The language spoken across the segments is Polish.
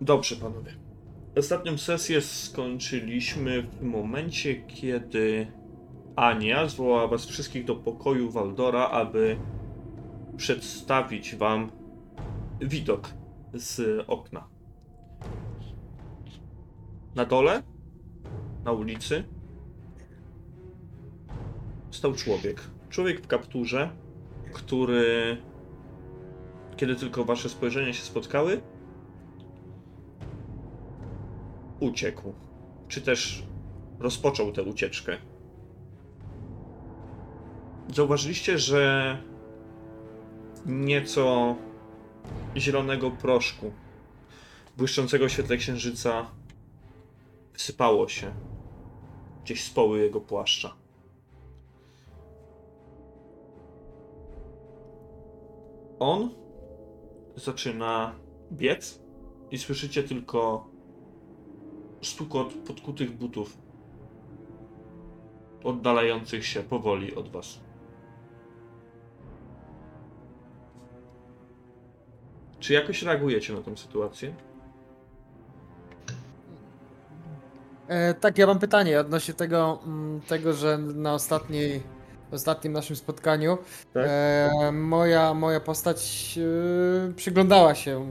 Dobrze, panowie. Ostatnią sesję skończyliśmy w momencie, kiedy Ania zwołała was wszystkich do pokoju Waldora, aby przedstawić wam widok z okna. Na dole, na ulicy, stał człowiek. Człowiek w kapturze, który, kiedy tylko wasze spojrzenia się spotkały, uciekł. Czy też rozpoczął tę ucieczkę. Zauważyliście, że nieco zielonego proszku, błyszczącego w świetle księżyca, wysypało się gdzieś z poły jego płaszcza. On zaczyna biec i słyszycie tylko stukot podkutych butów oddalających się powoli od was. Czy jakoś reagujecie na tę sytuację? E, tak, ja mam pytanie odnośnie tego, mm, tego że na ostatniej, ostatnim naszym spotkaniu Tak? e, moja, moja postać e, przyglądała się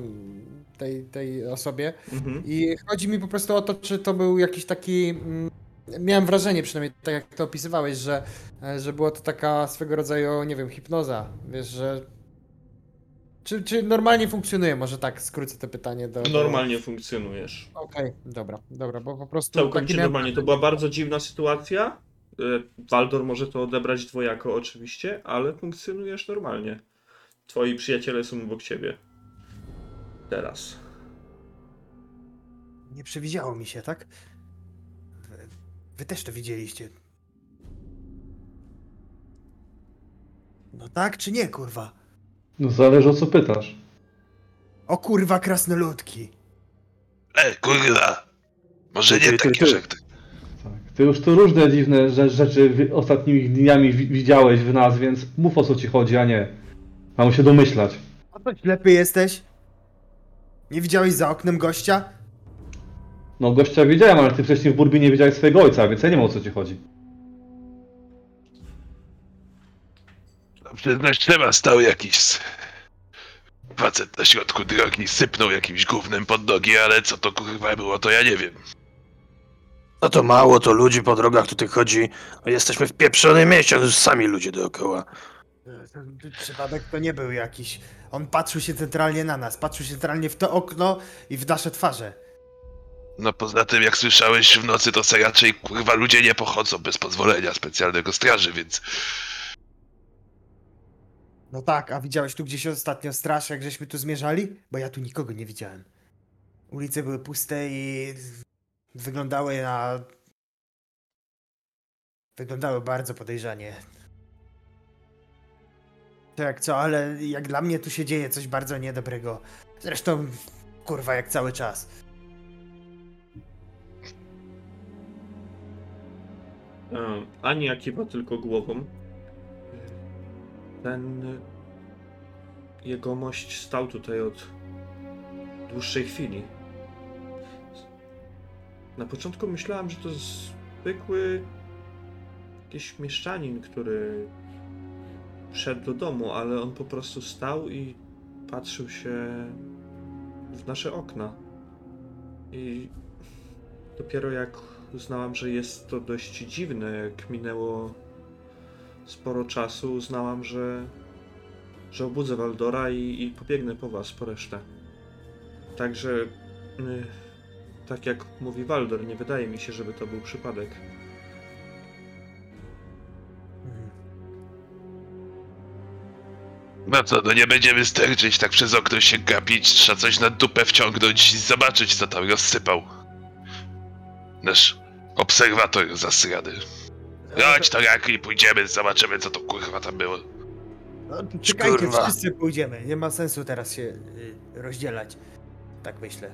tej, tej osobie Mhm. i chodzi mi po prostu o to, czy to był jakiś taki... mm, Miałem wrażenie, przynajmniej tak jak to opisywałeś, że, e, że była to taka swego rodzaju, nie wiem, hipnoza. Wiesz, że. Czy, czy normalnie funkcjonuje? Może tak skrócę to pytanie do. Normalnie funkcjonujesz. Okej, dobra, dobra, bo po prostu. Całkowicie miałem- normalnie. To była bardzo dziwna sytuacja. E, Waldor może to odebrać dwojako oczywiście, ale funkcjonujesz normalnie. Twoi przyjaciele są obok ciebie. Teraz. Nie przewidziało mi się, tak? Wy, wy też to widzieliście. No tak czy nie, kurwa? No zależy o co pytasz. O kurwa, krasnoludki. E, kurwa! Może Ty, nie ty, takie ty. żarty. Tak. Ty już tu różne dziwne rze- rzeczy ostatnimi dniami wi- widziałeś w nas, więc mów o co ci chodzi, a nie. Mam się domyślać. A to ślepy jesteś? Nie widziałeś za oknem gościa? No gościa widziałem, ale ty wcześniej w Burbie nie widziałeś swojego ojca, więc ja nie wiem o co ci chodzi. Przyznać trzeba, stał jakiś s- facet na środku drogi, sypnął jakimś gównem pod nogi, ale co to kurwa było, to ja nie wiem. No to mało, to ludzi po drogach tutaj chodzi. A Jesteśmy w pieprzonym mieście, a tu sami ludzie dookoła. Przypadek to nie był jakiś. On patrzył się centralnie na nas, patrzył się centralnie w to okno i w nasze twarze. No poza tym, jak słyszałeś w nocy, to se raczej kurwa ludzie nie pochodzą bez pozwolenia specjalnego straży, więc... No tak, a widziałeś tu gdzieś ostatnio straż, jak żeśmy tu zmierzali? Bo ja tu nikogo nie widziałem. Ulice były puste i wyglądały na... Wyglądały bardzo podejrzanie. To jak co, ale jak dla mnie tu się dzieje coś bardzo niedobrego. Zresztą, kurwa, jak cały czas. Ania kiwa tylko głową. Ten jegomość stał tutaj od dłuższej chwili. Na początku myślałem, że to zwykły jakiś mieszczanin, który wszedł do domu, ale on po prostu stał i patrzył się w nasze okna. I dopiero jak uznałam, że jest to dość dziwne, jak minęło sporo czasu, uznałam, że, że obudzę Waldora i, i pobiegnę po was, po resztę. Także, y, tak jak mówi Waldor, nie wydaje mi się, żeby to był przypadek. No co, no nie będziemy sterczyć tak przez okno się gapić, trzeba coś na dupę wciągnąć i zobaczyć, co tam rozsypał. Nasz obserwator zasrany. Chodź to Rakli, pójdziemy, zobaczymy, co to kurwa tam było. No, czekajcie, Kurwa. wszyscy pójdziemy. Nie ma sensu teraz się y, rozdzielać. Tak myślę.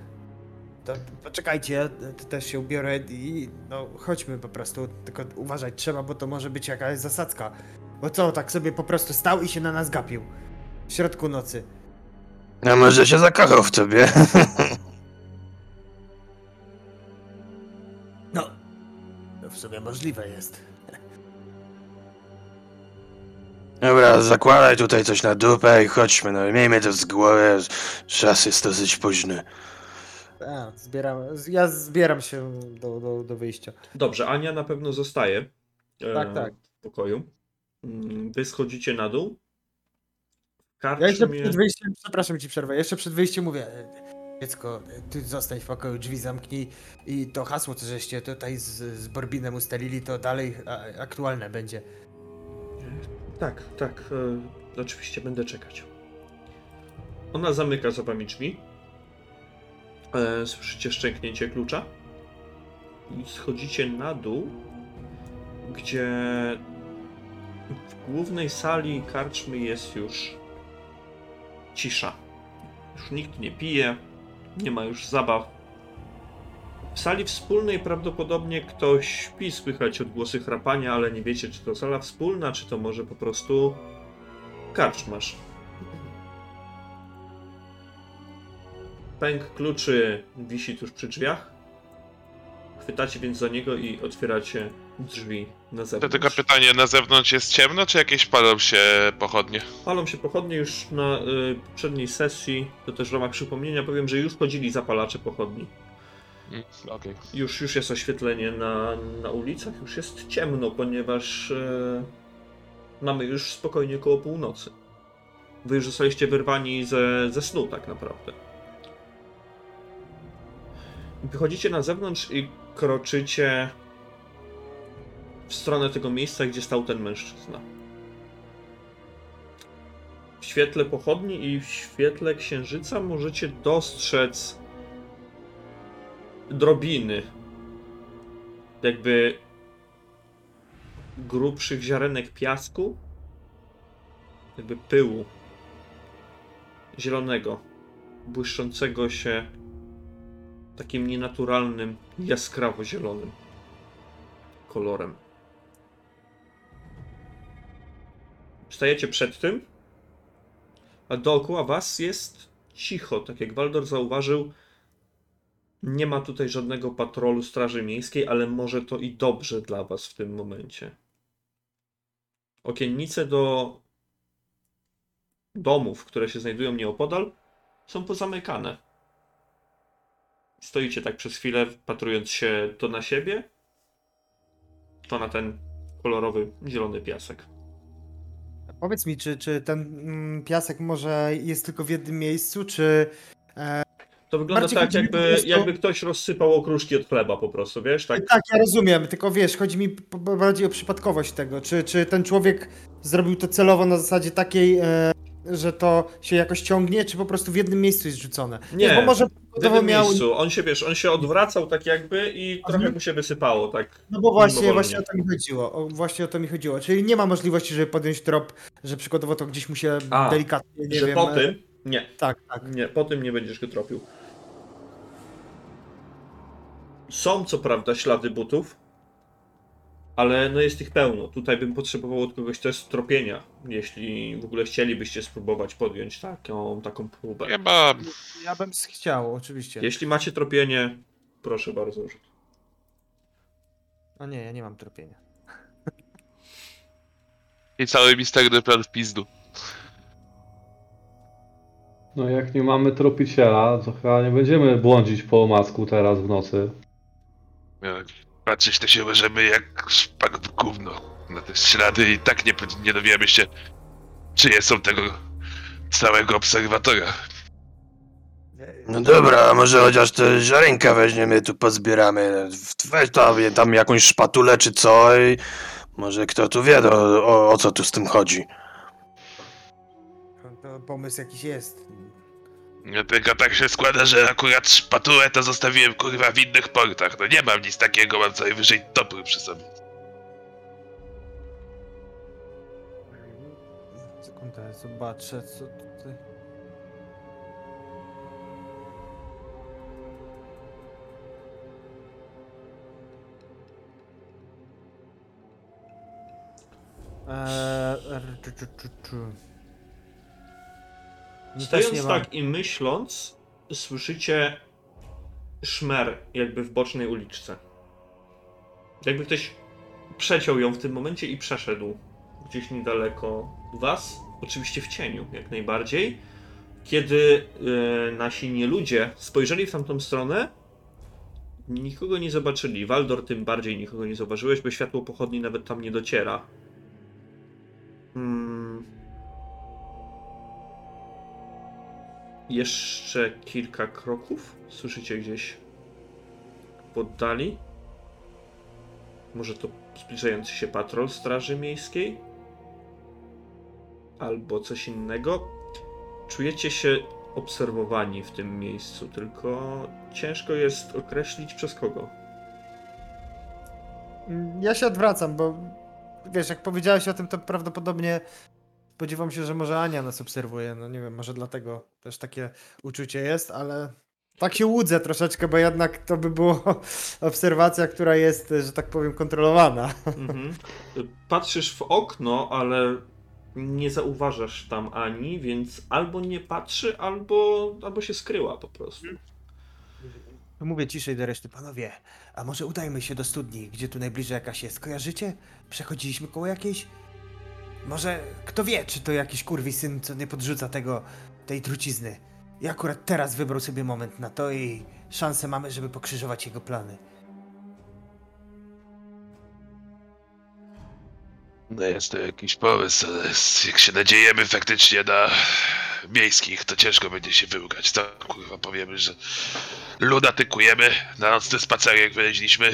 To poczekajcie, ja też się ubiorę i no chodźmy po prostu. Tylko uważać trzeba, bo to może być jakaś zasadzka. Bo co, tak sobie po prostu stał i się na nas gapił w środku nocy. A może się zakochał w tobie? No, to w sumie możliwe jest. Dobra, zakładaj tutaj coś na dupę i chodźmy, no miejmy to z głowy, czas jest dosyć późny. A, zbieram, ja zbieram się do, do, do wyjścia. Dobrze, Ania na pewno zostaje. e, Tak, tak. W pokoju. Mm, wy schodzicie na dół. W Ja jeszcze przed wyjściem, przepraszam ci przerwę, jeszcze przed wyjściem mówię, e, dziecko, e, ty zostań w pokoju, drzwi zamknij i to hasło, co żeście tutaj z, z Borbinem ustalili, to dalej aktualne będzie. Tak, tak. E, oczywiście będę czekać. Ona zamyka za wami drzwi. E, słyszycie szczęknięcie klucza. I schodzicie na dół, gdzie w głównej sali karczmy jest już cisza. Już nikt nie pije, nie ma już zabaw. W sali wspólnej prawdopodobnie ktoś śpi, słychać odgłosy chrapania, ale nie wiecie, czy to sala wspólna, czy to może po prostu karczmasz. Pęk kluczy wisi tuż przy drzwiach. Chwytacie więc za niego i otwieracie drzwi na To zewnątrz. tylko pytanie, na zewnątrz jest ciemno, czy jakieś palą się pochodnie? Palą się pochodnie już na y, poprzedniej sesji, to też w ramach przypomnienia powiem, że już chodzili zapalacze pochodni. Mm, Okej. Już, już jest oświetlenie na, na ulicach, już jest ciemno, ponieważ e, mamy już spokojnie koło północy. Wy już zostaliście wyrwani ze, ze snu tak naprawdę. Wychodzicie na zewnątrz i kroczycie w stronę tego miejsca, gdzie stał ten mężczyzna. W świetle pochodni i w świetle księżyca możecie dostrzec drobiny. Jakby grubszych ziarenek piasku, jakby pyłu zielonego, błyszczącego się takim nienaturalnym, jaskrawo zielonym kolorem. Stajecie przed tym, a dookoła was jest cicho, tak jak Waldor zauważył, nie ma tutaj żadnego patrolu Straży Miejskiej, ale może to i dobrze dla Was w tym momencie. Okiennice do domów, które się znajdują nieopodal, są pozamykane. Stoicie tak przez chwilę, patrując się to na siebie, to na ten kolorowy, zielony piasek. Powiedz mi, czy, czy ten mm, piasek może jest tylko w jednym miejscu, czy To wygląda tak, jakby, prostu- jakby ktoś rozsypał okruszki od chleba po prostu, wiesz? Tak, Tak, ja rozumiem, tylko wiesz, chodzi mi bardziej o przypadkowość tego. Czy, czy ten człowiek zrobił to celowo na zasadzie takiej, e, że to się jakoś ciągnie, czy po prostu w jednym miejscu jest rzucone? Nie, Wiesz, bo może w jednym miał. miejscu. On się, wiesz, on się odwracał tak jakby i trochę Mhm. mu się wysypało, tak. No bo właśnie, właśnie o to mi chodziło. O, właśnie o to mi chodziło. Czyli nie ma możliwości, żeby podjąć trop, że przykładowo to gdzieś mu się A, delikatnie, nie że wiem. po e, tym, nie, Tak, tak. nie, po tym nie będziesz go tropił. Są co prawda ślady butów, ale no jest ich pełno. Tutaj bym potrzebował od kogoś też tropienia, jeśli w ogóle chcielibyście spróbować podjąć taką, taką próbę. Chyba Ja bym chciał, oczywiście. Jeśli macie tropienie, proszę bardzo. rzut. A nie, ja nie mam tropienia. i cały misterny plan w pizdu. No jak nie mamy tropiciela, to chyba nie będziemy błądzić po masku teraz w nocy. Jak Patrzeć to się możemy jak szpak w gówno na te ślady i tak nie, nie dowiemy się, czyje są tego całego obserwatora. No dobra, a może chociaż te ziarenka weźmiemy, tu pozbieramy. Weź tam, tam jakąś szpatulę czy co i może kto tu wie, o, o, o co tu z tym chodzi. To pomysł jakiś jest. No tylko tak się składa, że akurat szpatułę to zostawiłem kurwa w innych portach. No nie mam nic takiego, mam co najwyżej topór przy sobie. Sekundę, zobaczę co tutaj. Eee, No Stojąc tak i myśląc, słyszycie szmer jakby w bocznej uliczce. Jakby ktoś przeciął ją w tym momencie i przeszedł gdzieś niedaleko was, oczywiście w cieniu, jak najbardziej. Kiedy e, nasi nieludzie spojrzeli w tamtą stronę, nikogo nie zobaczyli. Waldor tym bardziej nikogo nie zauważyłeś, bo światło pochodni nawet tam nie dociera. Hmm. Jeszcze kilka kroków. Słyszycie gdzieś w oddali? Może to zbliżający się patrol Straży Miejskiej? Albo coś innego? Czujecie się obserwowani w tym miejscu, tylko ciężko jest określić przez kogo. Mm, Ja się odwracam, bo wiesz, jak powiedziałeś o tym, to prawdopodobnie spodziewam się, że może Ania nas obserwuje. No nie wiem, może dlatego też takie uczucie jest, ale tak się łudzę troszeczkę, bo jednak to by było obserwacja, która jest, że tak powiem, kontrolowana. Mhm. Patrzysz w okno, ale nie zauważasz tam Ani, więc albo nie patrzy, albo, albo się skryła po prostu. To mówię ciszej do reszty, panowie, a może udajmy się do studni, gdzie tu najbliżej jakaś jest. Kojarzycie? Przechodziliśmy koło jakiejś? Może, kto wie, czy to jakiś kurwi syn, co nie podrzuca tego, tej trucizny. I akurat teraz wybrał sobie moment na to i szansę mamy, żeby pokrzyżować jego plany. No jest to jakiś pomysł, ale jak się nadziejemy faktycznie na miejskich, to ciężko będzie się wyłgać. To kurwa powiemy, że lunatykujemy, na nocny spacerek wyleźliśmy.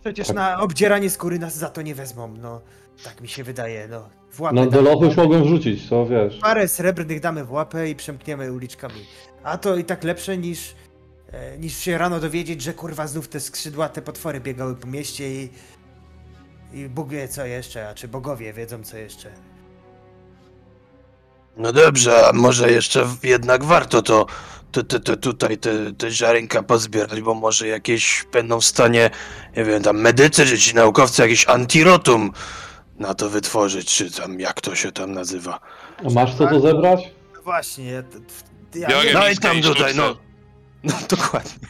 Przecież na obdzieranie skóry nas za to nie wezmą, no. Tak mi się wydaje, no. W łapę No do damy- lochu już mogą wrzucić, co wiesz. Parę srebrnych damy w łapę i przemkniemy uliczkami. A to i tak lepsze niż, e, niż się rano dowiedzieć, że kurwa znów te skrzydłate potwory biegały po mieście i, i Bóg wie co jeszcze, a czy bogowie wiedzą co jeszcze. No dobrze, a może jeszcze w- jednak warto to, to, to, to tutaj te, te ziarenka pozbierać, bo może jakieś będą w stanie, nie wiem, tam medycy czy ci naukowcy jakieś antirotum na to wytworzyć, czy tam jak to się tam nazywa. A masz co to zebrać? No właśnie, ja, t- t- ja, Biorę No i miskę tam tutaj, no. No dokładnie.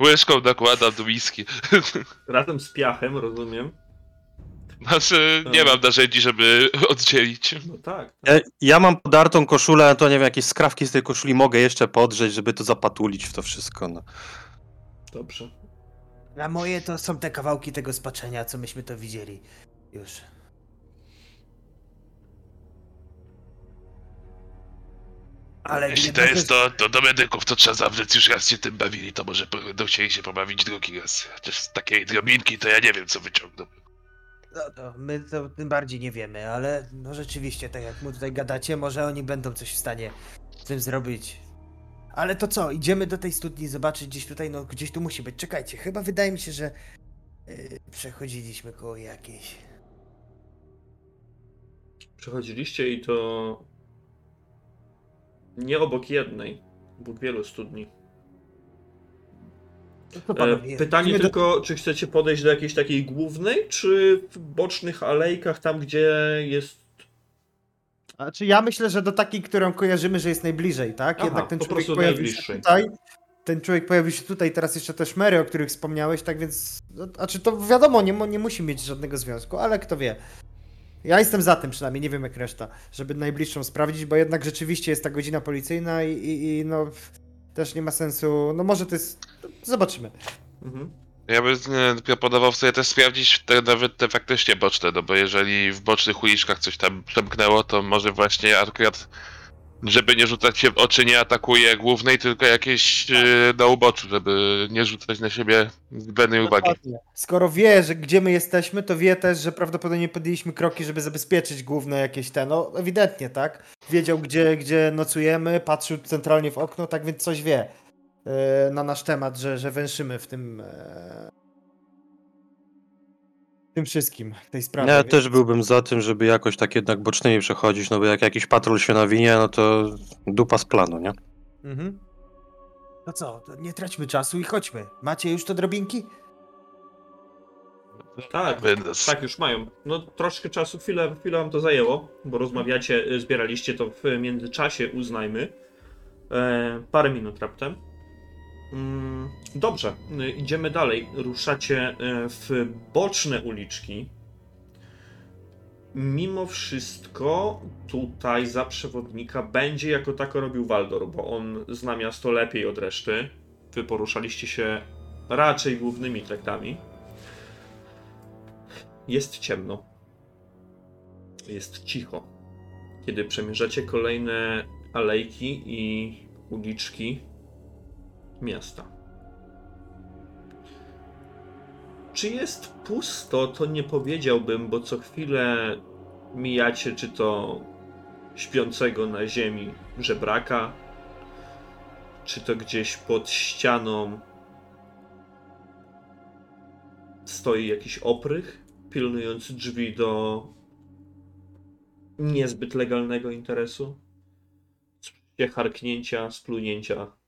Łyżką nakładam do miski. Razem z piachem, rozumiem. Znaczy, nie mam narzędzi, żeby oddzielić. No tak. Ja, ja mam podartą koszulę, to nie wiem, jakieś skrawki z tej koszuli mogę jeszcze podrzeć, żeby to zapatulić w to wszystko. No. Dobrze. a moje to są te kawałki tego spaczenia, co myśmy to widzieli. Już. Ale Jeśli to jest to, to do medyków to trzeba zawrzeć, już raz się tym bawili, to może będą chcieli się pobawić drugi raz. Chociaż z takiej drobinki to ja nie wiem, co wyciągną. No to my to tym bardziej nie wiemy, ale no rzeczywiście, tak jak mu tutaj gadacie, może oni będą coś w stanie z tym zrobić. Ale to co, idziemy do tej studni zobaczyć gdzieś tutaj, no gdzieś tu musi być. Czekajcie, chyba wydaje mi się, że yy, przechodziliśmy koło jakiejś. Przechodziliście i to nie obok jednej, obok wielu studni. To E, panowie, pytanie idziemy do- tylko, czy chcecie podejść do jakiejś takiej głównej, czy w bocznych alejkach, tam gdzie jest... A czy ja myślę, że do takiej, którą kojarzymy, że jest najbliżej, tak? Aha, Jednak ten po człowiek pojawił się tutaj. Ten człowiek pojawił się tutaj, teraz jeszcze te szmery, o których wspomniałeś, tak więc. No, a czy to wiadomo, nie, nie musi mieć żadnego związku, ale kto wie. Ja jestem za tym przynajmniej, nie wiem jak reszta, żeby najbliższą sprawdzić, bo jednak rzeczywiście jest ta godzina policyjna i, i, i no też nie ma sensu. No może to jest. Zobaczymy. Mhm. Ja bym proponował sobie też sprawdzić te, nawet te faktycznie boczne, no bo jeżeli w bocznych uliczkach coś tam przemknęło, to może właśnie akurat, żeby nie rzucać się w oczy, nie atakuje głównej, tylko jakieś yy, na uboczu, żeby nie rzucać na siebie zbędnej uwagi. Dokładnie. Skoro wie, że gdzie my jesteśmy, to wie też, że prawdopodobnie podjęliśmy kroki, żeby zabezpieczyć główne jakieś te, no ewidentnie, tak? Wiedział, gdzie, gdzie nocujemy, patrzył centralnie w okno, tak więc coś wie e, na nasz temat, że, że węszymy w tym e, tym wszystkim, tej sprawie. Ja więc- też byłbym za tym, żeby jakoś tak jednak bocznymi przechodzić, no bo jak jakiś patrol się nawinie, no to dupa z planu, nie? Mhm. No co, to nie traćmy czasu i chodźmy. Macie już to drobinki? Tak, Będę- tak, już mają. No troszkę czasu, chwilę, chwilę wam to zajęło, bo rozmawiacie, y, zbieraliście to w międzyczasie, uznajmy. E, parę minut raptem. Mm, Dobrze, y, idziemy dalej. Ruszacie y, w boczne uliczki. Mimo wszystko tutaj za przewodnika będzie jako tako robił Waldor, bo on zna miasto lepiej od reszty. Wy poruszaliście się raczej głównymi traktami. Jest ciemno. Jest cicho. Kiedy przemierzacie kolejne alejki i uliczki miasta. Czy jest pusto, to nie powiedziałbym, bo co chwilę mijacie czy to śpiącego na ziemi żebraka, czy to gdzieś pod ścianą stoi jakiś oprych pilnujący drzwi do niezbyt legalnego interesu. Harknięcia, splunięcia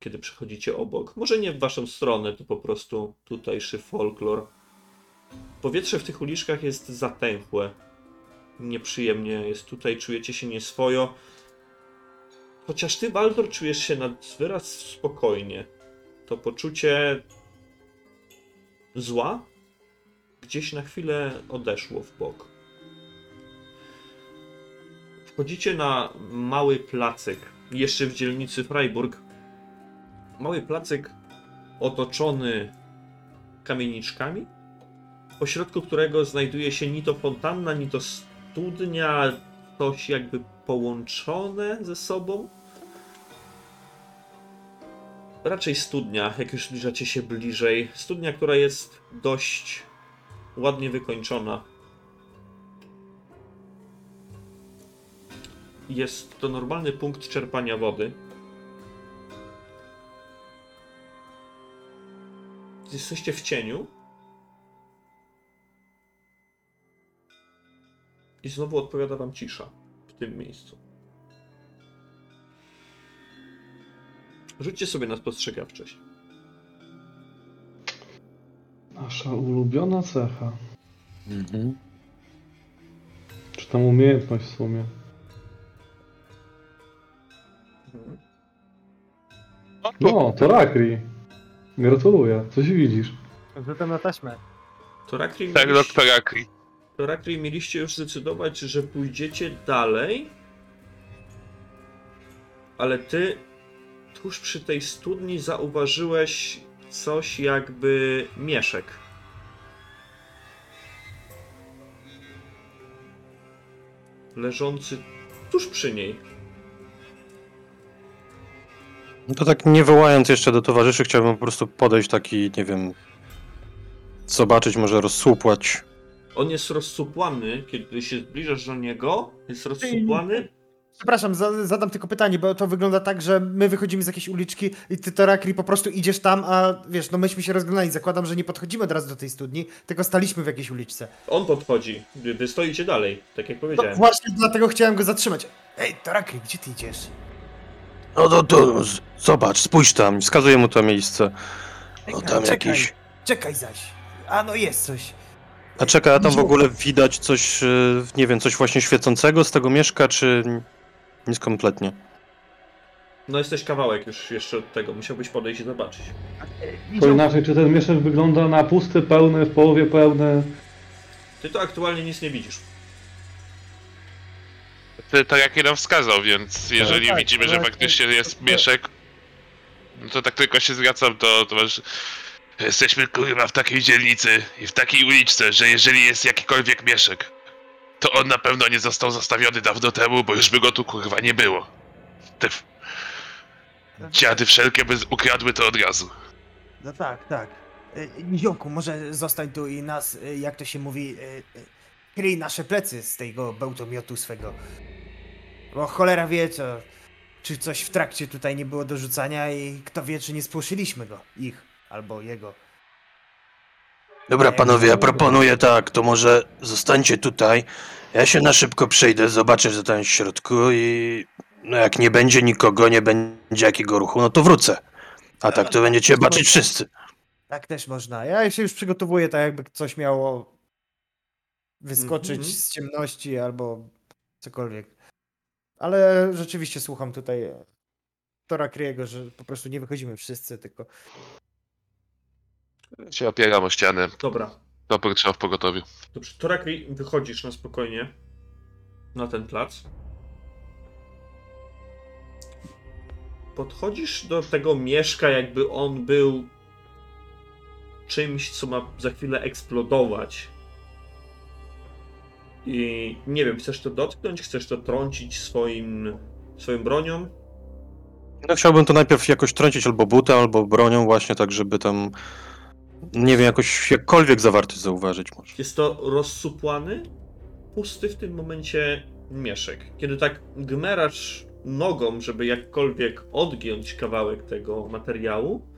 kiedy przechodzicie obok. Może nie w waszą stronę, to po prostu tutejszy folklor. Powietrze w tych uliczkach jest zatęchłe. Nieprzyjemnie jest tutaj, czujecie się nieswojo. Chociaż ty, Baldor, czujesz się nad wyraz spokojnie. To poczucie zła gdzieś na chwilę odeszło w bok. Wchodzicie na mały placyk, jeszcze w dzielnicy Freiburg, mały placyk otoczony kamieniczkami, pośrodku którego znajduje się ni to fontanna, ni to studnia, coś jakby połączone ze sobą. Raczej studnia, jak już zbliżacie się bliżej. Studnia, która jest dość ładnie wykończona. Jest to normalny punkt czerpania wody. Jesteście w cieniu. I znowu odpowiada wam cisza w tym miejscu. Rzućcie sobie na spostrzegawczość. Nasza ulubiona cecha. Mhm. Czy tam umiejętność w sumie? No, to Rakri. Gratuluję. Coś widzisz. Rzutem na taśmę. To Rakri, Tak, mieliście, doktor Akri. to Rakri mieliście już zdecydować, że pójdziecie dalej. Ale ty tuż przy tej studni zauważyłeś coś jakby mieszek. Leżący tuż przy niej. No to tak nie wołając jeszcze do towarzyszy, chciałbym po prostu podejść taki, nie wiem, zobaczyć, może rozsłupłać. On jest rozsupłany, kiedy się zbliżasz do niego, jest rozsupłany. Przepraszam, za, zadam tylko pytanie, bo to wygląda tak, że my wychodzimy z jakiejś uliczki i ty, Torakri, po prostu idziesz tam, a wiesz, no myśmy się rozglądali. Zakładam, że nie podchodzimy od razu do tej studni, tylko staliśmy w jakiejś uliczce. On podchodzi, wy stoicie dalej, tak jak No powiedziałem. właśnie dlatego chciałem go zatrzymać. Ej, Torakri, gdzie ty idziesz? No to, to z- zobacz, spójrz tam, wskazuję mu to miejsce. No tam czekaj, jakiś... Czekaj zaś. A no jest coś. A czekaj, a tam w ogóle widać coś, e, nie wiem, coś właśnie świecącego z tego mieszka, czy nic kompletnie? No jesteś kawałek już jeszcze od tego, musiałbyś podejść i zobaczyć. To inaczej, czy ten mieszek wygląda na pusty, pełny, w połowie pełny? Ty to aktualnie nic nie widzisz. Tak jak nam wskazał, więc jeżeli tak, widzimy, że faktycznie jest mieszek, no to tak tylko się zwracam do towarzyszy. Jesteśmy kurwa w takiej dzielnicy i w takiej uliczce, że jeżeli jest jakikolwiek mieszek, to on na pewno nie został zostawiony dawno temu, bo już by go tu kurwa nie było. Te dziady wszelkie by ukradły to od razu. No tak, tak. E, Niziołku, może zostań tu i nas, e, jak to się mówi, e, e, kryj nasze plecy z tego bełtomiotu swego. Bo cholera wie, co, czy coś w trakcie tutaj nie było do rzucania i kto wie, czy nie spłoszyliśmy go, ich, albo jego. Dobra, panowie, ja proponuję tak, to może zostańcie tutaj. Ja się na szybko przejdę, zobaczę, że tam jest w środku i no jak nie będzie nikogo, nie będzie jakiego ruchu, no to wrócę. A tak to będziecie baczyć wszyscy. Tak też można. Ja się już przygotowuję, tak jakby coś miało wyskoczyć Mhm. z ciemności albo cokolwiek. Ale rzeczywiście słucham tutaj. Tora Kryego, że po prostu nie wychodzimy wszyscy, tylko Się opieram o ścianę. Dobra, Topór trzeba w pogotowiu. dobrze. Torakli, wychodzisz na spokojnie na ten plac. Podchodzisz do tego mieszka, jakby on był czymś, co ma za chwilę eksplodować. I nie wiem, chcesz to dotknąć, chcesz to trącić swoim, swoją bronią? No chciałbym to najpierw jakoś trącić albo butem, albo bronią właśnie, tak żeby tam, nie wiem, jakoś jakkolwiek zawartość zauważyć może. Jest to rozsupłany, pusty w tym momencie mieszek. Kiedy tak gmerasz nogą, żeby jakkolwiek odgiąć kawałek tego materiału,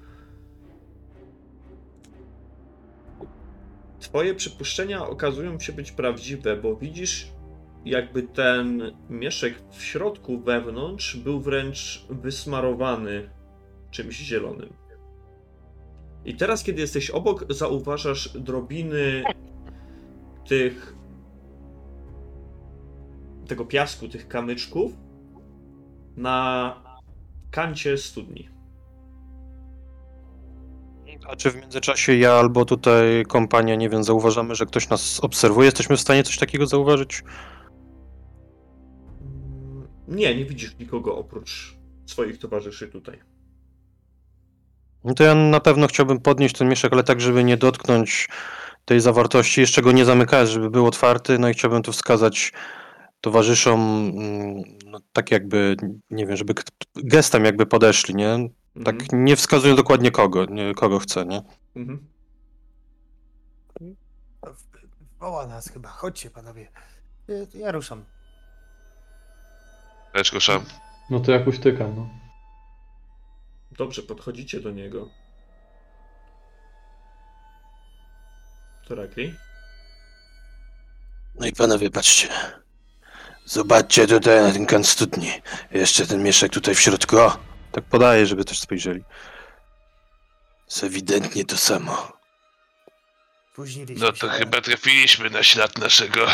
twoje przypuszczenia okazują się być prawdziwe, bo widzisz, jakby ten mieszek w środku, wewnątrz, był wręcz wysmarowany czymś zielonym. I teraz, kiedy jesteś obok, zauważasz drobiny tych. tego piasku, tych kamyczków na kancie studni. A czy w międzyczasie ja albo tutaj kompania, nie wiem, zauważamy, że ktoś nas obserwuje? Jesteśmy w stanie coś takiego zauważyć? Mm, Nie, nie widzisz nikogo oprócz swoich towarzyszy tutaj. No to ja na pewno chciałbym podnieść ten mieszek, ale tak, żeby nie dotknąć tej zawartości, jeszcze go nie zamykając, żeby był otwarty, no i chciałbym tu wskazać towarzyszom, mm, no, tak jakby, nie wiem, żeby gestem jakby podeszli, nie? Tak Mhm. nie wskazują dokładnie kogo, nie, kogo chce, nie? Mhm. woła nas chyba. Chodźcie panowie. Ja, ja ruszam. Lecz ruszam. No to jakoś tykam, no. Dobrze, podchodzicie do niego. Torakli? No i panowie, patrzcie. Zobaczcie tutaj na ten kant studni. Jeszcze ten mieszek tutaj w środku. O! Tak podaję, żeby też spojrzeli. Jest ewidentnie to samo. Spóźniliśmy No to chyba trafiliśmy na ślad naszego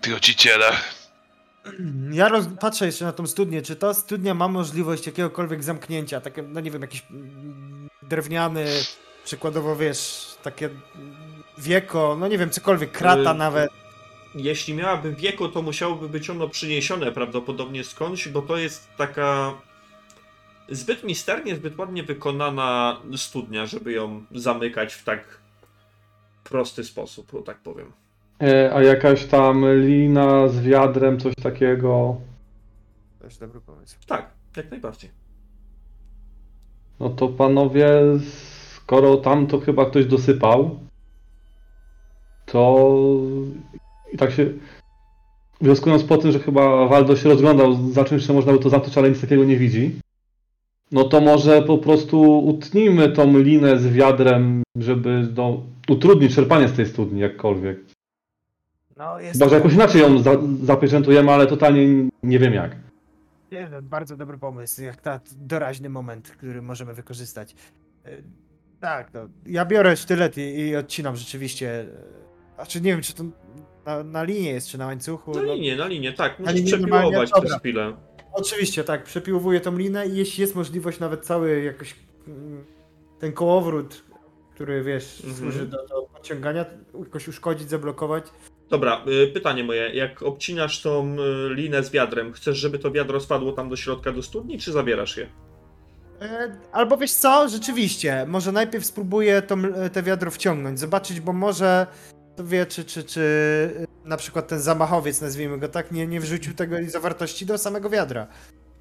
trociciela. Ja roz... patrzę jeszcze na tą studnię. Czy ta studnia ma możliwość jakiegokolwiek zamknięcia? Takie, no nie wiem, jakiś mm, drewniany, przykładowo wiesz, takie wieko, no nie wiem, cokolwiek, krata Y, nawet. Jeśli miałaby wieko, to musiałoby być ono przyniesione prawdopodobnie skądś, bo to jest taka zbyt misternie, zbyt ładnie wykonana studnia, żeby ją zamykać w tak prosty sposób, o tak powiem. E, a jakaś tam lina z wiadrem, coś takiego. To jest dobry pomysł. Tak, jak najbardziej. No to panowie, skoro tam to chyba ktoś dosypał, to i tak się wnioskując po tym, że chyba Waldo się rozglądał za czymś, że można by to zacząć, ale nic takiego nie widzi, no to może po prostu utnijmy tą linę z wiadrem, żeby no, utrudnić czerpanie z tej studni jakkolwiek. No, jest Chyba, że jakoś inaczej ją za, zapieczętujemy, ale totalnie nie wiem jak. Nie, no, bardzo dobry pomysł, jak na doraźny moment, który możemy wykorzystać. Y, Tak, no, ja biorę sztylet i, i odcinam rzeczywiście. y, Znaczy nie wiem, czy to na, na linie jest, czy na łańcuchu. Na no, linię, na linię, tak, możesz linie przepiłować przez chwilę. Oczywiście, tak, przepiłowuję tą linę i jeśli jest możliwość nawet cały jakoś mm, ten kołowrót, który wiesz, Mhm. służy do, do podciągania, jakoś uszkodzić, zablokować. Dobra, y, pytanie moje. Jak obcinasz tą y, linę z wiadrem, chcesz, żeby to wiadro spadło tam do środka do studni, czy zabierasz je? E, Albo wiesz co, rzeczywiście, może najpierw spróbuję to, te wiadro wciągnąć, zobaczyć, bo może to wie, czy, czy, czy y, na przykład ten zamachowiec, nazwijmy go tak, nie, nie wrzucił tego zawartości do samego wiadra.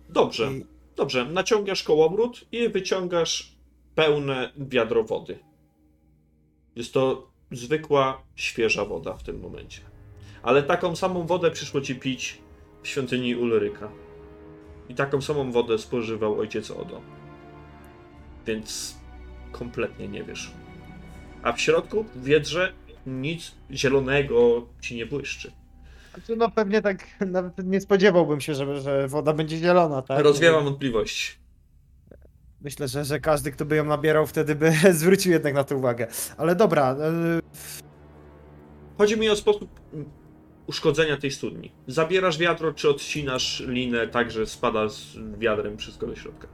Dobrze, I, dobrze. Naciągasz kołowrót i wyciągasz pełne wiadro wody. Jest to zwykła, świeża woda w tym momencie. Ale taką samą wodę przyszło ci pić w świątyni Ulryka. I taką samą wodę spożywał ojciec Odo. Więc kompletnie nie wiesz. A w środku, w wiedrze, nic zielonego ci nie błyszczy. Znaczy, no pewnie tak, nawet nie spodziewałbym się, że, że woda będzie zielona, tak? Rozwiewam wątpliwości. Myślę, że, że każdy, kto by ją nabierał, wtedy by zwrócił jednak na to uwagę. Ale dobra, y, Chodzi mi o sposób uszkodzenia tej studni. Zabierasz wiadro, czy odcinasz linę tak, że spada z wiadrem wszystko do środka?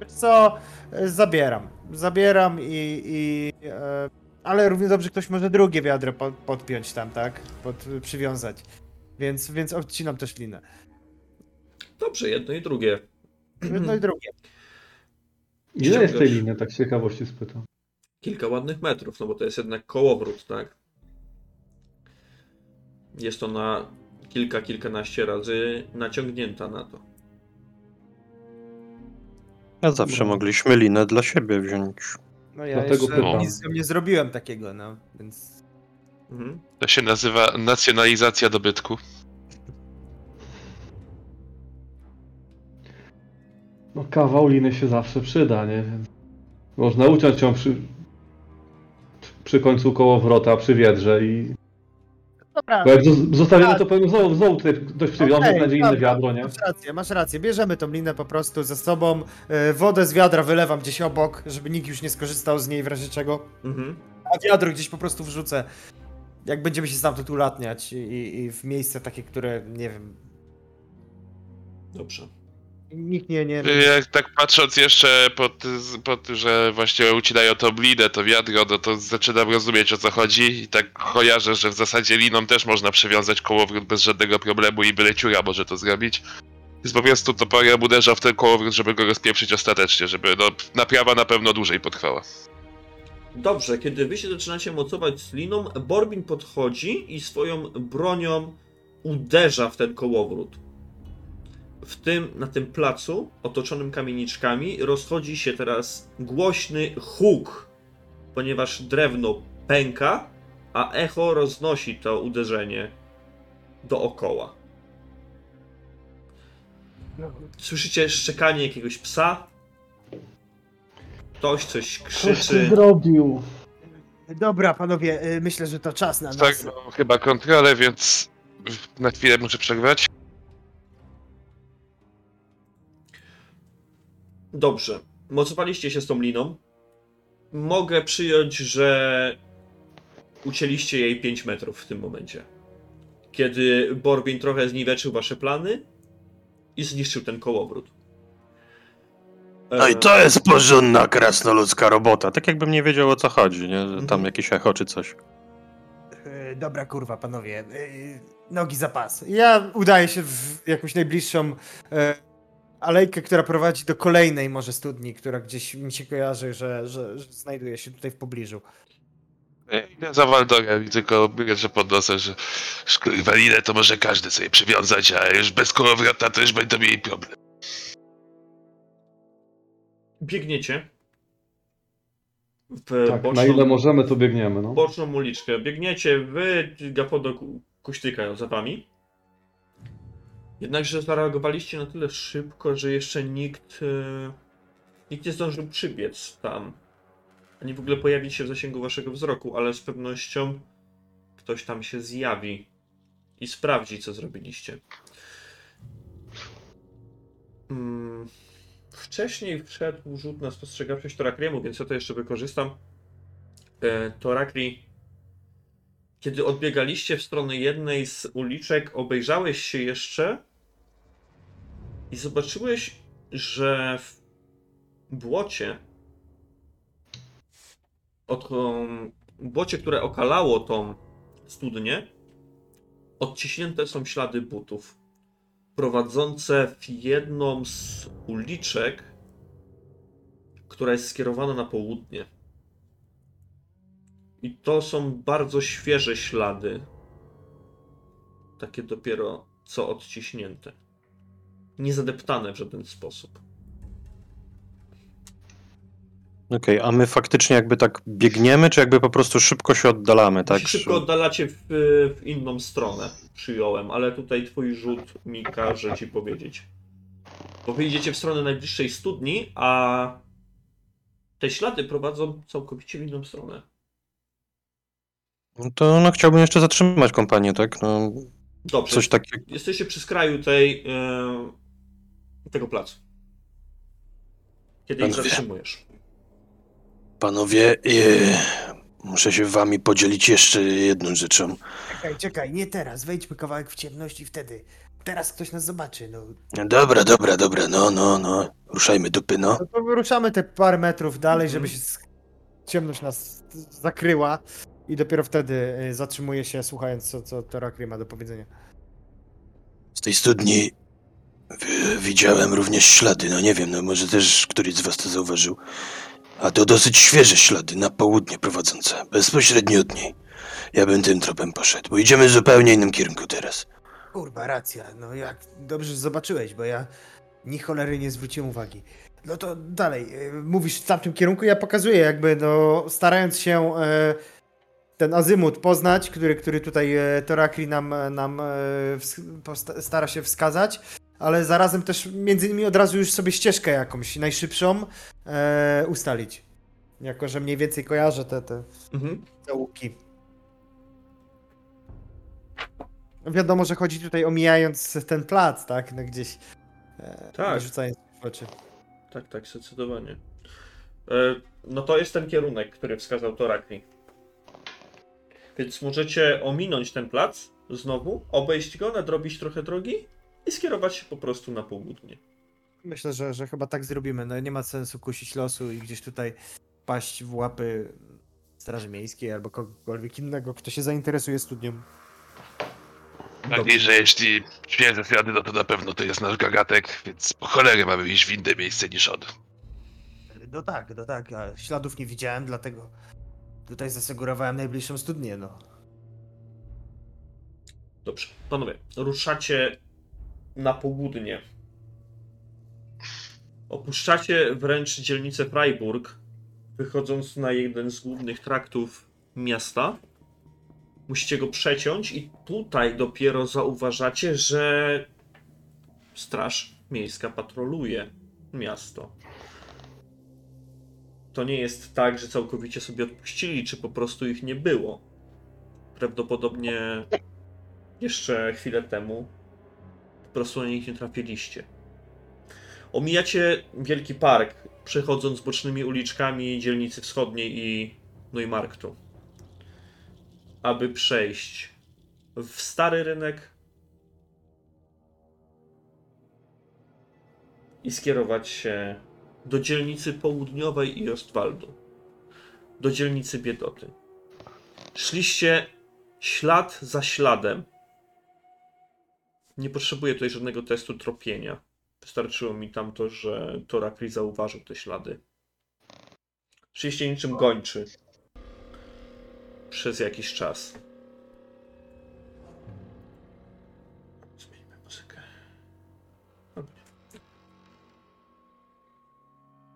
Wiesz co, e, zabieram. Zabieram i... i e, ale równie dobrze ktoś może drugie wiadro pod, podpiąć tam, tak? Pod, przywiązać. Więc, więc odcinam też linę. Dobrze, jedno i drugie. Jedno i drugie. Ile jest tej liny, tak z ciekawości spytam. Kilka ładnych metrów, no bo to jest jednak kołowrót, tak? Jest to na kilka, kilkanaście razy naciągnięta na to. A zawsze No. mogliśmy linę dla siebie wziąć. No ja Dlatego jeszcze pytam. nic z nie zrobiłem takiego, no, więc... Mhm. To się nazywa nacjonalizacja dobytku. No kawał liny się zawsze przyda, nie? Więc można uciąć ją przy, przy końcu kołowrota, przy wiedrze i... Dobra, Bo jak zo- zostawimy Tak. to pewnie znowu, znowu tutaj ktoś przywiąże, Okej, znajdzie inne dobra, wiadro, nie? Masz rację, masz rację. Bierzemy tą linę po prostu ze sobą. e, Wodę z wiadra wylewam gdzieś obok, żeby nikt już nie skorzystał z niej w razie czego. Mhm. A wiadro gdzieś po prostu wrzucę. Jak będziemy się stamtąd ulatniać i, i w miejsce takie, które, nie wiem, Dobrze. Nikt nie, nie... Jak tak patrząc jeszcze pod, pod że właśnie ucinają tą linę, to wiadro, no to zaczynam rozumieć o co chodzi i tak kojarzę, że w zasadzie liną też można przywiązać kołowrót bez żadnego problemu i byle ciura może to zrobić. Więc po prostu toporem uderzał w ten kołowrót, żeby go rozpieprzyć ostatecznie, żeby no, naprawa na pewno dłużej potrwała. Dobrze, kiedy wy się zaczynacie mocować z liną, Borbin podchodzi i swoją bronią uderza w ten kołowrót. W tym, na tym placu, otoczonym kamieniczkami, rozchodzi się teraz głośny huk, ponieważ drewno pęka, a echo roznosi to uderzenie dookoła. Słyszycie szczekanie jakiegoś psa? Ktoś coś krzyczy. zrobił. Dobra, panowie, e, myślę, że to czas na nas. Tak, no, chyba kontrolę, więc na chwilę muszę przerwać. Dobrze. Mocowaliście się z tą liną. Mogę przyjąć, że ucięliście jej 5 metrów w tym momencie. Kiedy Borbin trochę zniweczył wasze plany i zniszczył ten kołowrót. No i E, to jest porządna krasnoludzka robota. Tak jakbym nie wiedział o co chodzi, nie? Że Mhm. tam jakieś echo czy coś. E, Dobra, kurwa, panowie. e, Nogi za pas. Ja udaję się w jakąś najbliższą e, alejkę, która prowadzi do kolejnej może studni, która gdzieś mi się kojarzy, że, że, że znajduje się tutaj w pobliżu. Ja Idę za Waldorem i tylko bierze pod nosem, że kurwa linę to może każdy sobie przywiązać, a już bez kołowrota to już będą mieli problem. Biegniecie. W Tak, boczną, na ile możemy, to biegniemy, no. boczną uliczkę. Biegniecie wy, Gapodo ku- kuśtykają za wami. Jednakże zareagowaliście na tyle szybko, że jeszcze nikt, e, nikt nie zdążył przybiec tam. Ani w ogóle pojawić się w zasięgu waszego wzroku, ale z pewnością ktoś tam się zjawi i sprawdzi, co zrobiliście. Mm, Wcześniej wszedł rzut na spostrzegawczość Torakriemu, więc ja to jeszcze wykorzystam. E, Torakri, kiedy odbiegaliście w stronę jednej z uliczek, obejrzałeś się jeszcze i zobaczyłeś, że w błocie, od błocie, które okalało tą studnię, odciśnięte są ślady butów prowadzące w jedną z uliczek, która jest skierowana na południe. I to są bardzo świeże ślady. Takie dopiero co odciśnięte. Nie zadeptane w żaden sposób. Okej, a my faktycznie jakby tak biegniemy, czy jakby po prostu szybko się oddalamy, Tak, się szybko oddalacie w, w inną stronę, przyjąłem, ale tutaj twój rzut mi każe ci powiedzieć. Bo wy idziecie w stronę najbliższej studni, a te ślady prowadzą całkowicie w inną stronę. No to no, chciałbym jeszcze zatrzymać kompanię, tak? No, Dobrze. coś takiego. Jesteście przy skraju tej, e, tego placu. Kiedy ich zatrzymujesz. Panowie, e, muszę się wami podzielić jeszcze jedną rzeczą. Czekaj, czekaj, nie teraz. Wejdźmy kawałek w ciemność i wtedy. Teraz ktoś nas zobaczy, no. Dobra, dobra, dobra, no, no, no. Ruszajmy dupy, no. No to wyruszamy te parę metrów dalej, żeby Mhm. się ciemność nas zakryła i dopiero wtedy y, zatrzymuje się słuchając co, co Torakri ma do powiedzenia. Z tej studni widziałem również ślady, no nie wiem, no może też któryś z was to zauważył. A to dosyć świeże ślady na południe prowadzące, bezpośrednio od niej. Ja bym tym tropem poszedł, bo idziemy w zupełnie innym kierunku teraz. Kurwa, racja, no jak dobrze zobaczyłeś, bo ja ni cholery nie zwróciłem uwagi. No to dalej, y, mówisz w tamtym kierunku, ja pokazuję jakby, no starając się e, ten azymut poznać, który, który tutaj e, Torakri nam, nam e, ws- posta- stara się wskazać, ale zarazem też między innymi od razu już sobie ścieżkę jakąś najszybszą e, ustalić. Jako, że mniej więcej kojarzę te, te Mhm. załuki. Wiadomo, że chodzi tutaj omijając ten plac, tak? No gdzieś. E, Tak. Rzucając w oczy. Tak, tak, zdecydowanie. E, No to jest ten kierunek, który wskazał Torakli. Więc możecie ominąć ten plac znowu, obejść go, nadrobić trochę drogi i skierować się po prostu na południe. Myślę, że, że chyba tak zrobimy. No nie ma sensu kusić losu i gdzieś tutaj paść w łapy Straży Miejskiej albo kogokolwiek innego, kto się zainteresuje studnią. Tak, i że jeśli świeże ślady, no to na pewno to jest nasz gagatek, więc po cholerę mamy iść w inne miejsce niż on. No tak, no tak. A śladów nie widziałem, dlatego tutaj zasugerowałem najbliższą studnię, no. Dobrze, panowie, ruszacie na południe. Opuszczacie wręcz dzielnicę Freiburg, wychodząc na jeden z głównych traktów miasta. Musicie go przeciąć i tutaj dopiero zauważacie, że Straż Miejska patroluje miasto. To nie jest tak, że całkowicie sobie odpuścili, czy po prostu ich nie było. Prawdopodobnie jeszcze chwilę temu po prostu na nich nie trafiliście. Omijacie wielki park, przechodząc bocznymi uliczkami dzielnicy wschodniej i Neumarktu, aby przejść w stary rynek i skierować się do dzielnicy południowej i Ostwaldu, do dzielnicy Biedoty. Szliście ślad za śladem. Nie potrzebuję tutaj żadnego testu tropienia. Wystarczyło mi tam to, że Torakli zauważył te ślady. Szliście niczym gończy. Przez jakiś czas. Zmieńmy muzykę.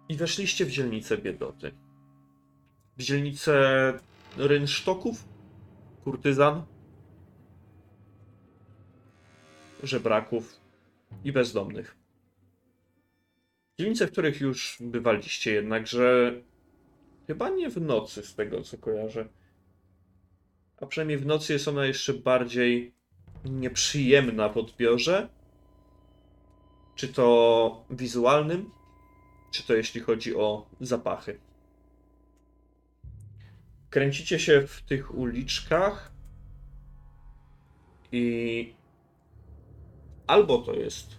I weszliście w dzielnicę Biedoty. W dzielnicę rynsztoków, kurtyzan, żebraków i bezdomnych. Dzielnice, w których już bywaliście, jednakże chyba nie w nocy, z tego co kojarzę. A przynajmniej w nocy jest ona jeszcze bardziej nieprzyjemna w odbiorze. Czy to wizualnym, czy to jeśli chodzi o zapachy. Kręcicie się w tych uliczkach i albo to jest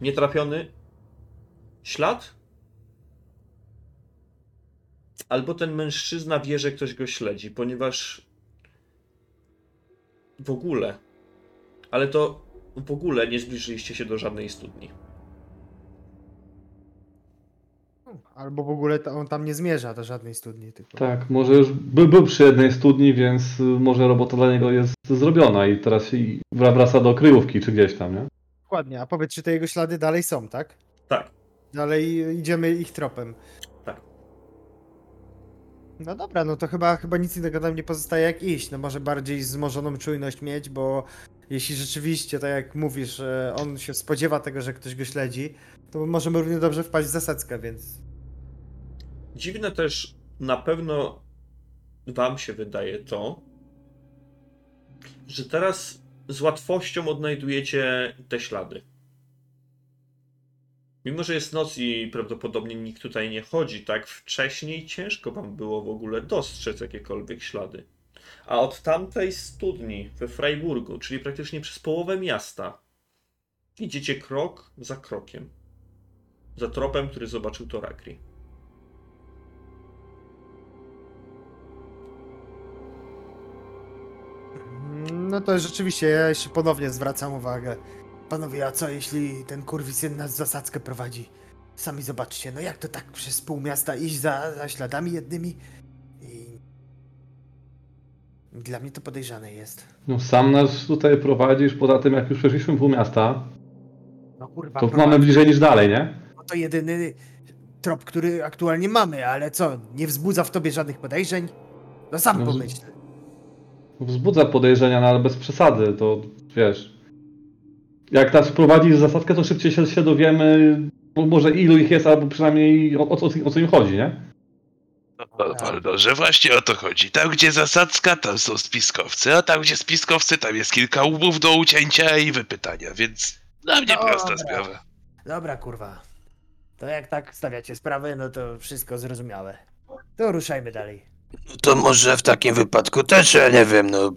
nietrafiony ślad, albo ten mężczyzna wie, że ktoś go śledzi, ponieważ w ogóle, ale to w ogóle nie zbliżyliście się do żadnej studni. Albo w ogóle to on tam nie zmierza do żadnej studni. Tylko... Tak, może już by, był przy jednej studni, więc y, może robota dla niego jest zrobiona i teraz wraca do kryjówki czy gdzieś tam, nie? Dokładnie, a powiedz, czy te jego ślady dalej są, tak? Tak, Dalej idziemy ich tropem. Tak. No dobra, no to chyba, chyba nic innego nam nie pozostaje jak iść. No może bardziej wzmożoną czujność mieć, bo jeśli rzeczywiście, tak jak mówisz, że on się spodziewa tego, że ktoś go śledzi, to możemy równie dobrze wpaść w zasadzkę, więc Dziwne też na pewno wam się wydaje to, że teraz z łatwością odnajdujecie te ślady. Mimo, że jest noc i prawdopodobnie nikt tutaj nie chodzi, tak wcześniej ciężko wam było w ogóle dostrzec jakiekolwiek ślady. A od tamtej studni we Freiburgu, czyli praktycznie przez połowę miasta, idziecie krok za krokiem. za tropem, który zobaczył Torakri. No to rzeczywiście, ja jeszcze ponownie zwracam uwagę. Panowie, a co jeśli ten kurwisyn nas w zasadzkę prowadzi? Sami zobaczcie, no jak to tak przez pół miasta iść za, za śladami jednymi? I... Dla mnie to podejrzane jest. No sam nas tutaj prowadzisz, poza tym jak już przeszliśmy pół miasta, No kurwa, to prowadzi. mamy bliżej niż dalej, nie? No to jedyny trop, który aktualnie mamy, ale co, nie wzbudza w tobie żadnych podejrzeń? No sam No, pomyśl. Wzbudza podejrzenia, no ale bez przesady, to wiesz. Jak nas prowadzi w zasadkę, to szybciej się, się dowiemy, może ilu ich jest, albo przynajmniej o, o, co- o co im chodzi, nie? No, Waldo, że właśnie o to chodzi. Tam, gdzie zasadzka, tam są spiskowcy, a tam, gdzie spiskowcy, tam jest kilka łbów do ucięcia i wypytania, więc dla mnie Dobra. prosta sprawa. Dobra, kurwa. To jak tak stawiacie sprawę, no to wszystko zrozumiałe. To ruszajmy dalej. No to może w takim wypadku też, ja nie wiem, no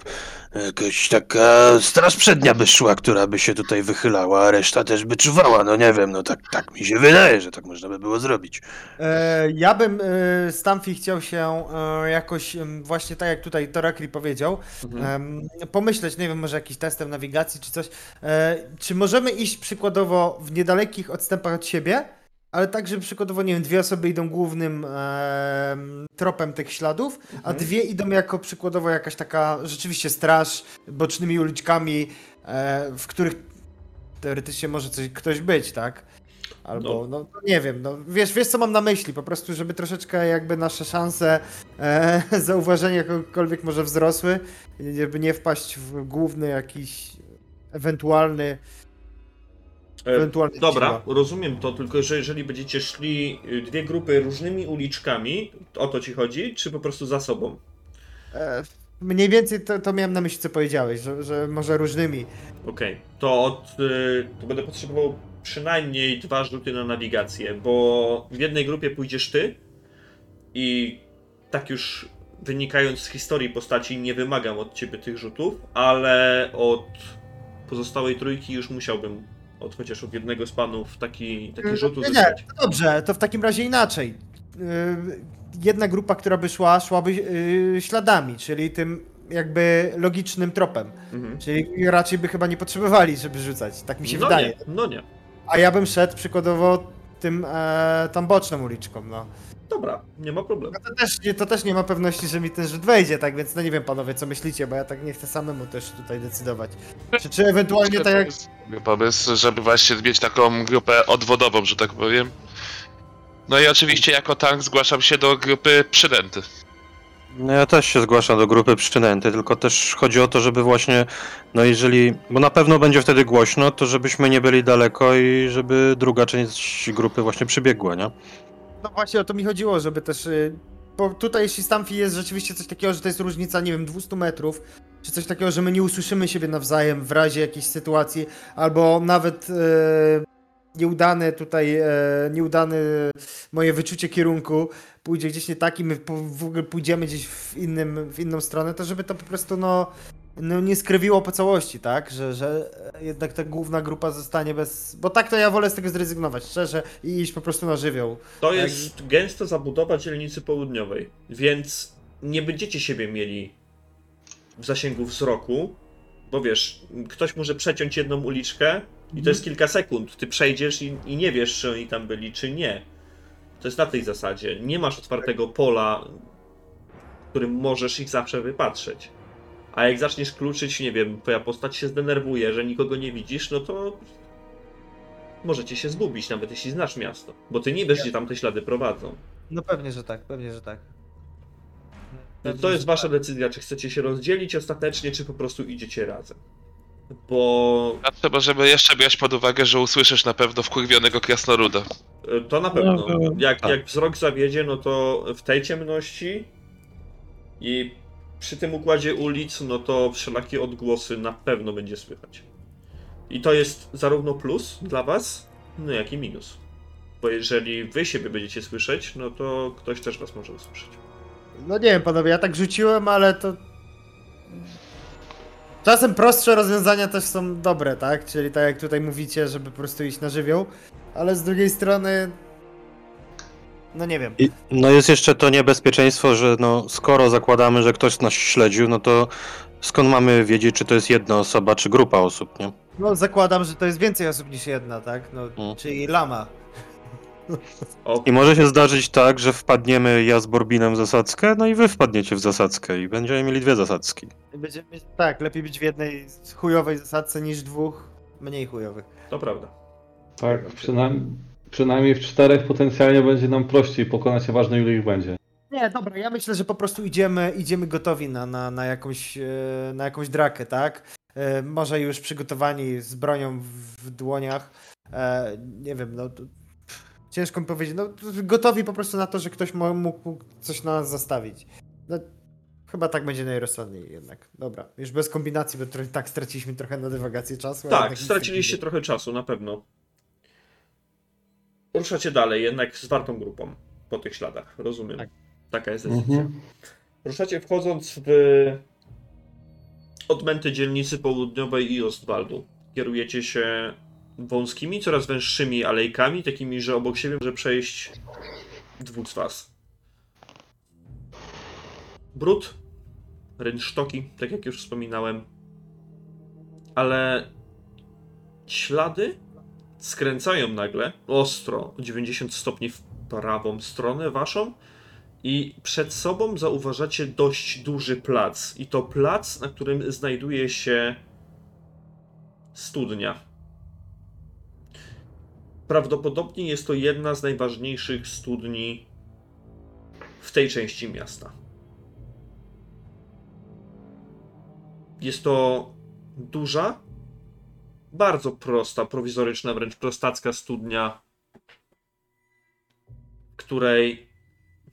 jakaś taka straż przednia by szła, która by się tutaj wychylała, a reszta też by czuwała, no nie wiem, no tak, tak mi się wydaje, że tak można by było zrobić. E, ja bym e, Stamfi chciał się e, jakoś właśnie tak jak tutaj Torakri powiedział, em, pomyśleć, nie wiem, może jakiś testem nawigacji czy coś. E, czy możemy iść przykładowo w niedalekich odstępach od siebie, ale tak, że przykładowo, nie wiem, dwie osoby idą głównym em, tropem tych śladów, a dwie idą jako przykładowo jakaś taka rzeczywiście straż bocznymi uliczkami, e, w których teoretycznie może coś, ktoś być, tak? Albo, no, no nie wiem, no wiesz, wiesz co mam na myśli, po prostu, żeby troszeczkę jakby nasze szanse e, zauważenia kogokolwiek może wzrosły, żeby nie wpaść w główny jakiś ewentualny, E, ewentualny Dobra, siła. rozumiem to, tylko że jeżeli będziecie szli dwie grupy różnymi uliczkami, o to ci chodzi, czy po prostu za sobą? E, mniej więcej to, to miałem na myśli, co powiedziałeś, że, że może różnymi. Okej, to od, y, to będę potrzebował przynajmniej dwa rzuty na nawigację, bo w jednej grupie pójdziesz ty i tak już wynikając z historii postaci nie wymagam od ciebie tych rzutów, ale od pozostałej trójki już musiałbym od chociaż od jednego z panów taki, taki rzut nie, nie, dobrze, to w takim razie inaczej. E, jedna grupa, która by szła, szłaby e, śladami, czyli tym jakby logicznym tropem. Mhm. Czyli raczej by chyba nie potrzebowali, żeby rzucać, tak mi się no wydaje. Nie, no nie. A ja bym szedł przykładowo tym e, tam boczną uliczką, no. Dobra, nie ma problemu. no to, też, nie- to też nie ma pewności, że mi ten rzut wejdzie, tak więc no nie wiem panowie, co myślicie, bo ja tak nie chcę samemu też tutaj decydować. Czy, czy ewentualnie tak jak... Pomysł, żeby właśnie mieć taką grupę odwodową, że tak powiem. No i oczywiście jako tank zgłaszam się do grupy przynęty. No ja też się zgłaszam do grupy przynęty, tylko też chodzi o to, żeby właśnie, no jeżeli, bo na pewno będzie wtedy głośno, to żebyśmy nie byli daleko i żeby druga część grupy właśnie przybiegła, nie? No właśnie o to mi chodziło, żeby też... y, Bo tutaj jeśli Stamfi jest rzeczywiście coś takiego, że to jest różnica, nie wiem, 200 metrów, czy coś takiego, że my nie usłyszymy siebie nawzajem w razie jakiejś sytuacji, albo nawet e, nieudane tutaj, e, nieudane moje wyczucie kierunku pójdzie gdzieś nie tak i my w ogóle pójdziemy gdzieś w, innym, w inną stronę, to żeby to po prostu no, no nie skrywiło po całości, tak? Że, że jednak ta główna grupa zostanie bez... Bo tak to ja wolę z tego zrezygnować, szczerze, i iść po prostu na żywioł. To Tak. jest gęsta zabudowa dzielnicy południowej, więc nie będziecie siebie mieli w zasięgu wzroku, bo wiesz, ktoś może przeciąć jedną uliczkę i to jest kilka sekund. Ty przejdziesz i, i nie wiesz, czy oni tam byli, czy nie. To jest na tej zasadzie. Nie masz otwartego pola, w którym możesz ich zawsze wypatrzeć. A jak zaczniesz kluczyć, nie wiem, twoja postać się zdenerwuje, że nikogo nie widzisz, no to możecie się zgubić, nawet jeśli znasz miasto. Bo ty nie wiesz, gdzie tam te ślady prowadzą. No pewnie, że tak, pewnie, że tak. No to jest wasza decyzja, czy chcecie się rozdzielić ostatecznie, czy po prostu idziecie razem. Bo A trzeba, żeby jeszcze brać pod uwagę, że usłyszysz na pewno wkurwionego krasnoluda. e, to na pewno. No, Jak, tak. jak wzrok zawiedzie, no to w tej ciemności i przy tym układzie ulic, no to wszelakie odgłosy na pewno będzie słychać. I to jest zarówno plus dla was, no jak i minus. Bo jeżeli wy siebie będziecie słyszeć, no to ktoś też was może usłyszeć. No nie wiem, panowie, ja tak rzuciłem, ale to... Czasem prostsze rozwiązania też są dobre, tak? Czyli tak jak tutaj mówicie, żeby po prostu iść na żywioł, ale z drugiej strony... No nie wiem. I, no jest jeszcze to niebezpieczeństwo, że no skoro zakładamy, że ktoś nas śledził, no to skąd mamy wiedzieć, czy to jest jedna osoba, czy grupa osób, nie? No zakładam, że to jest więcej osób niż jedna, tak? No, Mm. czyli lama. I może się zdarzyć tak, że wpadniemy ja z Borbinem w zasadzkę, no i wy wpadniecie w zasadzkę i będziemy mieli dwie zasadzki. Będziemy tak, lepiej być w jednej chujowej zasadce niż dwóch mniej chujowych. to prawda. Tak, przynajmniej, przynajmniej w czterech potencjalnie będzie nam prościej pokonać, ważne ile ich będzie. Nie, dobra, ja myślę, że po prostu idziemy, idziemy gotowi na, na, na, jakąś, e, na jakąś drakę, tak? E, Może już przygotowani z bronią w, dłoniach. E, Nie wiem, no to, ciężko mi powiedzieć. No, gotowi po prostu na to, że ktoś mógł coś na nas zastawić. No, chyba tak będzie najrozsądniej jednak. Dobra, już bez kombinacji, bo trochę, tak straciliśmy trochę na dywagację czasu. Tak, straciliście trochę czasu, na pewno. Ruszacie dalej, jednak z wartą grupą po tych śladach, rozumiem. Tak. Taka jest decyzja. Mhm. Ruszacie wchodząc w odmęty dzielnicy południowej i Ostwaldu. Kierujecie się wąskimi, coraz węższymi alejkami, takimi, że obok siebie może przejść dwóch z was. Brud, rynsztoki, tak jak już wspominałem, ale ślady skręcają nagle ostro o 90 stopni w prawą stronę waszą i przed sobą zauważacie dość duży plac. I to plac, na którym znajduje się studnia. Prawdopodobnie jest to jedna z najważniejszych studni w tej części miasta. Jest to duża, bardzo prosta, prowizoryczna, wręcz prostacka studnia, której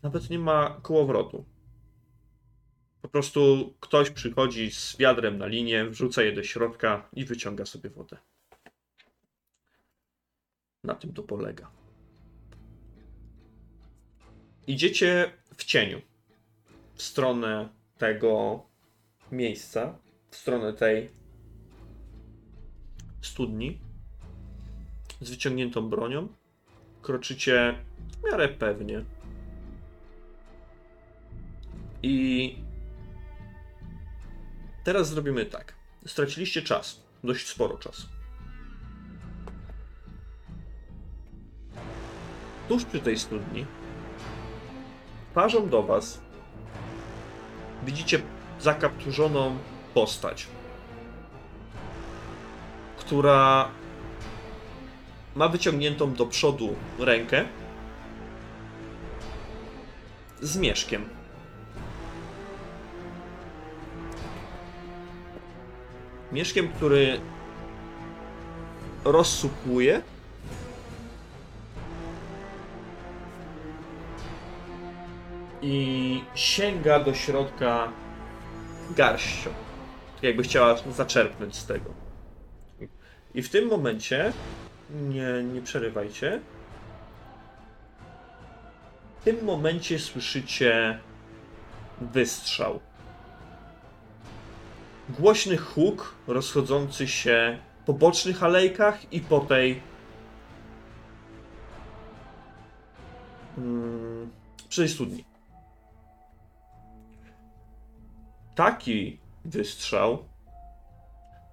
nawet nie ma kołowrotu. Po prostu ktoś przychodzi z wiadrem na linię, wrzuca je do środka i wyciąga sobie wodę. Na tym to polega. Idziecie w cieniu w stronę tego miejsca, w stronę tej studni z wyciągniętą bronią. Kroczycie w miarę pewnie. I teraz zrobimy tak. Straciliście czas, dość sporo czasu. Tuż przy tej studni parzą do was widzicie zakapturzoną postać, która ma wyciągniętą do przodu rękę z mieszkiem. Mieszkiem, który rozsupłuje. I sięga do środka garścią. Tak jakby chciała zaczerpnąć z tego. I w tym momencie, nie, nie przerywajcie, w tym momencie słyszycie wystrzał. Głośny huk rozchodzący się po bocznych alejkach i po tej. Mm, przy studni. Taki wystrzał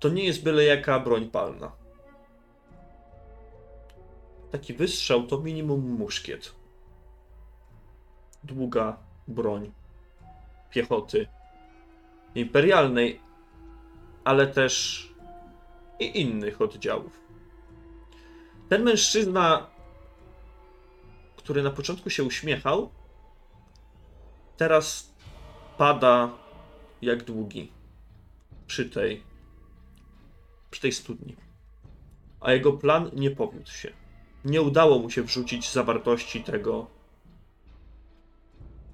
to nie jest byle jaka broń palna. Taki wystrzał to minimum muszkiet. Długa broń piechoty imperialnej, ale też i innych oddziałów. Ten mężczyzna, który na początku się uśmiechał, teraz pada jak długi przy tej, przy tej studni. A jego plan nie powiódł się. Nie udało mu się wrzucić zawartości tego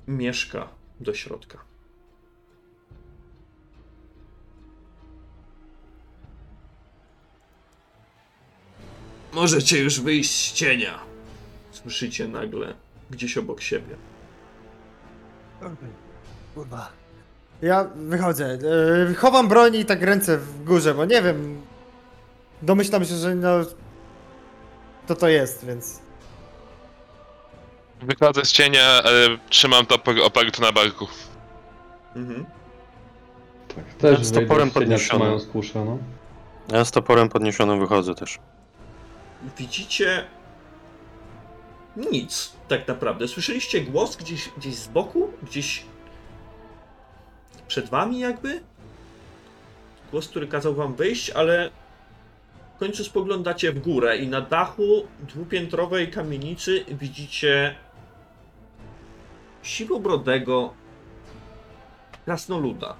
mieszka do środka. Możecie już wyjść z cienia. Słyszycie nagle gdzieś obok siebie. Kurwa. Ja wychodzę. Yy, chowam broń i tak ręce w górze, bo nie wiem. Domyślam się, że no. To to jest, więc. Wychodzę z cienia, ale trzymam topór oparty na barku. Mhm. Tak, też z toporem podniesionym. kuszę, no. Ja z toporem podniesionym wychodzę też. Widzicie nic tak naprawdę. Słyszeliście głos gdzieś, gdzieś z boku, gdzieś przed wami jakby? Głos, który kazał wam wyjść, ale końcu spoglądacie w górę i na dachu dwupiętrowej kamienicy widzicie siwobrodego krasnoluda,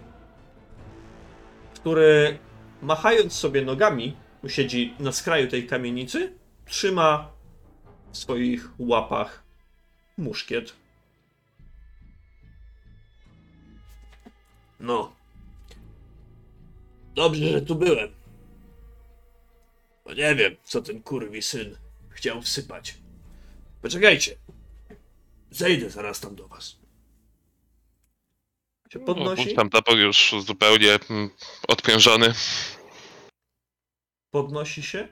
który machając sobie nogami, siedzi na skraju tej kamienicy, trzyma w swoich łapach muszkiet. No. Dobrze, że tu byłem. Bo nie wiem, co ten kurwi syn chciał wsypać. Poczekajcie. Zejdę zaraz tam do was. Się podnosi, Tam topór już zupełnie mm, odprężony. podnosi się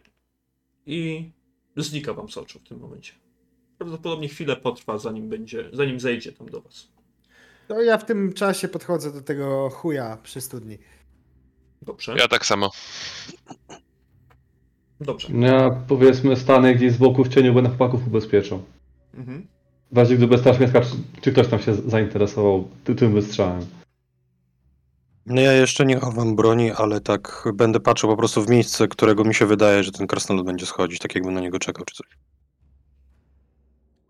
i znika wam z oczu w tym momencie. Prawdopodobnie chwilę potrwa, zanim będzie, zanim zejdzie tam do was. To ja w tym czasie podchodzę do tego chuja przy studni. Dobrze. Ja tak samo. Dobrze. No Ja powiedzmy stanę gdzieś z boku w cieniu, będę chłopaków ubezpieczał. Mhm. W razie gdyby Straż Miejska, czy, ktoś tam się zainteresował ty, tym wystrzałem. No ja jeszcze nie chowam broni, ale tak będę patrzył po prostu w miejsce, którego mi się wydaje, że ten krasnolud będzie schodzić, tak jakbym na niego czekał czy coś.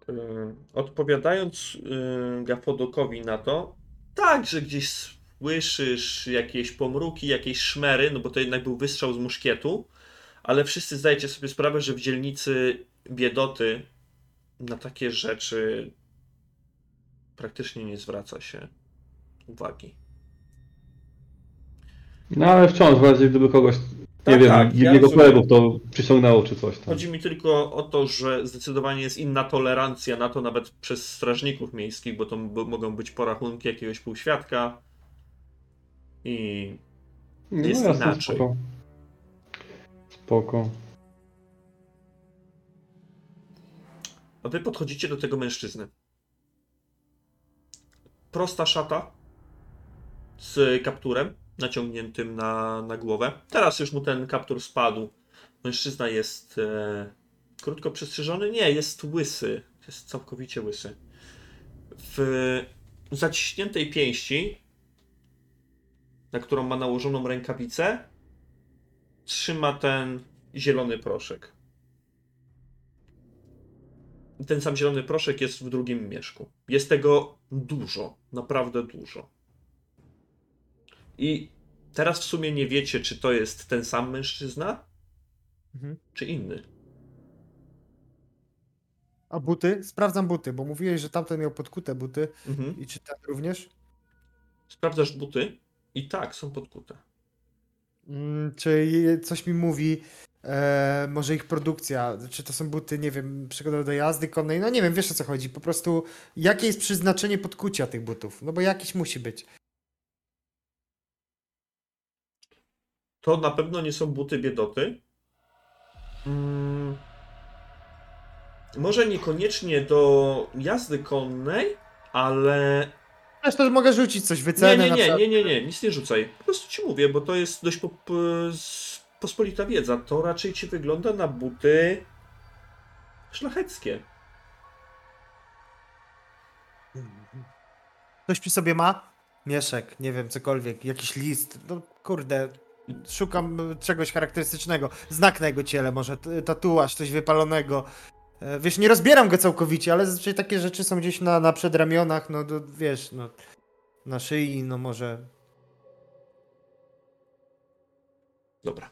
Yy, Odpowiadając yy, Gafodokowi na to, tak, że gdzieś słyszysz jakieś pomruki, jakieś szmery, no bo to jednak był wystrzał z muszkietu, ale wszyscy zdajecie sobie sprawę, że w dzielnicy biedoty na takie rzeczy praktycznie nie zwraca się uwagi. No ale wciąż, w razie gdyby kogoś, nie Tak, wiem, tak, ja jego rozumiem. kolegów to przyciągnęło czy coś tam. Chodzi mi tylko o to, że zdecydowanie jest inna tolerancja na to nawet przez strażników miejskich, bo to mogą być porachunki jakiegoś półświadka i Nie, jest no inaczej. Spoko. Spoko. A wy podchodzicie do tego mężczyzny. Prosta szata z kapturem naciągniętym na, na głowę. Teraz już mu ten kaptur spadł. Mężczyzna jest e, krótko przystrzyżony. Nie, jest łysy. Jest całkowicie łysy. W zaciśniętej pięści, na którą ma nałożoną rękawicę, trzyma ten zielony proszek. Ten sam zielony proszek jest w drugim mieszku. Jest tego dużo, naprawdę dużo. I teraz w sumie nie wiecie, czy to jest ten sam mężczyzna, Mhm. czy inny. A buty? Sprawdzam buty, bo mówiłeś, że tamten miał podkute buty. Mhm. I czy ten również? Sprawdzasz buty i tak, są podkute. Mm, czy coś mi mówi, e, może ich produkcja, czy to są buty, nie wiem, przygotowane do jazdy konnej, no nie wiem, wiesz o co chodzi, po prostu jakie jest przeznaczenie podkucia tych butów, no bo jakiś musi być. To na pewno nie są buty biedoty. Mm. Może niekoniecznie do jazdy konnej, ale Zresztą mogę rzucić coś, Nie, wycenę nie, na nie, przykład. nie, nie, nie, nic nie rzucaj. Po prostu ci mówię, bo to jest dość po, po, s- pospolita wiedza. To raczej ci wygląda na buty szlacheckie. Ktoś przy sobie ma? Mieszek, nie wiem, cokolwiek, jakiś list, no kurde, szukam e, czegoś charakterystycznego, znak na jego ciele, może t- tatuaż, coś wypalonego. E, Wiesz, nie rozbieram go całkowicie, ale zazwyczaj takie rzeczy są gdzieś na, na przedramionach, no to, wiesz, no, na szyi, no może Dobra.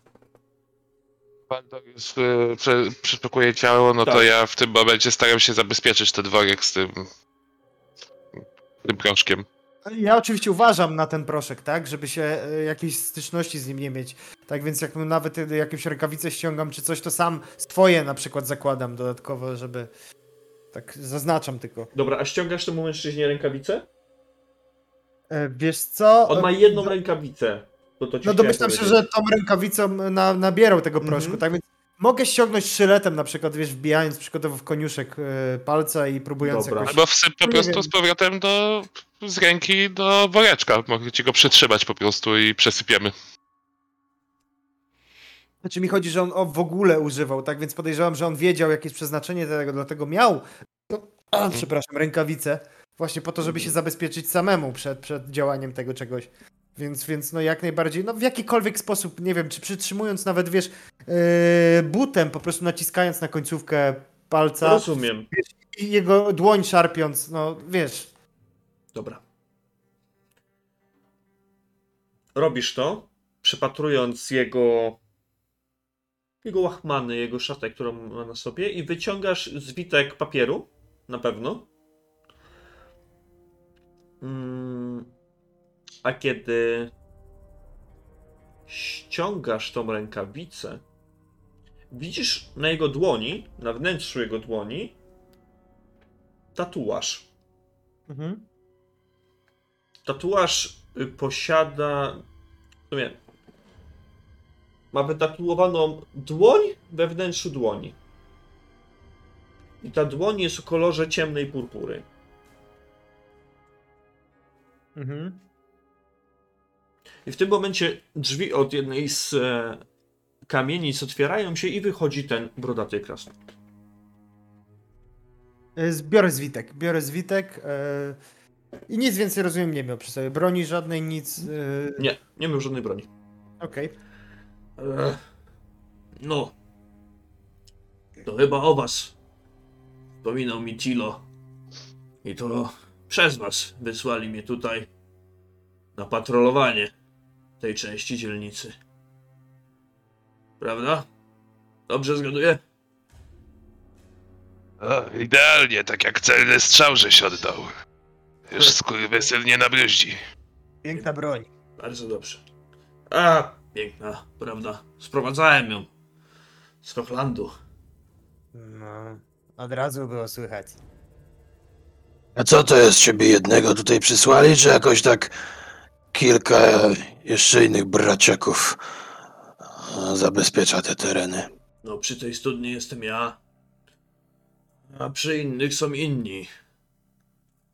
Waldor już y, prze, przeszukuje ciało, no to Tak. ja w tym momencie staram się zabezpieczyć ten worek z tym, tym proszkiem. Ja oczywiście uważam na ten proszek, tak, żeby się e, jakiejś styczności z nim nie mieć. Tak więc jak nawet e, jakieś rękawice ściągam czy coś, to sam swoje na przykład zakładam dodatkowo, żeby tak zaznaczam tylko. Dobra, a ściągasz temu mężczyźnie rękawice? E, Wiesz co? On ma E, jedną no- rękawicę. To ci No domyślam się, że tą rękawicą na, nabierał tego proszku, Mhm. tak więc mogę ściągnąć sztyletem na przykład, wiesz, wbijając przykładowo w koniuszek e, palca i próbując Dobra. jakoś... Albo wsyp po prostu z powrotem do, z ręki do woreczka. Mogę ci go przytrzymać po prostu i przesypiemy. Znaczy mi chodzi, że on o, w ogóle używał, tak więc podejrzewam, że on wiedział jakie jest przeznaczenie tego, dlatego miał, no, a, przepraszam, rękawice, właśnie po to, żeby się zabezpieczyć samemu przed, przed działaniem tego czegoś. Więc, więc no jak najbardziej, no w jakikolwiek sposób, nie wiem, czy przytrzymując nawet, wiesz, yy, butem, po prostu naciskając na końcówkę palca Rozumiem. i jego dłoń szarpiąc, no wiesz, Dobra. Robisz to, przypatrując jego jego łachmany, jego szatę, którą ma na sobie i wyciągasz zwitek papieru, na pewno. Mm, A kiedy ściągasz tą rękawicę, widzisz na jego dłoni, na wnętrzu jego dłoni, tatuaż. mhm. Tatuaż y, posiada. W sumie. Ma wytatuowaną dłoń we wnętrzu dłoni. I ta dłoń jest o kolorze ciemnej purpury. Mhm. I w tym momencie drzwi od jednej z e, kamienic otwierają się i wychodzi ten brodaty krasnolud. E, Biorę zwitek, biorę zwitek e, i nic więcej rozumiem nie miał przy sobie, broni żadnej, nic, e, Nie, nie miał żadnej broni. okej. Ech, No. To chyba o was. Wspominał mi Tilo. I to przez was wysłali mnie tutaj na patrolowanie tej części dzielnicy. Prawda? Dobrze zgaduję? O, idealnie, tak jak celny strzał, żeś oddał. Już skurwysyn nie nabruździ. Piękna broń. Bardzo dobrze. A, piękna, prawda? Sprowadzałem ją z Hochlandu. No, od razu było słychać. A co to jest ciebie jednego tutaj przysłali, czy jakoś tak kilka jeszcze innych braciaków zabezpiecza te tereny? No, przy tej studni jestem ja, a przy innych są inni.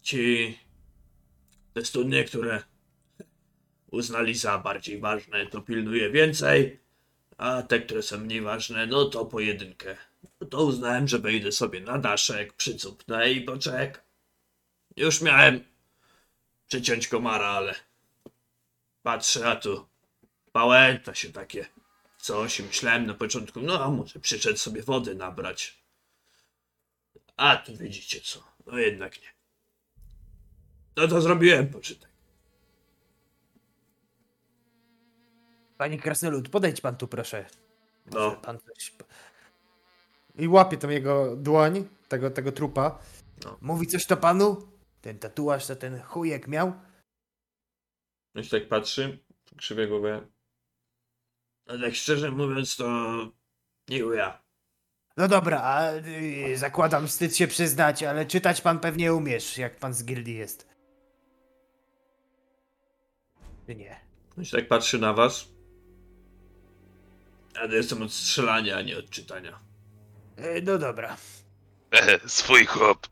Ci. te studnie, które uznali za bardziej ważne, to pilnuje więcej, a te, które są mniej ważne, no to pojedynkę. No to uznałem, że wejdę sobie na daszek, przycupnę i poczekam. Już miałem przyciąć komara, ale patrzę, a tu pałęta się takie coś myślałem na początku, no a może przyszedł sobie wody nabrać. A tu widzicie co, no jednak nie. No to zrobiłem poczytek. Panie Krasnolud, podejdź pan tu proszę. Może No. Pan coś... I łapie tą jego dłoń, tego, tego trupa. No. Mówi coś to panu? Ten tatuaż, co ten chujek miał? No i tak patrzy, krzywie głowę. A tak szczerze mówiąc to nie ja. No dobra, a y, zakładam wstyd się przyznać, ale czytać pan pewnie umiesz, jak pan z gildii jest. Czy nie? No i tak patrzy na was. Ale jestem od strzelania, a nie od czytania. E, No dobra. Ehe, swój chłop.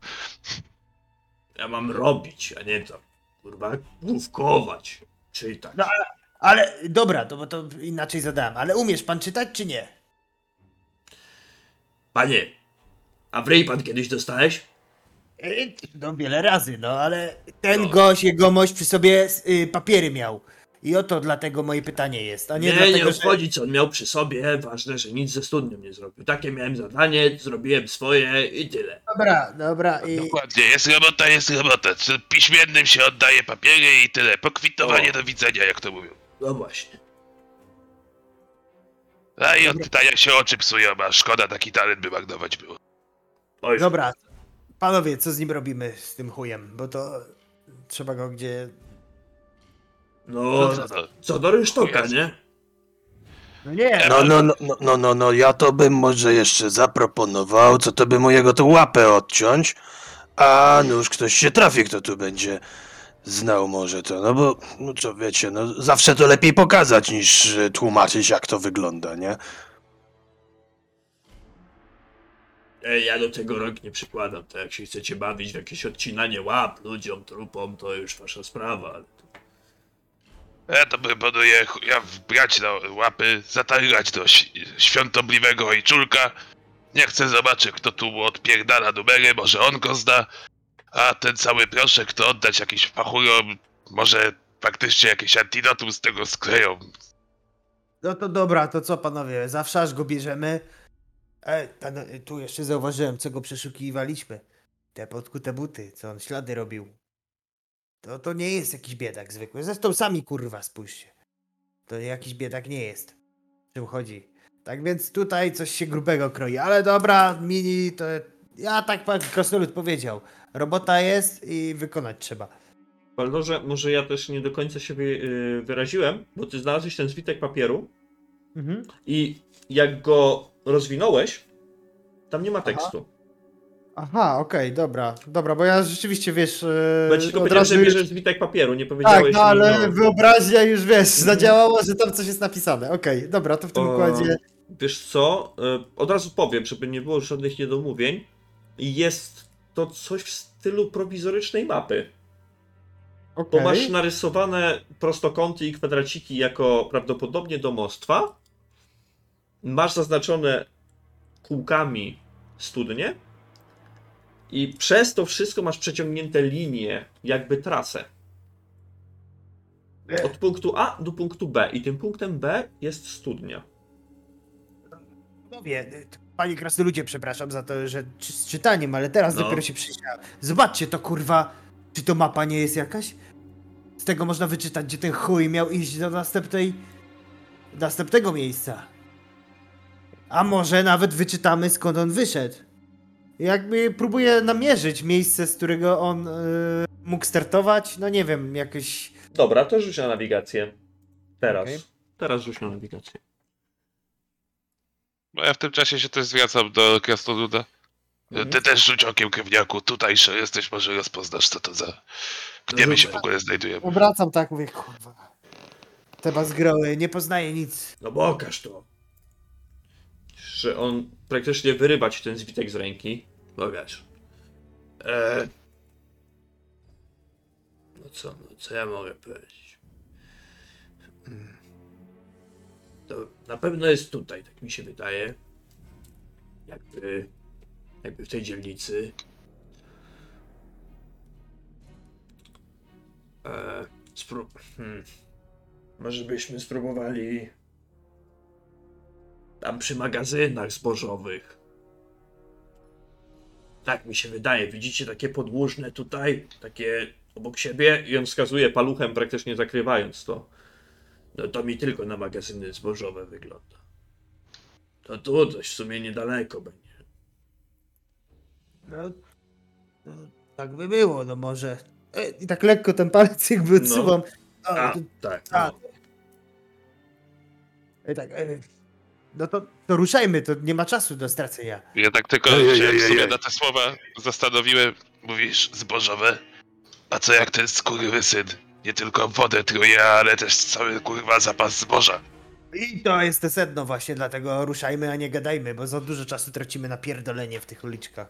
Ja mam robić, a nie to, kurwa, główkować, czytać. No, Ale dobra, to bo to inaczej zadałem. Ale umiesz pan czytać, czy nie? Panie, a w pan kiedyś dostałeś? No wiele razy, no ale ten No. gość, jegomość przy sobie y, papiery miał. I oto dlatego moje pytanie jest, a nie, Nie, nie, dlatego, że... obchodzi, co on miał przy sobie. Ważne, że nic ze studnią nie zrobił. Takie miałem zadanie, zrobiłem swoje i tyle. Dobra, dobra i... Dokładnie, jest robota, jest robota. Czy Piśmiennym się oddaje papiery i tyle. Pokwitowanie O. do widzenia, jak to mówią. No właśnie. A i od pytania się oczy psują, a szkoda taki talent by marnować było. Oj, Dobra, panowie, co z nim robimy, z tym chujem? Bo to trzeba go gdzie... no, No, no, co do rynsztoka, nie? No nie, No, no, no, no, no, no, no, ja to bym może jeszcze zaproponował, co to by mu jego tą łapę odciąć, a nuż ktoś się trafi, kto tu będzie znał może to, no bo, no co wiecie, no zawsze to lepiej pokazać niż e, tłumaczyć jak to wygląda, nie? Ej, ja do tego rąk nie przykładam. To jak się chcecie bawić w jakieś odcinanie łap ludziom, trupom, to już wasza sprawa. Ale to... Ja to proponuję ja wbrać na łapy, zatargać do ś- świątobliwego ojczulka. Nie chcę zobaczyć, kto tu mu odpierdala numery, może on go zda. A ten cały proszek to oddać jakimś fachurom. Może faktycznie jakieś antidotum z tego skleją. No to dobra, to co panowie, zawsze aż go bierzemy. E, e, tu jeszcze zauważyłem, co go przeszukiwaliśmy. Te podkute buty, co on ślady robił. To, to nie jest jakiś biedak zwykły. Zresztą sami kurwa spójrzcie. To jakiś biedak nie jest. Czym chodzi? Tak więc tutaj coś się grubego kroi. Ale dobra, mini to... Ja tak pan Krasnolud powiedział. Robota jest i wykonać trzeba. Baldorze, może ja też nie do końca się yy, wyraziłem, bo ty znalazłeś ten zwitek papieru Mhm. i jak go rozwinąłeś, tam nie ma tekstu. Aha, okej, dobra, dobra, bo ja rzeczywiście, wiesz, e, Bo ja ci tylko powiedziałem, że bierzesz zwitek papieru, nie Tak, powiedziałeś no ale no. wyobraźnia już, wiesz, zadziałała, że tam coś jest napisane. Okej, dobra, to w tym O, układzie... Wiesz co, y, od razu powiem, żeby nie było żadnych niedomówień. Jest to coś w stylu prowizorycznej mapy. Bo Okej. masz narysowane prostokąty i kwadraciki jako prawdopodobnie domostwa. Masz zaznaczone kółkami studnie. I przez to wszystko masz przeciągnięte linie, jakby trasę. Od punktu A do punktu B. I tym punktem B jest studnia. Panowie, panie krasnoludzie, przepraszam za to, że czy, z czytaniem, ale teraz No. dopiero się przyjrzałem. Zobaczcie to kurwa, czy to mapa nie jest jakaś? Z tego można wyczytać, gdzie ten chuj miał iść do następnej, następnego miejsca. A może nawet wyczytamy skąd on wyszedł. Jakby próbuję namierzyć miejsce, z którego on y, mógł startować, no nie wiem, jakoś... Dobra, to rzuć na nawigację. Teraz. Okej. Teraz rzuć na nawigację. No ja w tym czasie się też zwracam do Krasnoluda. Ty też rzuć okiem krewniaku, tutejszy jesteś, może rozpoznasz co to za... Gdzie my się w ogóle znajdujemy. Obracam tak, mówię, kurwa. Te bazgroły, nie poznaje nic. No pokaż to. Że on praktycznie wyrywa ci ten zwitek z ręki. Pokaż. Eee. No co, no co ja mogę powiedzieć? Hmm. To na pewno jest tutaj, tak mi się wydaje. Jakby, jakby w tej dzielnicy. Eee, spró- hmm. Może byśmy spróbowali tam przy magazynach zbożowych. Tak mi się wydaje. Widzicie takie podłużne tutaj, takie obok siebie i on wskazuje paluchem praktycznie zakrywając to. No to mi tylko na magazyny zbożowe wygląda. To tu coś w sumie niedaleko będzie. No, no tak by było, no może. E, I tak lekko ten palec jakby No. odsuwam. O, A, to, tak. a, No. e, tak e, no to, to ruszajmy, to nie ma czasu do stracenia. Ja tak tylko Ej, się ej, w sumie ej. na te słowa zastanowiłem. Mówisz zbożowe? A co jak ten skurwysyn? Nie tylko wodę truje, ale też cały kurwa zapas zboża. I to jest te sedno właśnie, dlatego ruszajmy, a nie gadajmy, bo za dużo czasu tracimy na pierdolenie w tych uliczkach.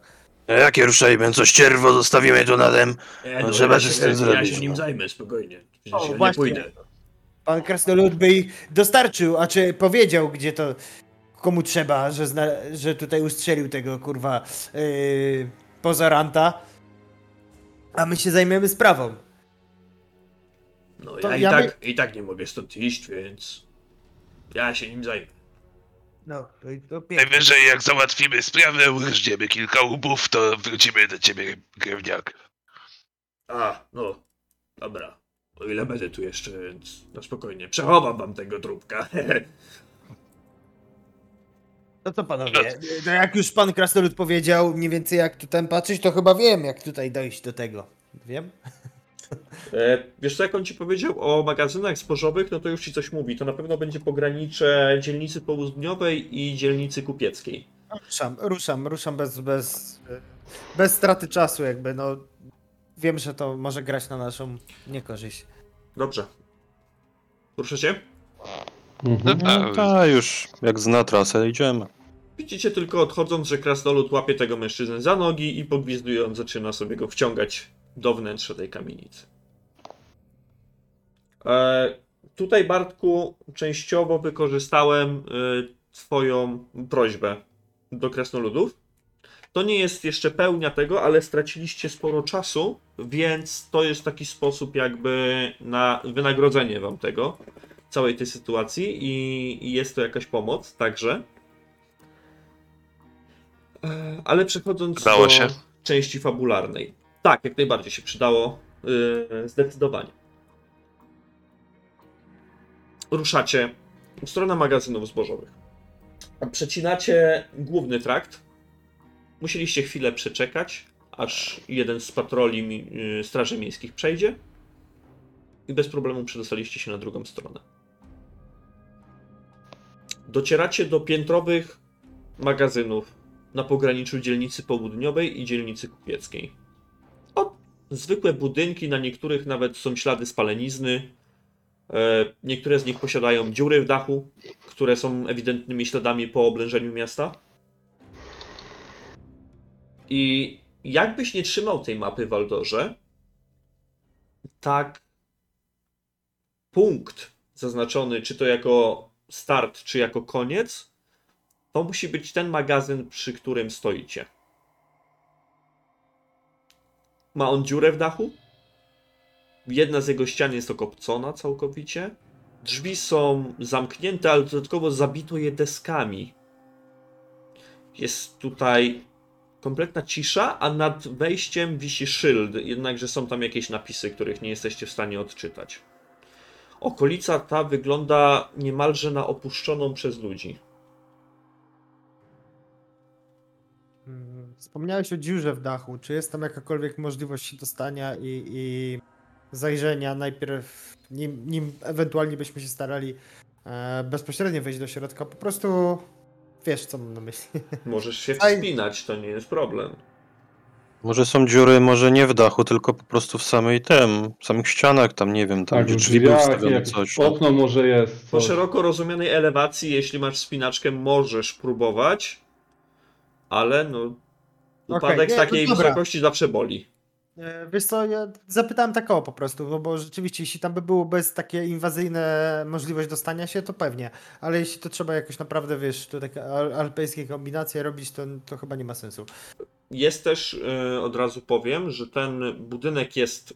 A jakie ruszajmy? Co ścierwo zostawimy tu na dem? E, No, trzeba ja się, z tym ja zrobić, się nim no. zajmę, spokojnie. Przecież O, ja nie właśnie. pójdę. Pan Krasnolud by ich dostarczył, a czy powiedział, gdzie to, komu trzeba, że, zna, że tutaj ustrzelił tego kurwa yy, pozoranta, a my się zajmiemy sprawą. No To ja, i, ja tak, i tak nie mogę stąd iść, więc ja się nim zajmę. No, to, to pięknie. Najwyżej jak załatwimy sprawę, urżniemy kilka łbów, to wrócimy do ciebie, krewniak. A, no, dobra. O ile będę tu jeszcze, więc no spokojnie. Przechowam wam tego trupka. No to panowie, no jak już pan Krasnolud powiedział mniej więcej jak tu tam patrzeć, to chyba wiem jak tutaj dojść do tego. Wiem? e, wiesz co, jak on ci powiedział o magazynach zbożowych, no to już ci coś mówi. To na pewno będzie pogranicze dzielnicy południowej i dzielnicy kupieckiej. Ruszam, ruszam, ruszam bez, bez, bez straty czasu jakby, no. Wiem, że to może grać na naszą niekorzyść. Dobrze. Ruszycie? Mhm. No ta już, jak zna trasę, idziemy. Widzicie tylko odchodząc, że krasnolud łapie tego mężczyznę za nogi i pogwizdując zaczyna sobie go wciągać do wnętrza tej kamienicy. E, tutaj, Bartku, częściowo wykorzystałem e, Twoją prośbę do krasnoludów. To nie jest jeszcze pełnia tego, ale straciliście sporo czasu, więc to jest taki sposób jakby na wynagrodzenie Wam tego, całej tej sytuacji i, i jest to jakaś pomoc także. E, Ale przechodząc do się? części fabularnej. Tak, jak najbardziej się przydało. Yy, zdecydowanie. Ruszacie w stronę magazynów zbożowych. Przecinacie główny trakt. Musieliście chwilę przeczekać, aż jeden z patroli yy, Straży Miejskich przejdzie. I bez problemu przedostaliście się na drugą stronę. Docieracie do piętrowych magazynów na pograniczu dzielnicy południowej i dzielnicy kupieckiej. O, zwykłe budynki, na niektórych nawet są ślady spalenizny. E, niektóre z nich posiadają dziury w dachu, które są ewidentnymi śladami po oblężeniu miasta. I jakbyś nie trzymał tej mapy, Waldorze, tak punkt zaznaczony, czy to jako start, czy jako koniec, to musi być ten magazyn, przy którym stoicie. Ma on dziurę w dachu. Jedna z jego ścian jest okopcona całkowicie. Drzwi są zamknięte, ale dodatkowo zabito je deskami. Jest tutaj kompletna cisza, a nad wejściem wisi szyld, jednakże są tam jakieś napisy, których nie jesteście w stanie odczytać. Okolica ta wygląda niemalże na opuszczoną przez ludzi. Mm, Wspomniałeś o dziurze w dachu. Czy jest tam jakakolwiek możliwość dostania i, i zajrzenia najpierw, nim, nim ewentualnie byśmy się starali e, bezpośrednio wejść do środka? Po prostu wiesz, co mam na myśli. Możesz się wspinać, to nie jest problem. Może są dziury, może nie w dachu, tylko po prostu w samej tem, w samych ścianach, tam nie wiem, tam Tak, gdzie w drzwi były wstawione, coś. no. okno może jest. Po Coś. szeroko rozumianej elewacji, jeśli masz wspinaczkę, możesz próbować, ale no. Upadek nie, z takiej no wysokości zawsze boli. E, Wiesz co, ja zapytałem tak o po prostu, no bo rzeczywiście, jeśli tam by było bez takie inwazyjne możliwość dostania się, to pewnie, ale jeśli to trzeba jakoś naprawdę, wiesz, to takie al- alpejskie kombinacje robić, to, to chyba nie ma sensu. Jest też, yy, od razu powiem, że ten budynek jest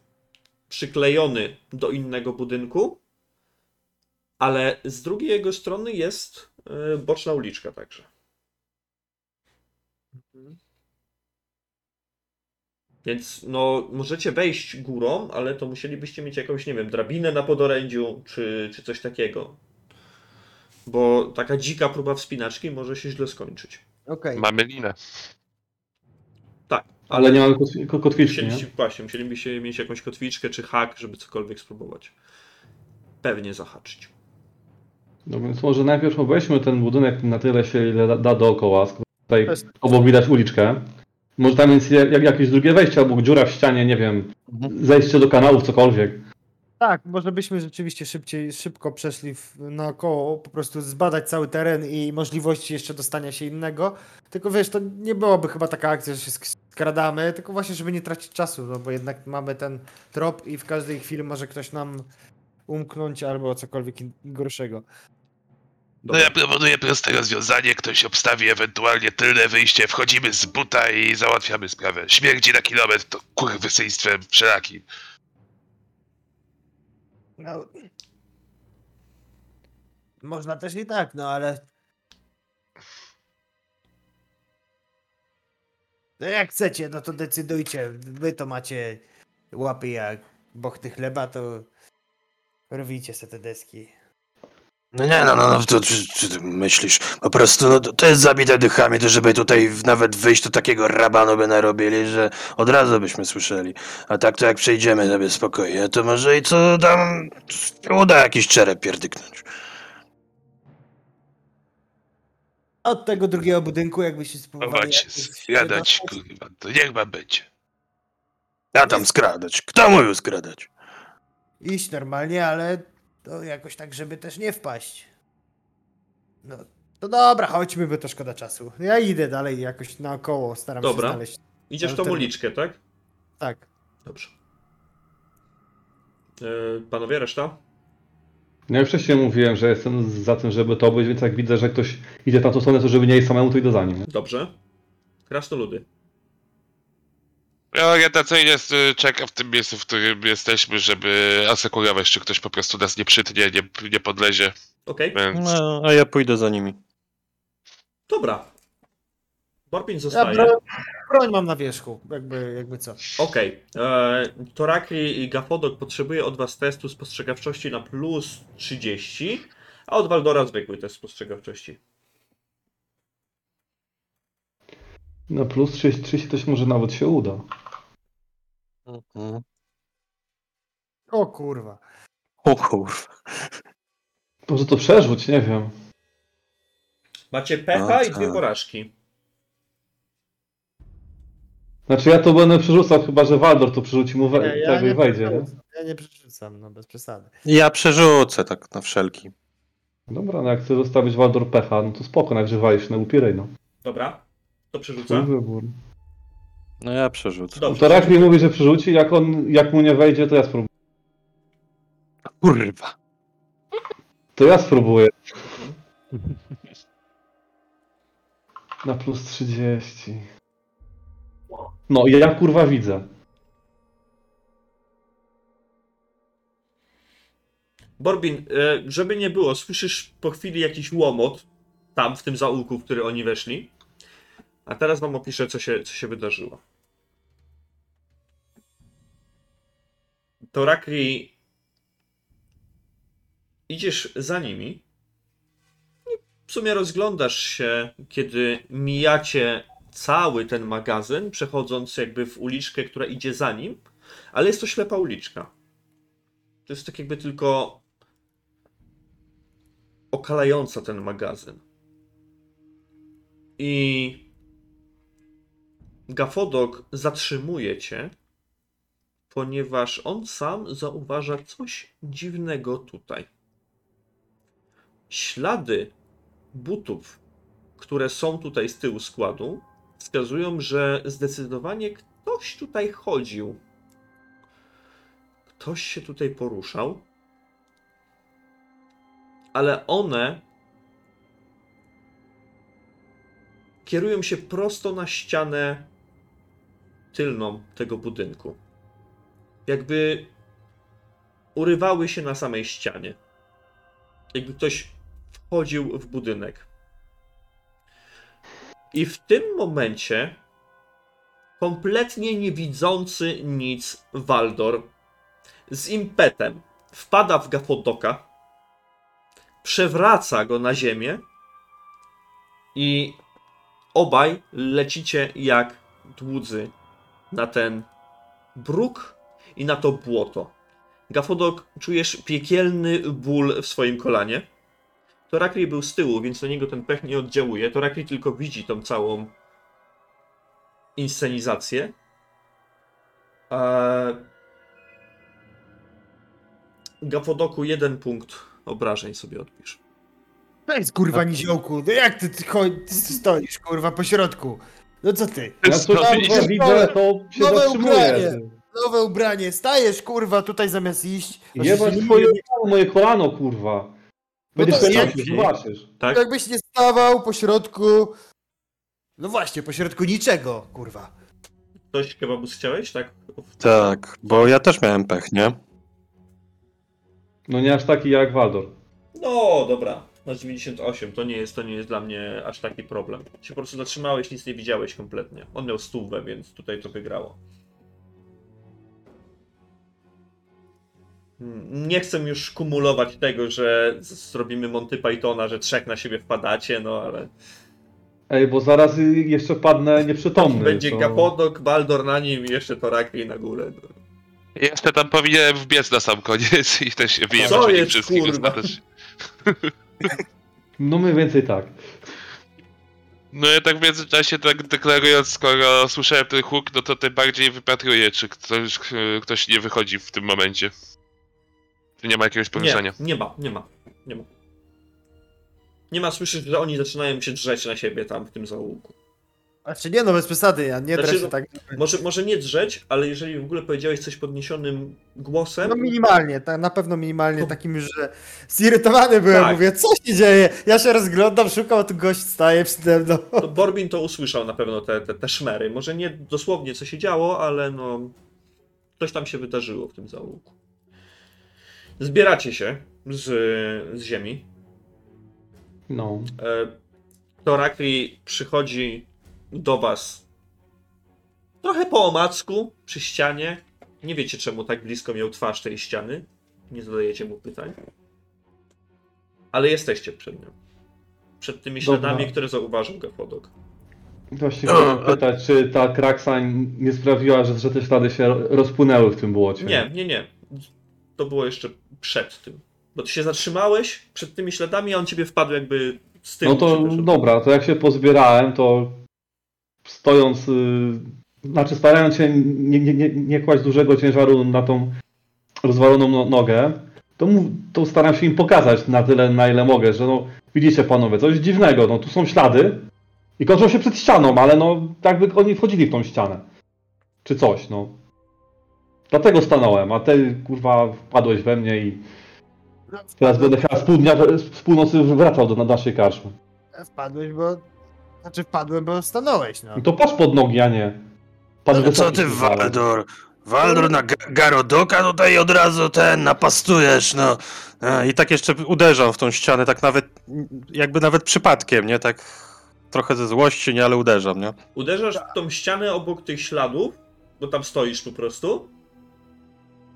przyklejony do innego budynku, ale z drugiej jego strony jest yy, boczna uliczka także. Więc no, możecie wejść górą, ale to musielibyście mieć jakąś, nie wiem, drabinę na podorędziu, czy, czy coś takiego. Bo taka dzika próba wspinaczki może się źle skończyć. Okej. Mamy linę. Tak, Ale nie mamy kotwi- ko- kotwiczki, nie? Właśnie, musielibyście mieć jakąś kotwiczkę czy hak, żeby cokolwiek spróbować. Pewnie zahaczyć. No więc może najpierw obejrzmy ten budynek na tyle się, ile da, da dookoła. skoro Tutaj obok widać uliczkę. Może tam jest jak, jakieś drugie wejście, albo dziura w ścianie, nie wiem, Mhm. zejście do kanałów, cokolwiek. Tak, może byśmy rzeczywiście szybciej, szybko przeszli w, naokoło, po prostu zbadać cały teren i możliwości jeszcze dostania się innego. Tylko wiesz, to nie byłoby chyba taka akcja, że się sk- skradamy, tylko właśnie, żeby nie tracić czasu, no bo jednak mamy ten trop i w każdej chwili może ktoś nam umknąć albo cokolwiek in- gorszego. No ja proponuję proste rozwiązanie, ktoś obstawi ewentualnie tylne wyjście, wchodzimy z buta i załatwiamy sprawę. Śmierdzi na kilometr to kurwysyństwem wszelakim. No. Można też i tak, no ale. No jak chcecie, no to decydujcie. Wy to macie łapy jak bochty chleba, to robicie se te deski. No nie, no, no, no to czy, czy ty myślisz? Po prostu, no to, to jest zabite dychami, to żeby tutaj nawet wyjść, to takiego rabanu by narobili, że od razu byśmy słyszeli. A tak to jak przejdziemy sobie spokojnie, to może i co tam uda jakiś czerep pierdyknąć. Od tego drugiego budynku, jakbyście spróbowali. Zjadać, dostać, kurwa, to niech ma być. Ja tam skradać. Kto mówił skradać? Iść normalnie, ale to jakoś tak, żeby też nie wpaść. No, to dobra, chodźmy, bo to szkoda czasu. Ja idę dalej jakoś naokoło, staram Dobra. się znaleźć. Idziesz tą uliczkę, tak? Tak. Dobrze. E, panowie, reszta? No ja wcześniej mówiłem, że jestem za tym, żeby to być, więc jak widzę, że ktoś idzie w tamtą stronę, to żeby nie iść samemu, to idę za nim. Dobrze. Krasnoludy. Ja orientacyjnie y, czekam w tym miejscu, w którym jesteśmy, żeby asekurować, czy ktoś po prostu nas nie przytnie, nie, nie podlezie. Okej, Więc No, a ja pójdę za nimi. dobra. Borbin Ja zostaje. broń, broń mam na wierzchu, jakby, jakby co. Okej. E, Torakri i Gafodok potrzebuje od was testu spostrzegawczości na plus 30, a od Waldora zwykły test spostrzegawczości. Na plus 30, 30 to się może nawet się uda. Mhm. O kurwa. O kurwa. Może to przerzuć, nie wiem. Macie pecha No i dwie porażki. Znaczy ja to będę przerzucał, chyba że Waldor to przerzuci mu we, Nie, ja tego nie i wejdzie, nie? przerzucam. Ja nie przerzucam, no bez przesady. Ja przerzucę tak na wszelki. Dobra, no jak chcesz zostawić Waldor pecha, no to spoko, nagrzewaje się na upirej, no. Dobra. To przerzuca. Twój wybór. No ja przerzucę. Dobrze. To Rak mi mówi, że przerzuci, jak on, jak mu nie wejdzie, to ja spróbuję. Kurwa. To ja spróbuję. Na plus 30. No i ja kurwa widzę. Borbin, e, żeby nie było, słyszysz po chwili jakiś łomot tam w tym zaułku, w który oni weszli. A teraz wam opiszę, co się, co się wydarzyło. Torakri, idziesz za nimi. I w sumie rozglądasz się, kiedy mijacie cały ten magazyn, przechodząc jakby w uliczkę, która idzie za nim, ale jest to ślepa uliczka. To jest tak jakby tylko okalająca ten magazyn. I Gafodok zatrzymuje cię, ponieważ on sam zauważa coś dziwnego tutaj. Ślady butów, które są tutaj z tyłu składu, wskazują, że zdecydowanie ktoś tutaj chodził. Ktoś się tutaj poruszał ale one kierują się prosto na ścianę tylną tego budynku. Jakby urywały się na samej ścianie. Jakby ktoś wchodził w budynek. I w tym momencie kompletnie nie widzący nic Waldor z impetem wpada w Gafodoka przewraca go na ziemię i obaj lecicie jak dłudzy na ten bruk i na to błoto. Gafodok, czujesz piekielny ból w swoim kolanie. Torakli był z tyłu, więc na niego ten pech nie oddziałuje. Torakli tylko widzi tą całą inscenizację. Eee... Gafodoku jeden punkt obrażeń sobie odpisz. Weź kurwa niziołku, no jak ty, ty, ty stoisz kurwa po środku? No co ty? Ja idziesz? widzę, to się Nowe zatrzymuję. Nowe ubranie, stajesz kurwa tutaj zamiast iść. Jebać twoje moje kolano, kurwa. Będziesz to no jak- zobaczysz. Tak? Jakbyś nie stawał po środku... No właśnie, po środku niczego, kurwa. Coś kebabus chciałeś, tak? Tak, bo ja też miałem pech, nie? No nie aż taki jak Waldor. No, dobra. Masz 98, to nie jest, to nie jest dla mnie aż taki problem. Się po prostu zatrzymałeś, nic nie widziałeś kompletnie. On miał stówę, więc tutaj to wygrało. Nie chcę już kumulować tego, że zrobimy Monty Pythona, że trzech na siebie wpadacie, no ale Ej, bo zaraz y, jeszcze padnę nieprzytomny. będzie to... Gapodok, Baldor na nim i jeszcze Torakli na górę. No. jeszcze tam powinienem wbiec na sam koniec i też się wyjebać Co jest, wszystkich. No mniej więcej tak. No ja tak w międzyczasie tak deklarując, skoro słyszałem ten huk, no to tym bardziej wypatruję, czy ktoś, ktoś nie wychodzi w tym momencie. Czy nie ma jakiegoś poruszenia. Nie, nie ma, nie ma, nie ma. Nie ma, słyszysz, że oni zaczynają się drzeć na siebie tam w tym zaułku. Znaczy nie no, bez przesady, ja nie Znaczy, drę się no- tak. Może, może nie drzeć, ale jeżeli w ogóle powiedziałeś coś podniesionym głosem, No minimalnie, tak, na pewno minimalnie takim już, że zirytowany byłem, Tak. mówię, co się dzieje? Ja się rozglądam, szukam, a tu gość staje przede mną. to Borbin to usłyszał na pewno te, te, te szmery. Może nie dosłownie co się działo, ale no coś tam się wydarzyło w tym zaułku. Zbieracie się z, z ziemi. No. E, Torakli przychodzi do was trochę po omacku przy ścianie. Nie wiecie czemu tak blisko miał twarz tej ściany. Nie zadajecie mu pytań. Ale jesteście przed nią. Przed tymi Dobra. śladami, które zauważył Gefodok. Właśnie chciałem pytać, czy ta kraksa nie sprawiła, że, że te ślady się rozpłynęły w tym błocie? Nie, nie, nie. To było jeszcze przed tym. Bo ty się zatrzymałeś przed tymi śladami, a on ciebie wpadł jakby z tyłu. No to dobra, to jak się pozbierałem, to stojąc, y, znaczy starając się nie, nie, nie, nie kłaść dużego ciężaru na tą rozwaloną no, nogę, to, mów, to staram się im pokazać na tyle, na ile mogę, że no widzicie panowie, coś dziwnego, no tu są ślady i kończą się przed ścianą, ale no jakby oni wchodzili w tą ścianę. Czy coś, no. Dlatego stanąłem, a ty kurwa wpadłeś we mnie i teraz będę chyba z, pół dnia, z północy wracał do naszej karczmy. Wpadłeś, bo... Znaczy wpadłem, bo stanąłeś, no. I to patrz pod nogi, a nie. Patrz Ale co wysoki ty. Waldor? Waldor na Ga- Garodoka tutaj od razu ten napastujesz, no. A, I tak jeszcze uderzam w tą ścianę, tak nawet, jakby nawet przypadkiem, nie? Tak trochę ze złości, nie? Ale uderzam, nie? Uderzasz w tą ścianę obok tych śladów, bo tam stoisz po prostu.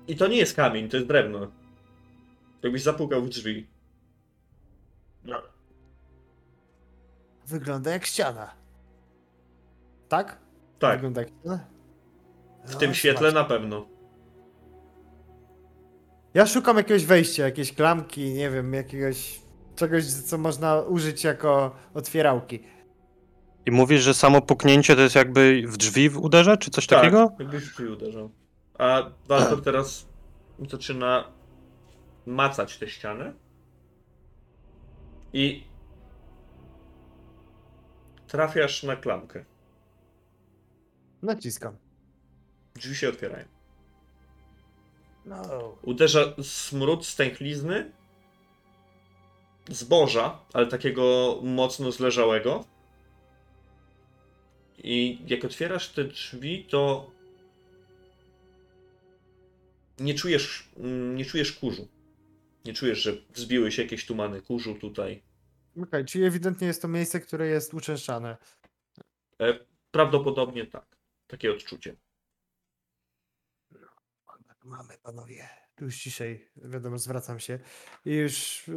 I to nie jest kamień, to jest drewno. Jakbyś zapukał w drzwi. Wygląda jak ściana. Tak? Tak, Wygląda jak ściana? w No, tym świetle na pewno. Ja szukam jakiegoś wejścia, jakiejś klamki, nie wiem, jakiegoś czegoś, co można użyć jako otwierałki. I mówisz, że samo puknięcie to jest jakby w drzwi uderza, czy coś takiego? Tak, jakbyś w drzwi uderzał. A Walter teraz zaczyna macać tę ścianę. I trafiasz na klamkę. Naciskam. Drzwi się otwierają. No. Uderza smród stęchlizny, zboża, ale takiego mocno zleżałego. I jak otwierasz te drzwi, to nie czujesz, mm, nie czujesz kurzu. Nie czujesz, że wzbiły się jakieś tumany kurzu tutaj. Okej, czyli ewidentnie jest to miejsce, które jest uczęszczane. E, prawdopodobnie tak. Takie odczucie. Mamy, panowie. Już ciszej, wiadomo, zwracam się. I już e,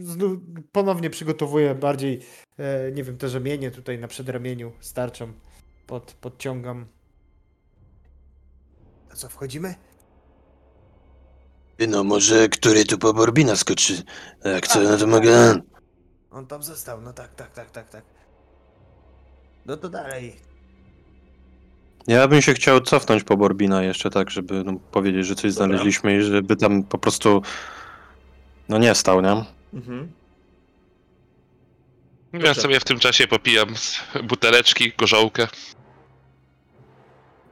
znów ponownie przygotowuję bardziej, e, nie wiem, te rzemienie tutaj na przedramieniu starczą. Pod, podciągam. A co, wchodzimy? No może który tu po Borbina skoczy? Jak co, no to mogę... On tam został, no tak, tak, tak, tak, tak. No to dalej. Ja bym się chciał cofnąć po Borbina jeszcze tak, żeby no, powiedzieć, że coś Dobra. znaleźliśmy i żeby tam po prostu no nie stał, nie? Mhm. Ja Dobrze. sobie w tym czasie popijam z buteleczki, gorzołkę.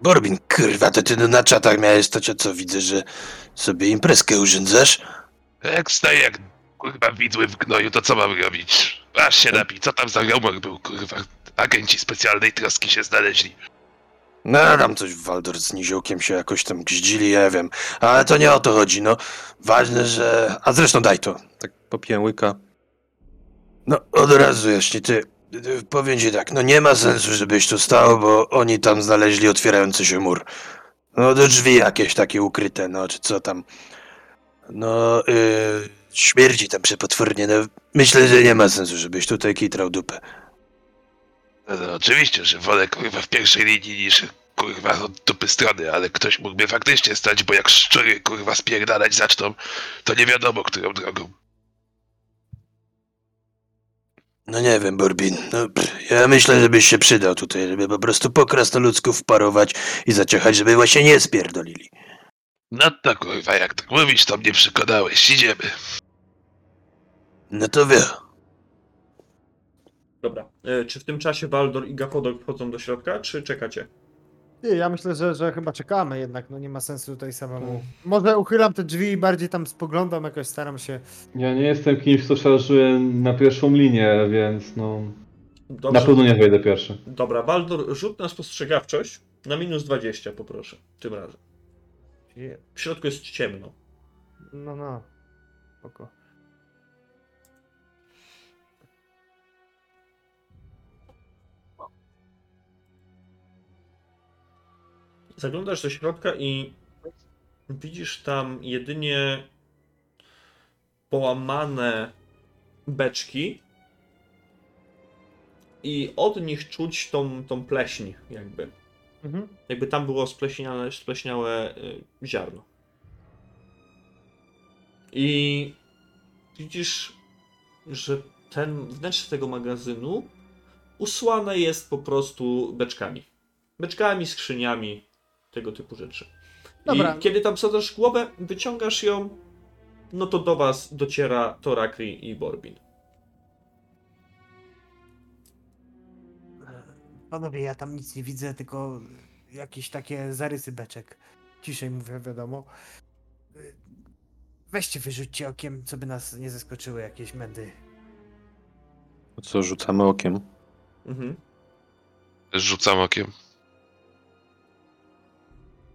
Borbin, kurwa, to ty no na czatach miałeś to, co widzę, że sobie imprezkę urządzasz? Jak staję jak kurwa widły w gnoju, to co mam robić? Aż się napij, co tam za rumor był, kurwa? Agenci specjalnej troski się znaleźli. No tam coś Waldor z niziołkiem się jakoś tam gździli, ja wiem. Ale to nie o to chodzi, no. Ważne, że... A zresztą daj to. Tak popiję łyka. No, od razu jaśnie, ty, ty, powiem ci tak, no nie ma sensu, żebyś tu stał, bo oni tam znaleźli otwierający się mur. No, do drzwi jakieś takie ukryte, no, czy co tam. No, yy, śmierdzi tam przepotwornie, no. Myślę, że nie ma sensu, żebyś tutaj kitrał dupę. No, no, oczywiście, że wolę kurwa w pierwszej linii niż kurwa od dupy strony, ale ktoś mógłby faktycznie stać, bo jak szczury kurwa spierdalać zaczną, to nie wiadomo którą drogą. No nie wiem, Borbin. No, pff, ja myślę, żebyś się przydał tutaj, żeby po prostu po krasnoludzków wparować i zaciechać, żeby właśnie nie spierdolili. No to kurwa, jak tak mówisz, to mnie przekonałeś. Idziemy. No to wie. Dobra. E, czy w tym czasie Baldor i Gapodok wchodzą do środka, czy czekacie? Ty, ja myślę, że, że chyba czekamy jednak, no nie ma sensu tutaj samemu. Może uchylam te drzwi i bardziej tam spoglądam, jakoś staram się. Ja nie jestem kimś, kto szarżuje na pierwszą linię, więc no... Dobrze. Na pewno nie wejdę pierwszy. Dobra, Baldor, rzut na spostrzegawczość na minus 20, poproszę. Tym razem. W środku jest ciemno. No, no. Spoko. Zaglądasz do środka i widzisz tam jedynie połamane beczki i od nich czuć tą, tą pleśń jakby. Mhm. Jakby tam było spleśniałe, spleśniałe y, ziarno. I widzisz, że ten wnętrze tego magazynu usłane jest po prostu beczkami. Beczkami, skrzyniami, tego typu rzeczy. Dobra. I kiedy tam wsadzasz głowę, wyciągasz ją, no to do was dociera Torakri i Borbin. Panowie, ja tam nic nie widzę, tylko jakieś takie zarysy beczek. Ciszej mówię, wiadomo. Weźcie, wyrzućcie okiem, co by nas nie zaskoczyły jakieś mędy. Co, rzucamy okiem? Mhm. Rzucam okiem.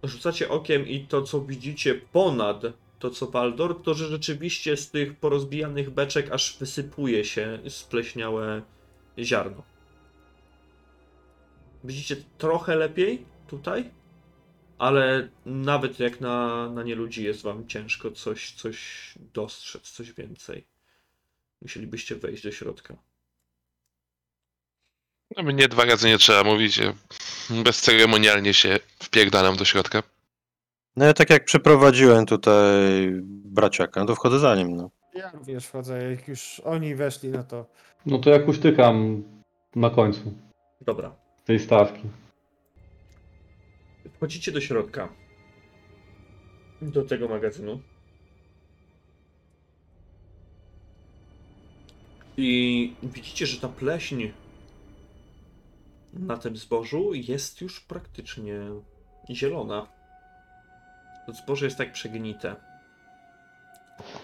Rzucacie okiem i to, co widzicie ponad to, co Baldor, to że rzeczywiście z tych porozbijanych beczek aż wysypuje się spleśniałe ziarno. Widzicie trochę lepiej tutaj, ale nawet jak na, na nieludzi jest wam ciężko coś, coś dostrzec, coś więcej. Musielibyście wejść do środka. No mnie dwa razy nie trzeba mówić. Bezceremonialnie się wpierdalam do środka. No ja tak jak przeprowadziłem tutaj braciaka, no to wchodzę za nim, no. Ja również wchodzę, jak już oni weszli, no to... No to ja kuśtykam na końcu Dobra. tej stawki. Wchodzicie do środka. Do tego magazynu. I widzicie, że ta pleśń na tym zbożu jest już praktycznie zielona. To zboże jest tak przegnite.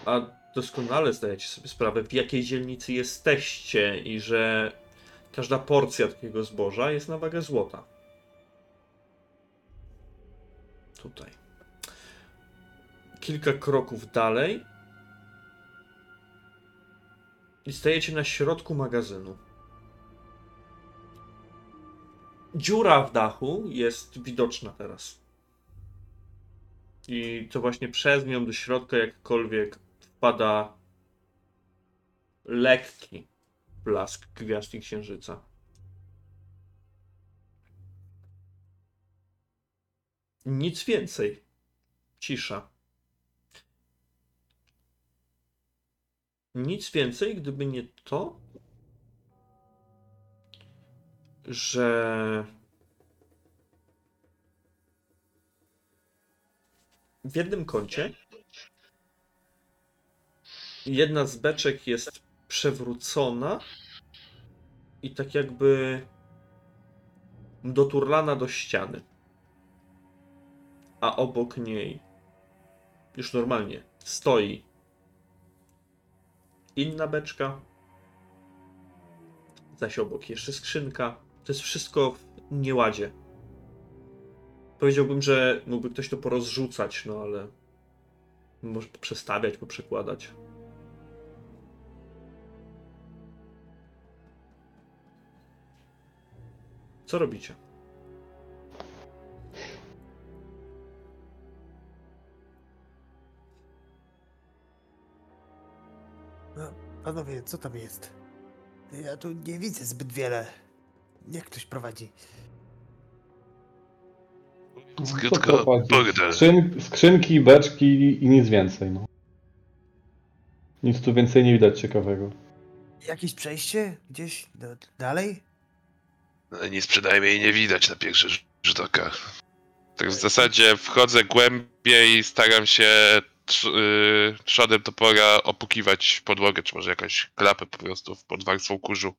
A doskonale zdajecie sobie sprawę, w jakiej dzielnicy jesteście i że każda porcja takiego zboża jest na wagę złota. Tutaj. Kilka kroków dalej. I stajecie na środku magazynu. Dziura w dachu jest widoczna teraz. I to właśnie przez nią do środka jakkolwiek wpada lekki blask gwiazd i księżyca. Nic więcej. Cisza. Nic więcej, gdyby nie to, że w jednym kącie jedna z beczek jest przewrócona i tak jakby doturlana do ściany a obok niej już normalnie stoi inna beczka, zaś obok jeszcze skrzynka. To jest wszystko w nieładzie. Powiedziałbym, że mógłby ktoś to porozrzucać, no ale może poprzestawiać, poprzekładać. Co robicie? Panowie, co tam jest? Ja tu nie widzę zbyt wiele. Niech ktoś prowadzi. Burdel. Skrzyn, skrzynki, beczki i nic więcej. No. Nic tu więcej nie widać ciekawego. Jakieś przejście? Gdzieś do, dalej? No, nic przynajmniej nie widać na pierwszy rz- rzut oka. Tak w zasadzie wchodzę głębiej i staram się yy, trzodem topora opukiwać podłogę, czy może jakąś klapę po prostu pod warstwą kurzu.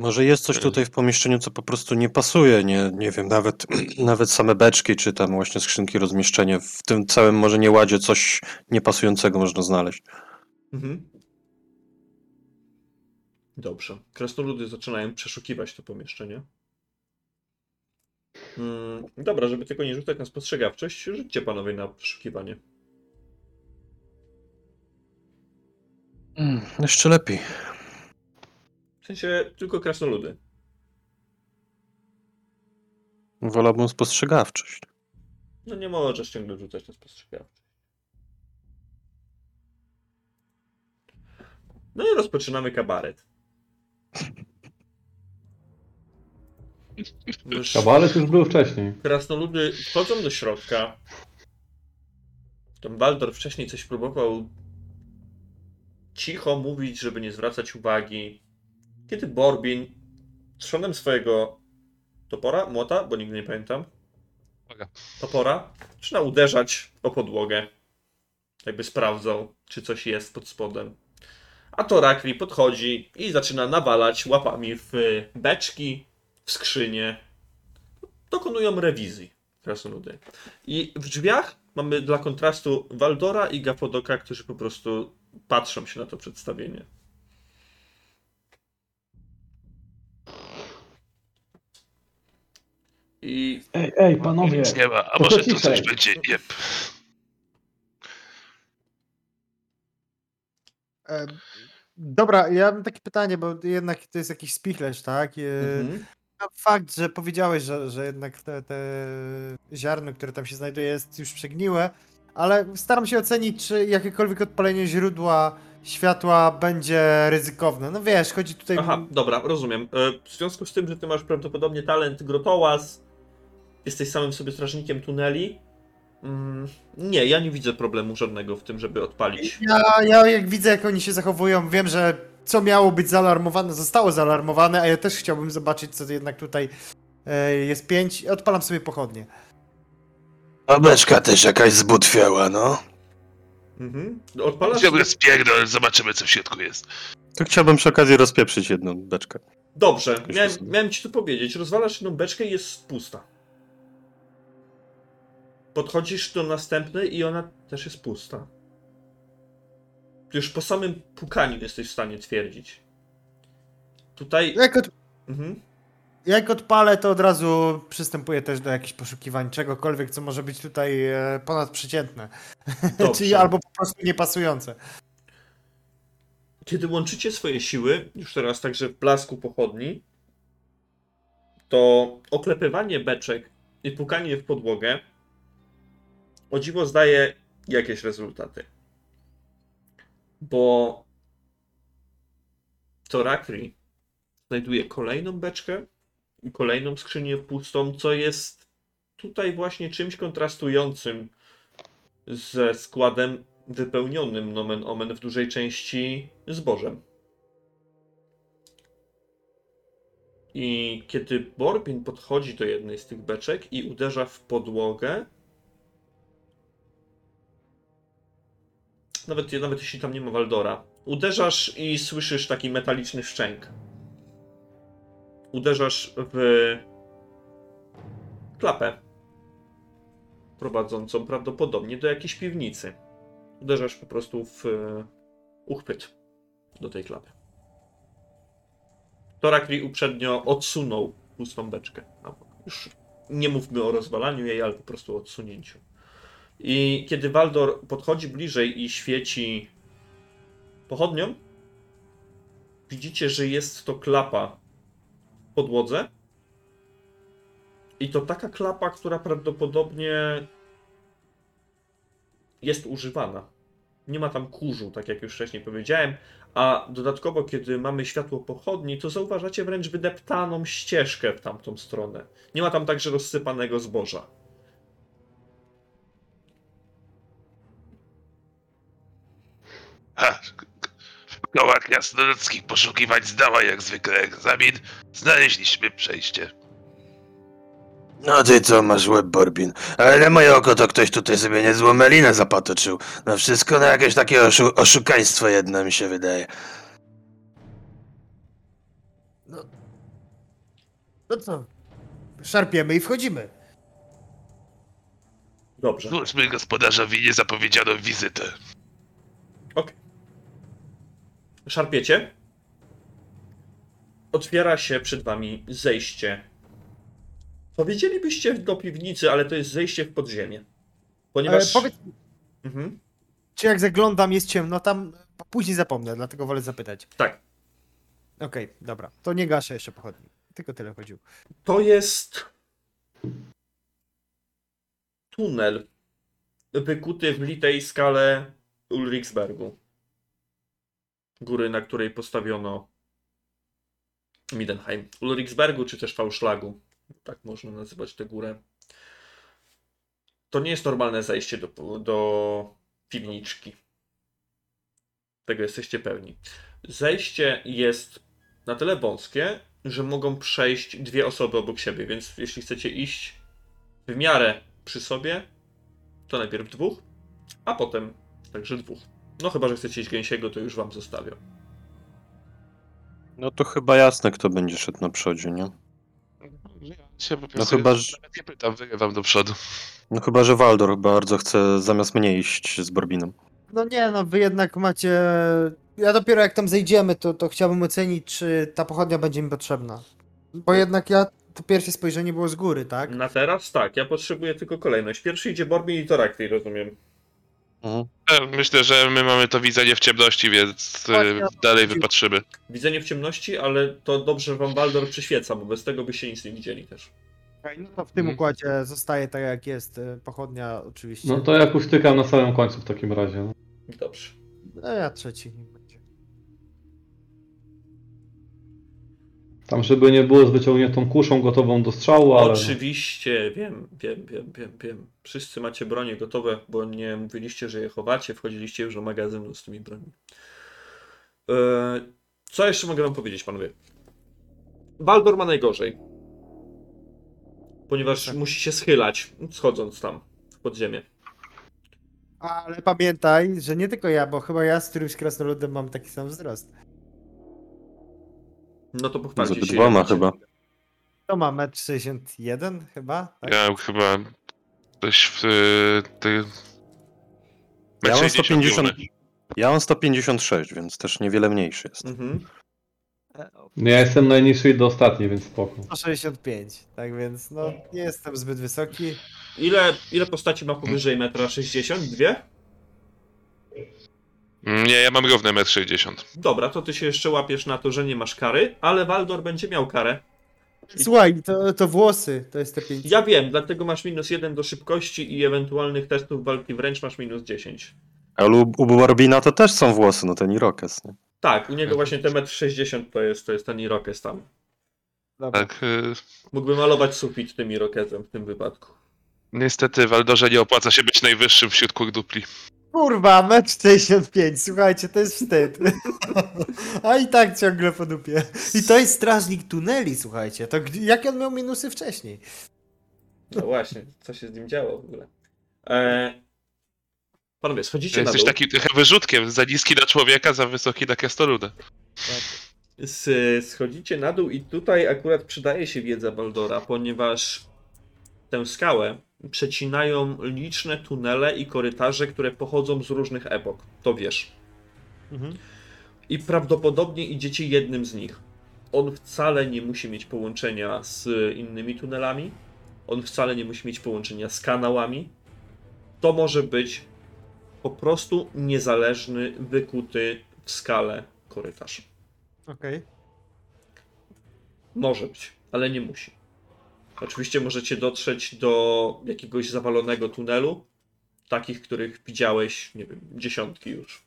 Może jest coś tutaj w pomieszczeniu, co po prostu nie pasuje, nie, nie wiem, nawet, nawet same beczki, czy tam właśnie skrzynki, rozmieszczenie. W tym całym może nieładzie coś niepasującego można znaleźć. Mhm. Dobrze. Krasnoludy zaczynają przeszukiwać to pomieszczenie. Mm, dobra, żeby tylko nie rzucać na spostrzegawczość, rzućcie panowie na przeszukiwanie. Mm, jeszcze lepiej. W sensie tylko krasnoludy. Wolałbym spostrzegawczość. No nie możesz ciągle rzucać na spostrzegawczość. No i rozpoczynamy kabaret. Kabaret już był wcześniej. Krasnoludy wchodzą do środka. Ten Baldor wcześniej coś próbował cicho mówić, żeby nie zwracać uwagi. Kiedy Borbin trzonem swojego topora, młota, bo nigdy nie pamiętam, Topora. topora, zaczyna uderzać o podłogę. Jakby sprawdzał, czy coś jest pod spodem. A to Rakri podchodzi i zaczyna nawalać łapami w beczki, w skrzynie. Dokonują rewizji krasnoludy. I w drzwiach mamy dla kontrastu Waldora i Gapodoka, którzy po prostu patrzą się na to przedstawienie. I Ej, ej, panowie. Nic nie ma, a może tu coś będzie, jeb. E, dobra, ja mam takie pytanie, bo jednak to jest jakiś spichlerz, tak? E, mhm. no, fakt, że powiedziałeś, że, że jednak te, te ziarno, które tam się znajduje, jest już przegniłe, ale staram się ocenić, czy jakiekolwiek odpalenie źródła światła będzie ryzykowne. No wiesz, chodzi tutaj... Aha, dobra, rozumiem. E, W związku z tym, że ty masz prawdopodobnie talent grotołaz, jesteś samym sobie strażnikiem tuneli. Mm, nie, ja nie widzę problemu żadnego w tym, żeby odpalić. Ja, ja jak widzę, jak oni się zachowują, wiem, że co miało być zaalarmowane, zostało zaalarmowane, a ja też chciałbym zobaczyć, co jednak tutaj e, jest pięć. Odpalam sobie pochodnie. A beczka też jakaś zbutwiała, no. Mhm. Odpalasz. Dobra, spierdol, zobaczymy co w środku jest. To chciałbym przy okazji rozpieprzyć jedną beczkę. Dobrze, miałem, miałem ci to powiedzieć. Rozwalasz jedną beczkę i jest pusta. Podchodzisz do następnej i ona też jest pusta. Już po samym pukaniu jesteś w stanie twierdzić. Tutaj. Jak, od, Mhm. jak odpalę, to od razu przystępuję też do jakichś poszukiwań, czegokolwiek, co może być tutaj e, ponadprzeciętne. Czyli albo po prostu niepasujące. Kiedy łączycie swoje siły, już teraz także w blasku pochodni, to oklepywanie beczek i pukanie w podłogę o dziwo zdaje jakieś rezultaty. Bo Torakri znajduje kolejną beczkę i kolejną skrzynię pustą, co jest tutaj właśnie czymś kontrastującym ze składem wypełnionym nomen omen w dużej części zbożem. I kiedy Borbin podchodzi do jednej z tych beczek i uderza w podłogę, nawet, nawet jeśli tam nie ma Waldora, uderzasz i słyszysz taki metaliczny szczęk. Uderzasz w klapę prowadzącą prawdopodobnie do jakiejś piwnicy. Uderzasz po prostu w e, uchwyt do tej klapy. Torakli uprzednio odsunął pustą beczkę. bok. Już nie mówmy o rozwalaniu jej, ale po prostu odsunięciu. I kiedy Waldor podchodzi bliżej i świeci pochodnią, widzicie, że jest to klapa w podłodze. I to taka klapa, która prawdopodobnie jest używana. Nie ma tam kurzu, tak jak już wcześniej powiedziałem, a dodatkowo, kiedy mamy światło pochodni, to zauważacie wręcz wydeptaną ścieżkę w tamtą stronę. Nie ma tam także rozsypanego zboża. Ha, W kołach jasnoludzkich poszukiwać zdała jak zwykle egzamin. Znaleźliśmy przejście. No ty co masz łeb, Borbin? Ale na moje oko to ktoś tutaj sobie niezłą melinę zapatoczył. No wszystko na jakieś takie oszu oszukaństwo jedno mi się wydaje. No co? Szarpiemy i wchodzimy. Dobrze. Służby gospodarzowi nie zapowiedziano wizytę. Szarpiecie. Otwiera się przed wami zejście. Powiedzielibyście do piwnicy, ale to jest zejście w podziemie. Ponieważ. powiedz, Mhm. czy jak zaglądam jest ciemno, tam później zapomnę, dlatego wolę zapytać. Tak. Okej, dobra. To nie gaszę jeszcze pochodni. Tylko tyle chodziło. To jest tunel wykuty w litej skale Ulriksbergu. Góry, na której postawiono Midenheim. Ulriksbergu czy też Fauschlagu. Tak można nazywać tę górę. To nie jest normalne zejście do, do piwniczki. Tego jesteście pewni. Zejście jest na tyle wąskie, że mogą przejść dwie osoby obok siebie, więc jeśli chcecie iść w miarę przy sobie, to najpierw dwóch, a potem także dwóch. No chyba, że chcecie iść gęsiego, to już wam zostawię. No to chyba jasne, kto będzie szedł na przodzie, nie? Ja się po No prostu chyba, że, nawet nie pytam, wyrywam do przodu. no chyba, że Waldor bardzo chce zamiast mnie iść z Borbinem. No nie, no wy jednak macie... Ja dopiero jak tam zejdziemy, to, to chciałbym ocenić, czy ta pochodnia będzie mi potrzebna. Bo jednak ja... To pierwsze spojrzenie było z góry, tak? Na teraz tak, ja potrzebuję tylko kolejność. Pierwszy idzie Borbin i Torakty, rozumiem. Mhm. E, Myślę, że my mamy to widzenie w ciemności, więc e, Właśnie, dalej wypatrzymy. Widzenie w ciemności, ale to dobrze wam Baldor przyświeca, bo bez tego byście nic nie widzieli też. Okej, no to w tym Mhm. układzie zostaje tak jak jest. e, Pochodnia oczywiście. No to ja kustykam na samym końcu w takim razie. No. Dobrze. No ja trzeci niech Tam, żeby nie było z wyciągniętą kuszą gotową do strzału, ale... Oczywiście, wiem, wiem, wiem, wiem, wiem. Wszyscy macie bronie gotowe, bo nie mówiliście, że je chowacie, wchodziliście już do magazynu z tymi broni. E, co jeszcze mogę wam powiedzieć, panowie? Baldor ma najgorzej. Ponieważ musi się schylać, schodząc tam w podziemie. Ale pamiętaj, że nie tylko ja, bo chyba ja z którymś krasnoludem mam taki sam wzrost. No to pochwalcie się. obydwoma ile macie. chyba. To ma 1,61 m chyba? Tak? Ja chyba coś w e, ty... Ja mam 1,60 150, równy. ja mam 156, więc też niewiele mniejszy jest. Mhm. No Ja jestem najniższy i do ostatniej, więc spoko. 165, tak więc no nie jestem zbyt wysoki. Ile, ile postaci ma powyżej 1,60 m? Dwie? Mm, Nie, ja mam równe 1,60 m. Dobra, to ty się jeszcze łapiesz na to, że nie masz kary, ale Baldor będzie miał karę. Słuchaj, to, to włosy, to jest te 5. Ja wiem, dlatego masz minus 1 do szybkości i ewentualnych testów walki wręcz masz minus 10. Ale u, u Borbina to też są włosy, no ten Irokes, nie? Tak, u niego właśnie te 1,60 m to jest, to jest ten Irokes tam. Dobra. Tak. e, Mógłby malować sufit tym Irokezem w tym wypadku. Niestety, Waldorze, nie opłaca się być najwyższym wśród kurdupli. Kurwa, mecz 65, słuchajcie, to jest wstyd. A i tak ciągle po dupie. I to jest strażnik tuneli, słuchajcie. To gdzie- jakie on miał minusy wcześniej? No właśnie, co się z nim działo w ogóle. E... Panowie, schodzicie na Jesteś dół. takim trochę wyrzutkiem, za niski na człowieka, za wysoki na krasnoluda. S- schodzicie na dół i tutaj akurat przydaje się wiedza Baldora, ponieważ tę skałę przecinają liczne tunele i korytarze, które pochodzą z różnych epok. To wiesz. Mhm. I prawdopodobnie idziecie jednym z nich. On wcale nie musi mieć połączenia z innymi tunelami. On wcale nie musi mieć połączenia z kanałami. To może być po prostu niezależny, wykuty w skale korytarz. Okej. Może być, ale nie musi. Oczywiście możecie dotrzeć do jakiegoś zawalonego tunelu, takich, których widziałeś, nie wiem, dziesiątki już.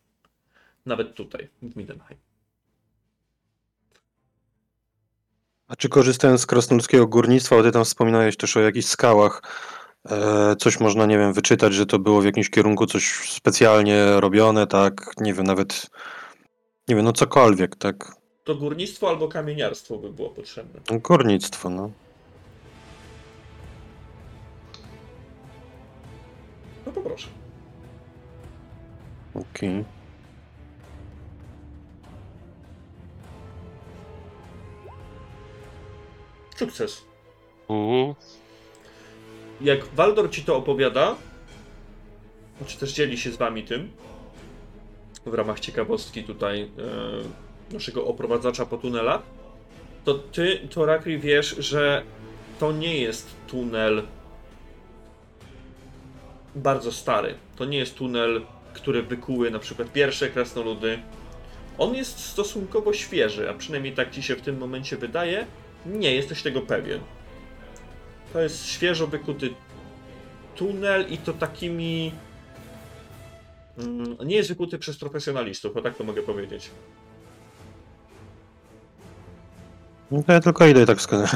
Nawet tutaj, w Midenheim. A czy korzystając z krasnoludzkiego górnictwa, bo ty tam wspominałeś też o jakichś skałach, e, coś można, nie wiem, wyczytać, że to było w jakimś kierunku coś specjalnie robione, tak? Nie wiem, nawet Nie wiem, no cokolwiek, tak? To górnictwo albo kamieniarstwo by było potrzebne. Górnictwo, no. Poproszę. Okej. Sukces. Uuu. Jak Waldor ci to opowiada, czy też dzieli się z wami tym, w ramach ciekawostki tutaj e, naszego oprowadzacza po tunelach, to ty, Torakri, wiesz, że to nie jest tunel bardzo stary. To nie jest tunel, który wykuły na przykład pierwsze krasnoludy. On jest stosunkowo świeży, a przynajmniej tak ci się w tym momencie wydaje. Nie jesteś tego pewien. To jest świeżo wykuty tunel i to takimi. Mm, nie jest wykuty przez profesjonalistów, bo tak to mogę powiedzieć. No to ja tylko idę i tak skąd.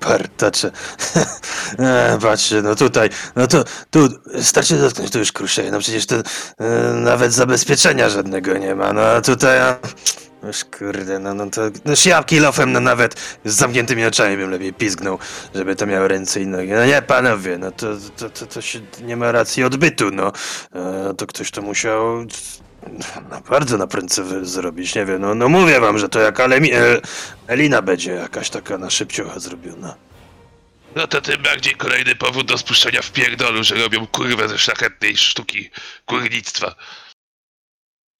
Partacze. E, Patrzcie, no tutaj, no to tu, starczy dotknąć, tu już kruszeje, no przecież to e, nawet zabezpieczenia żadnego nie ma, no a tutaj, a, już kurde, no, no to, no szjapki lofem, no nawet z zamkniętymi oczami bym lepiej pizgnął, żeby to miało ręce i nogi. No nie, panowie, no to, to, to, to się nie ma racji odbytu, no, e, to ktoś to musiał no, bardzo na prędce wy- zrobić, nie wiem, no, no mówię wam, że to jak Alemi, e, Elina będzie jakaś taka na szybciocha zrobiona. No to tym bardziej kolejny powód do spuszczenia w pierdolu, że robią kurwę ze szlachetnej sztuki górnictwa.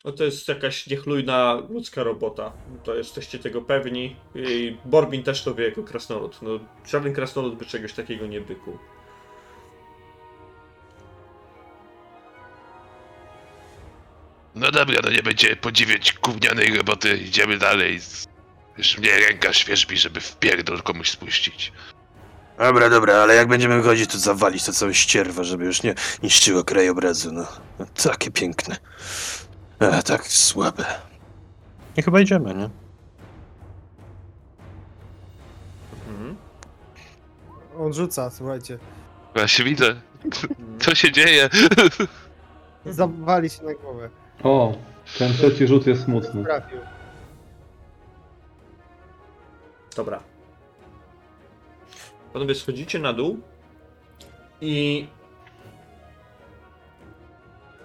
No to jest jakaś niechlujna ludzka robota. To jesteście tego pewni. I Borbin też to wie jako krasnolud. No, żaden krasnolud by czegoś takiego nie wykuł. No dobra, no nie będziemy podziwiać gównianej roboty, idziemy dalej. Już mnie ręka świeżbi, żeby w pierdol komuś spuścić. Dobra, dobra, ale jak będziemy wychodzić, to zawalić to całe ścierwa, żeby już nie niszczyło krajobrazu, no. no takie piękne. A, tak słabe. I chyba idziemy, nie? Mhm. On rzuca, słuchajcie. Właśnie widzę. Co się dzieje? Zawali się na głowę. O, ten trzeci rzut jest smutny. Trafił. Dobra. Panowie, schodzicie na dół i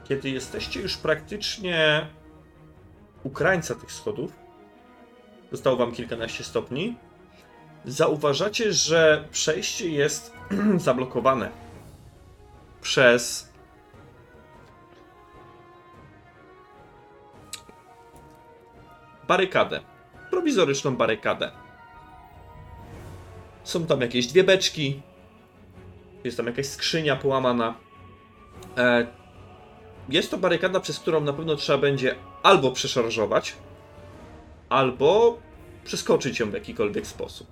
kiedy jesteście już praktycznie u krańca tych schodów, zostało wam kilkanaście stopni, zauważacie, że przejście jest zablokowane przez barykadę. Prowizoryczną barykadę. Są tam jakieś dwie beczki. Jest tam jakaś skrzynia połamana. E, jest to barykada, przez którą na pewno trzeba będzie albo przeszarżować, albo przeskoczyć ją w jakikolwiek sposób.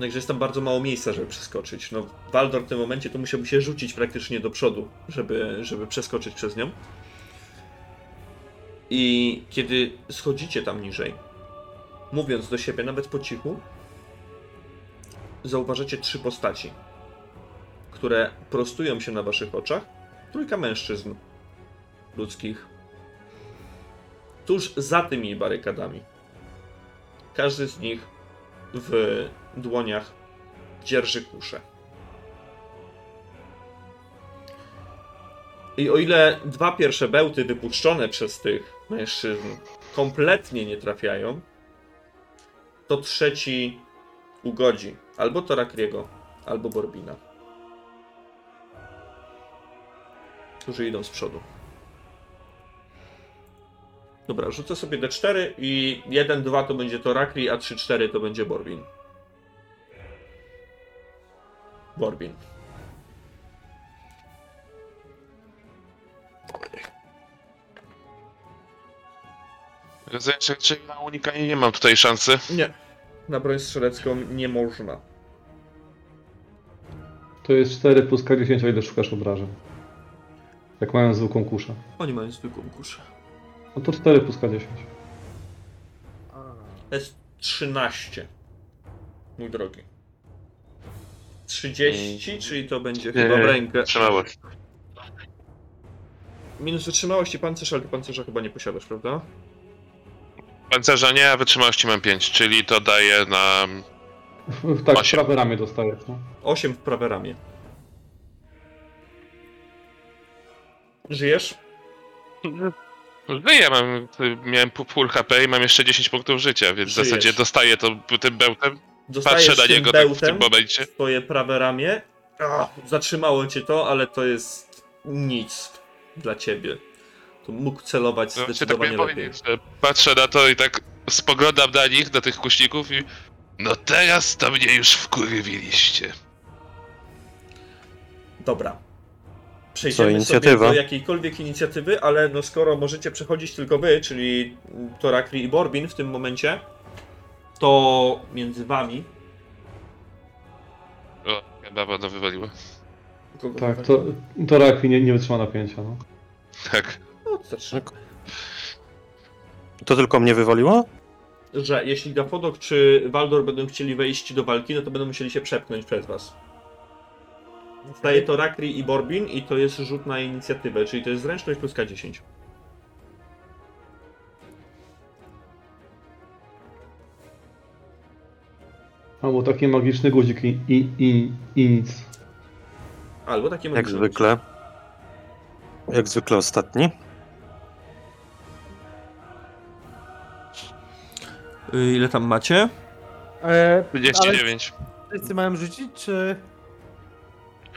Także jest tam bardzo mało miejsca, żeby przeskoczyć. No, Waldor w tym momencie to musiałby się rzucić praktycznie do przodu, żeby, żeby przeskoczyć przez nią. I kiedy schodzicie tam niżej, mówiąc do siebie nawet po cichu, zauważacie trzy postaci, które prostują się na waszych oczach. Trójka mężczyzn ludzkich. Tuż za tymi barykadami. Każdy z nich w dłoniach dzierży kuszę. I o ile dwa pierwsze bełty wypuszczone przez tych mężczyzn kompletnie nie trafiają, to trzeci ugodzi albo Torakriego, albo Borbina. Którzy idą z przodu. Dobra, rzucę sobie D4 i 1, 2 to będzie Torakri, a 3, 4 to będzie Borbin. Borbin. Rozumiem, że raczej na unikanie nie mam tutaj szansy. Nie. Na broń strzelecką nie można. To jest 4 plus K10, o ile szukasz obrażeń. Jak mają zwykłą kuszę. Oni mają zwykłą kuszę. No to 4 plus K10. To jest 13. Mój drogi. 30, czyli to będzie chyba w rękę. Trzymałość. Minus wytrzymałość i pancerz, ale pancerza chyba nie posiadasz, prawda? Pancerza nie, a wytrzymałości mam 5, czyli to daje nam... W- w- Tak, w Osiem. prawe ramię dostajesz, no. 8 w prawe ramię. Żyjesz? Żyję, mam, miałem pół- full HP i mam jeszcze 10 punktów życia, więc w Żyjesz. zasadzie dostaję to tym bełtem. Dostajesz Patrzę na tym niego tak w tym momencie. w Twoje prawe ramię. Ach, zatrzymało cię to, ale to jest nic dla ciebie. To mógł celować No, tak zdecydowanie miałem lepiej. że patrzę na to i tak spoglądam na nich, na tych kuśników i... No teraz to mnie już wkurwiliście. Dobra. Przejdziemy inicjatywa? sobie do jakiejkolwiek inicjatywy, ale no skoro możecie przechodzić tylko wy, czyli Torakri i Borbin w tym momencie, to między wami... O, chyba będę wywaliła. Kogo Tak, to, to Rakwi nie, nie wytrzyma napięcia, no. Tak. No, znaczy, To tylko mnie wywaliło? że jeśli Gafodok czy Waldor będą chcieli wejść do walki, no to będą musieli się przepchnąć przez was. Staje to Rakri i Borbin i to jest rzut na inicjatywę, czyli to jest zręczność plus K10. Albo taki magiczny guzik i, i, i, i nic. Albo takie Jak może być. zwykle. Jak zwykle ostatni. Y, Ile tam macie? E, 39. wszyscy mają rzucić, czy...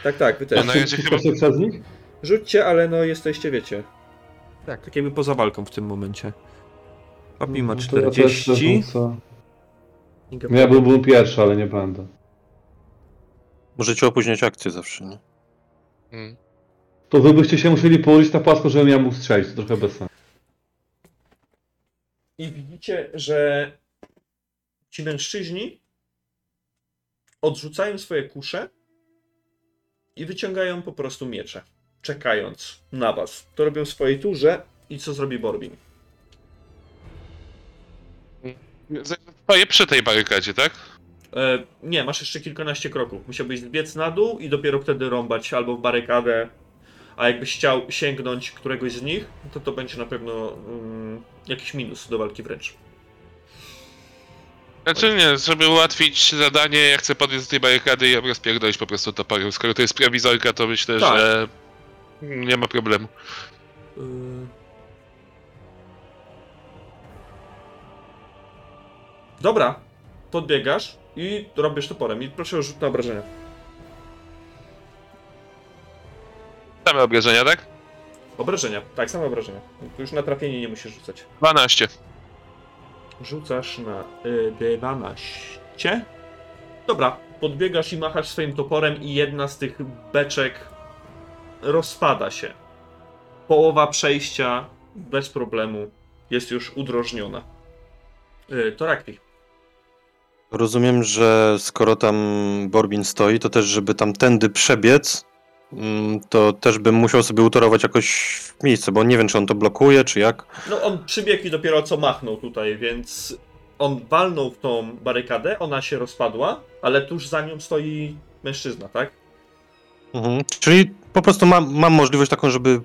Tak, tak, wy No, też. na razie chyba... Ktoś przez nich? Rzućcie, ale no jesteście, wiecie. Tak. Tak jakby poza walką w tym momencie. Papi ma No to ja też 40. rzucę. i No ja byłbym pierwszy, ale nie będę. Możecie opóźniać akcję zawsze, nie? Mm. To wy byście się musieli położyć na płasko, żebym ja mógł strzelić, to trochę bez sensu. I widzicie, że ci mężczyźni odrzucają swoje kusze i wyciągają po prostu miecze, czekając na was. To robią w swojej turze i co zrobi Borbin? Stoję przy tej barykadzie, tak? E, nie, masz jeszcze kilkanaście kroków. Musiałbyś zbiec na dół i dopiero wtedy rąbać albo w barykadę, a jakbyś chciał sięgnąć któregoś z nich, to to będzie na pewno mm, jakiś minus do walki wręcz. Znaczy nie, żeby ułatwić zadanie, ja chcę podejść do tej barykady i rozpierdolić po prostu toporem. Skoro to jest prowizorka, to myślę, Tak. że nie ma problemu. Dobra, podbiegasz i robisz toporem. I proszę o rzut na obrażenia. Same obrażenia, tak? Obrażenia, tak, same obrażenia. Tu już na trafienie nie musisz rzucać. 12. Rzucasz na y, 12. Dobra, podbiegasz i machasz swoim toporem i jedna z tych beczek rozpada się. Połowa przejścia bez problemu jest już udrożniona. Y, to Rakwi. Rozumiem, że skoro tam Borbin stoi, to też, żeby tam tędy przebiec, mm, to też bym musiał sobie utorować jakoś miejsce, bo nie wiem, czy on to blokuje, czy jak. No on przybiegł i dopiero co machnął tutaj, więc on walnął w tą barykadę, ona się rozpadła, ale tuż za nią stoi mężczyzna, tak? Mhm. Czyli po prostu mam, mam możliwość taką, żeby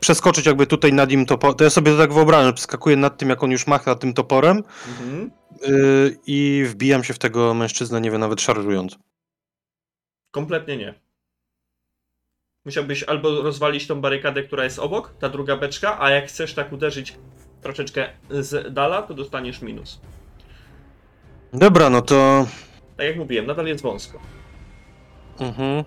przeskoczyć jakby tutaj nad nim toporem. To ja sobie to tak wyobrażam, że przeskakuję nad tym, jak on już macha tym toporem Mhm. yy, i wbijam się w tego mężczyznę, nie wiem, nawet szarżując. Kompletnie nie. Musiałbyś albo rozwalić tą barykadę, która jest obok, ta druga beczka, a jak chcesz tak uderzyć troszeczkę z dala, to dostaniesz minus. Dobra, no to... Tak jak mówiłem, nadal jest wąsko. Mhm.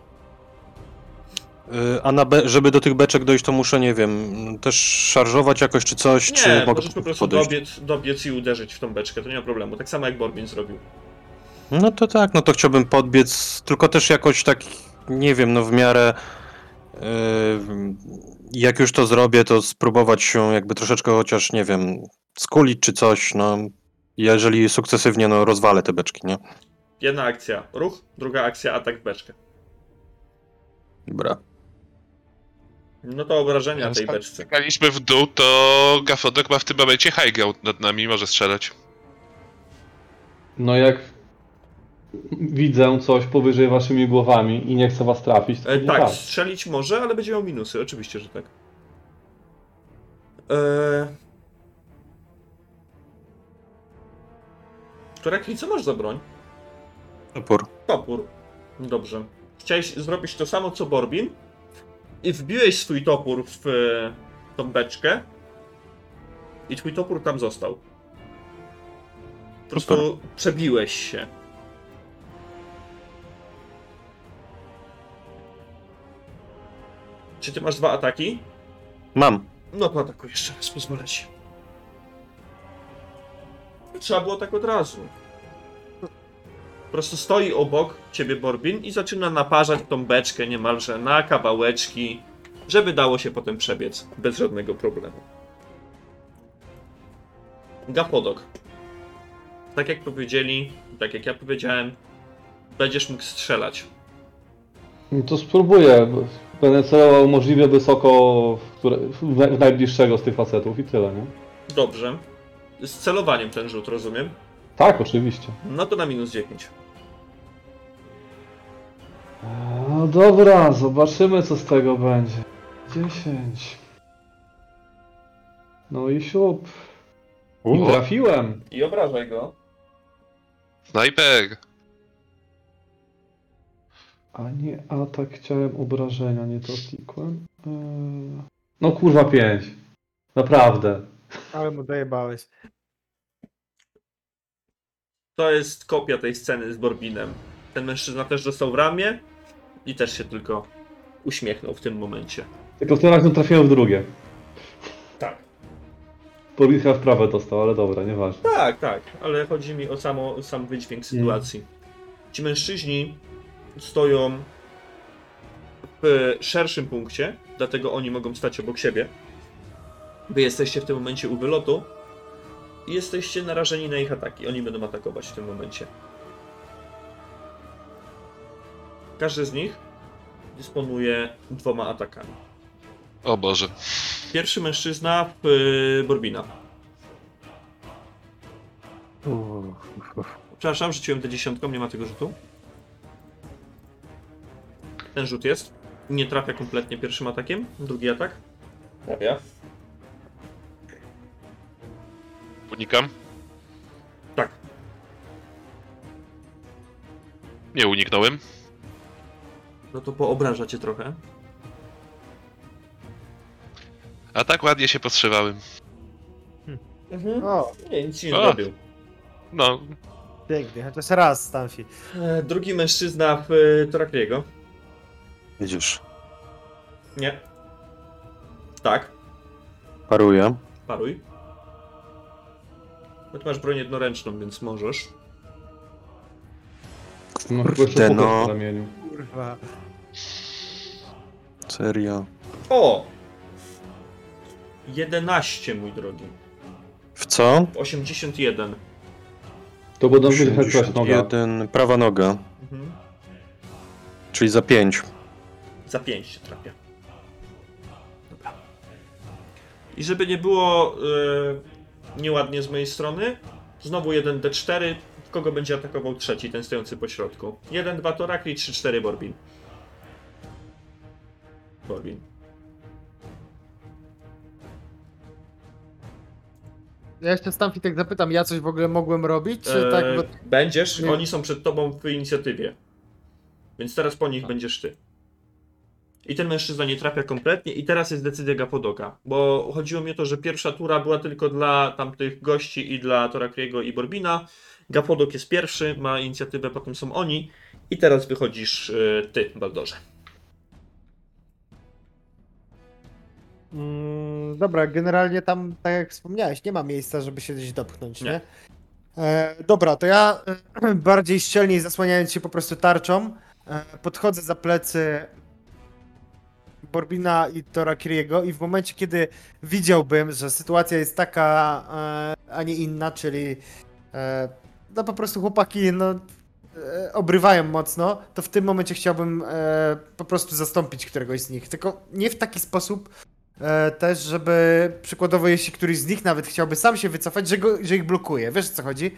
Yy, A na be- żeby do tych beczek dojść, to muszę, nie wiem, też szarżować jakoś czy coś, czy Nie, mogę możesz po prostu podejść? dobiec, dobiec i uderzyć w tą beczkę, to nie ma problemu. Tak samo jak Borbin zrobił. No to tak, no to chciałbym podbiec, tylko też jakoś tak, nie wiem, no w miarę yy, jak już to zrobię, to spróbować się jakby troszeczkę chociaż, nie wiem, skulić czy coś, no jeżeli sukcesywnie, no rozwalę te beczki, nie? Jedna akcja ruch, druga akcja atak w beczkę. Dobra. No to obrażenia tej beczce. Skakaliśmy w dół, to Gafodok ma w tym momencie high ground nad nami, może strzelać. No jak widzę coś powyżej waszymi głowami i nie chcę was trafić, to E, nie tak, tak. strzelić może, ale będzie miał minusy, oczywiście, że tak. E... Torakli, co masz za broń? Topór. Topór. Dobrze. Chciałeś zrobić to samo co Borbin i wbiłeś swój topór w e, tą beczkę i twój topór tam został. Po prostu przebiłeś się. Czy ty masz dwa ataki? Mam. No to atakuj jeszcze raz, pozwolę ci. Trzeba było tak od razu. Po prostu stoi obok ciebie Borbin i zaczyna naparzać tą beczkę niemalże na kawałeczki, żeby dało się potem przebiec bez żadnego problemu. Gapodok. Tak jak powiedzieli, tak jak ja powiedziałem, będziesz mógł strzelać. No to spróbuję. Będę celował możliwie wysoko w, które, w, najbliższego z tych facetów i tyle, nie? Dobrze. Z celowaniem ten rzut, rozumiem? Tak, oczywiście. No to na minus 10. No dobra, zobaczymy co z tego będzie. 10. No i siup. I O. trafiłem. I obrażaj go. Snajper! A nie atak, chciałem obrażenia, nie to klikłem. Eee... No kurwa 5. Naprawdę. Ale mu dojebałeś. To jest kopia tej sceny z Borbinem. Ten mężczyzna też dostał w ramię i też się tylko uśmiechnął w tym momencie. Tylko tym razem trafiłem w drugie. Tak. Chyba w prawe dostał, ale dobra, nieważne. Tak, tak, ale chodzi mi o samo, sam wydźwięk sytuacji. Ci mężczyźni stoją w szerszym punkcie, dlatego oni mogą stać obok siebie. Wy jesteście w tym momencie u wylotu i jesteście narażeni na ich ataki. Oni będą atakować w tym momencie. Każdy z nich dysponuje dwoma atakami. O Boże. Pierwszy mężczyzna w y, Borbina. Przepraszam, rzuciłem tę dziesiątką, nie ma tego rzutu. Ten rzut jest. Nie trafia kompletnie pierwszym atakiem. Drugi atak. Trafia. Unikam? Tak. Nie uniknąłem. No to poobraża cię trochę. A tak ładnie się podszywałem. Mhm. O, Nie, nic ci nie zrobił. No, pięknie, chociaż raz, Stanfi. E, drugi mężczyzna w y, Torakliego. Widzisz. Nie. Tak. Paruję. Paruj. No ty masz broń jednoręczną, więc możesz. No Kurde, no. no. Kurwa. Serio. O! 11, mój drogi. W co? 81. To wiedzieć jak noga. 81. Prawa noga. Mhm. Czyli za 5. Za 5 się trafia. Dobra. I żeby nie było yy, nieładnie z mojej strony, znowu 1d4. Kogo będzie atakował trzeci, ten stojący po środku? 1, 2 Torakli, 3, 4 Borbin. Borbin. Ja jeszcze Stanfi tak zapytam, ja coś w ogóle mogłem robić, czy Eee, tak? Bo... Będziesz, Nie. oni są przed tobą w inicjatywie. Więc teraz po nich będziesz ty. I ten mężczyzna nie trafia kompletnie i teraz jest decyzja Gapodoka. Bo chodziło mi o to, że pierwsza tura była tylko dla tamtych gości i dla Torakriego i Borbina. Gapodok jest pierwszy, ma inicjatywę, potem są oni. I teraz wychodzisz y, ty, Baldorze. Mm, dobra, generalnie tam, tak jak wspomniałeś, nie ma miejsca, żeby się gdzieś dopchnąć, nie? Nie. E, dobra, to ja e, bardziej szczelniej zasłaniając się po prostu tarczą, e, podchodzę za plecy Borbina i Torakiriego i w momencie, kiedy widziałbym, że sytuacja jest taka, e, a nie inna, czyli e, no po prostu chłopaki, no e, obrywają mocno, to w tym momencie chciałbym e, po prostu zastąpić któregoś z nich. Tylko nie w taki sposób też, żeby przykładowo, jeśli któryś z nich nawet chciałby sam się wycofać, że, go, że ich blokuje. Wiesz o co chodzi?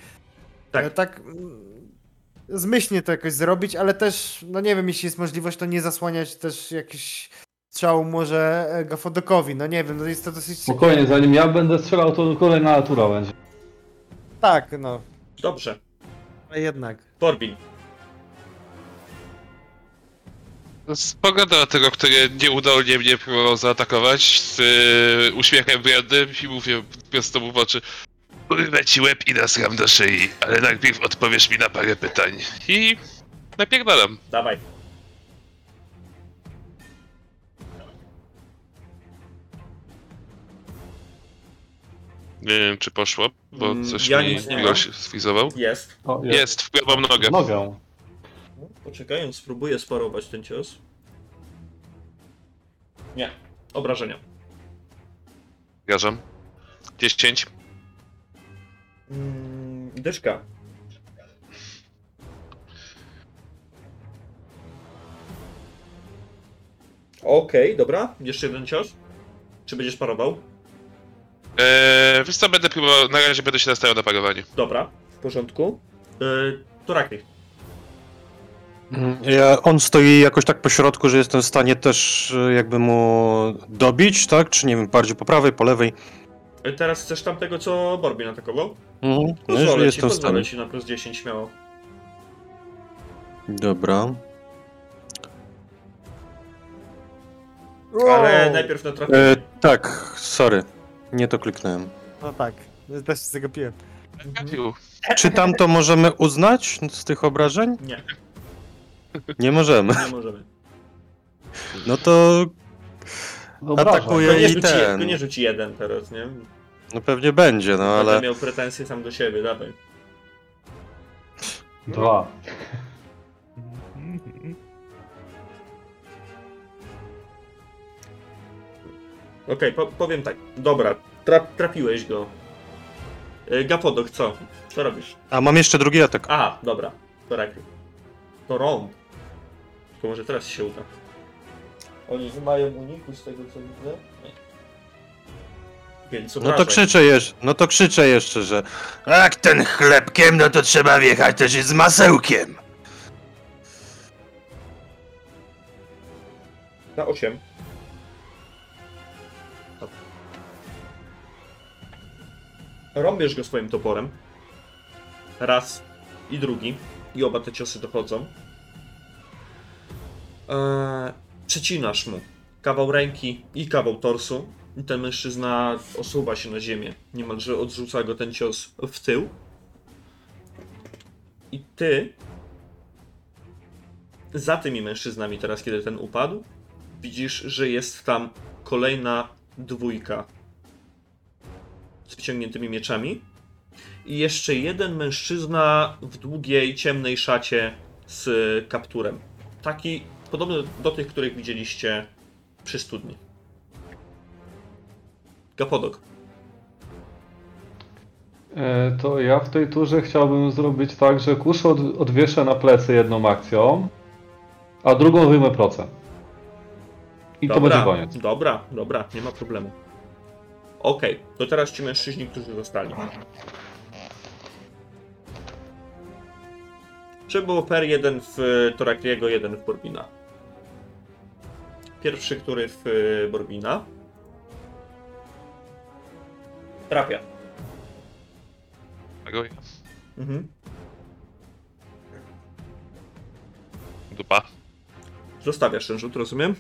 Tak. Tak mm, zmyślnie to jakoś zrobić, ale też, no nie wiem, jeśli jest możliwość, to nie zasłaniać też jakiś strzał może e, Gafodokowi. No nie wiem, no jest to dosyć... Spokojnie, zanim ja będę strzelał, to kolejna natura będzie. Tak, no. Dobrze. Ale jednak. Borbin. Spoglądam na tego, który nieudolnie mnie próbował zaatakować z yy, uśmiechem wrednym i mówię prosto mu w oczy Urwę ci łeb i nasram do szyi, ale najpierw odpowiesz mi na parę pytań. I napierdalam. Dawaj. Nie wiem, czy poszło, bo Mm, coś ja mi nic nie mam. gość sfrizował. Jest. O, Jest, w prawą nogę. Nogę. Poczekaj, on spróbuje sparować ten cios. Nie. Obrażenia. Garzam. 10. Mm, dyszka. Okej, dobra. Jeszcze jeden cios. Czy będziesz parował? Eee, wiesz co, będę próbował, na razie będę się nastawiał na parowanie. Dobra, w porządku. Yy, to Raki. Mm, Ja, on stoi jakoś tak po środku, że jestem w stanie też e, jakby mu dobić, tak? Czy nie wiem, bardziej po prawej, po lewej. Yy, Teraz chcesz tamtego, co Borbin atakował? Mhm. No, Pozwolę jeżeli ci, jestem w pozwolę stanie. ci na plus 10 śmiało. Dobra. Ale najpierw na trafienie. E, tak, sorry. Nie to kliknąłem. No tak, też się zagapiłem. Trafił. Czy tam to możemy uznać z tych obrażeń? Nie, Nie możemy. nie możemy. No to. Atakuje. Tylko nie, i rzuci, ten. nie rzuci jeden teraz, nie? no pewnie będzie, no Będę ale... miał pretensje sam do siebie, dawaj. Dwa. Okej, po, powiem tak. Dobra, tra, trafiłeś go. Yy, Gapodok, co? Co robisz? A mam jeszcze drugi atak. Aha, dobra. To. To rąb. Tylko może teraz się uda. Oni nie mają uniku z tego co widzę. Nie. Więc No to krzyczę jeszcze, no to krzyczę jeszcze, że... Jak ten chlebkiem, no to trzeba wjechać też i z masełkiem. Na 8. Rąbiesz go swoim toporem. Raz i drugi. I oba te ciosy dochodzą. Eee, przecinasz mu kawał ręki i kawał torsu. I ten mężczyzna osuwa się na ziemię. Niemalże odrzuca go ten cios w tył. I ty za tymi mężczyznami teraz, kiedy ten upadł, widzisz, że jest tam kolejna dwójka z wyciągniętymi mieczami i jeszcze jeden mężczyzna w długiej, ciemnej szacie z kapturem. Taki podobny do tych, których widzieliście przy studni. Gapodok. E, To ja w tej turze chciałbym zrobić tak, że kuszę od, odwieszę na plecy jedną akcją, a drugą wyjmę procent. I to będzie koniec. Dobra, dobra, nie ma problemu. Okej, to teraz ci mężczyźni, którzy zostali. Czy było per jeden w Torakliego, jeden w Borbina? Pierwszy, który w y, Borbina. Trafia. Tego Mhm. dupa. Zostawiasz ten rzut, rozumiem?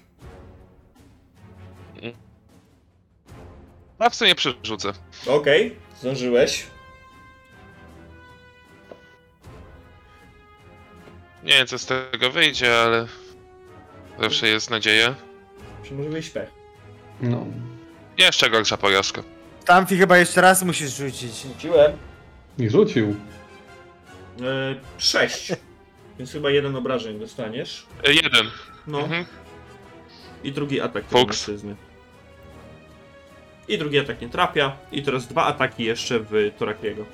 A w sumie przerzucę. Okej, zdążyłeś. Nie wiem, co z tego wyjdzie, ale zawsze jest nadzieja. Czy może być pech? No. Jeszcze gorsza porażka. Tamfi chyba jeszcze raz musisz rzucić. Rzuciłem. I rzucił. E, sześć. Więc chyba jeden obrażeń dostaniesz. E, Jeden. No. Mhm. I drugi atak tego Fuks. mężczyzny. I drugi atak nie trafia. I teraz dwa ataki jeszcze w Torakiego.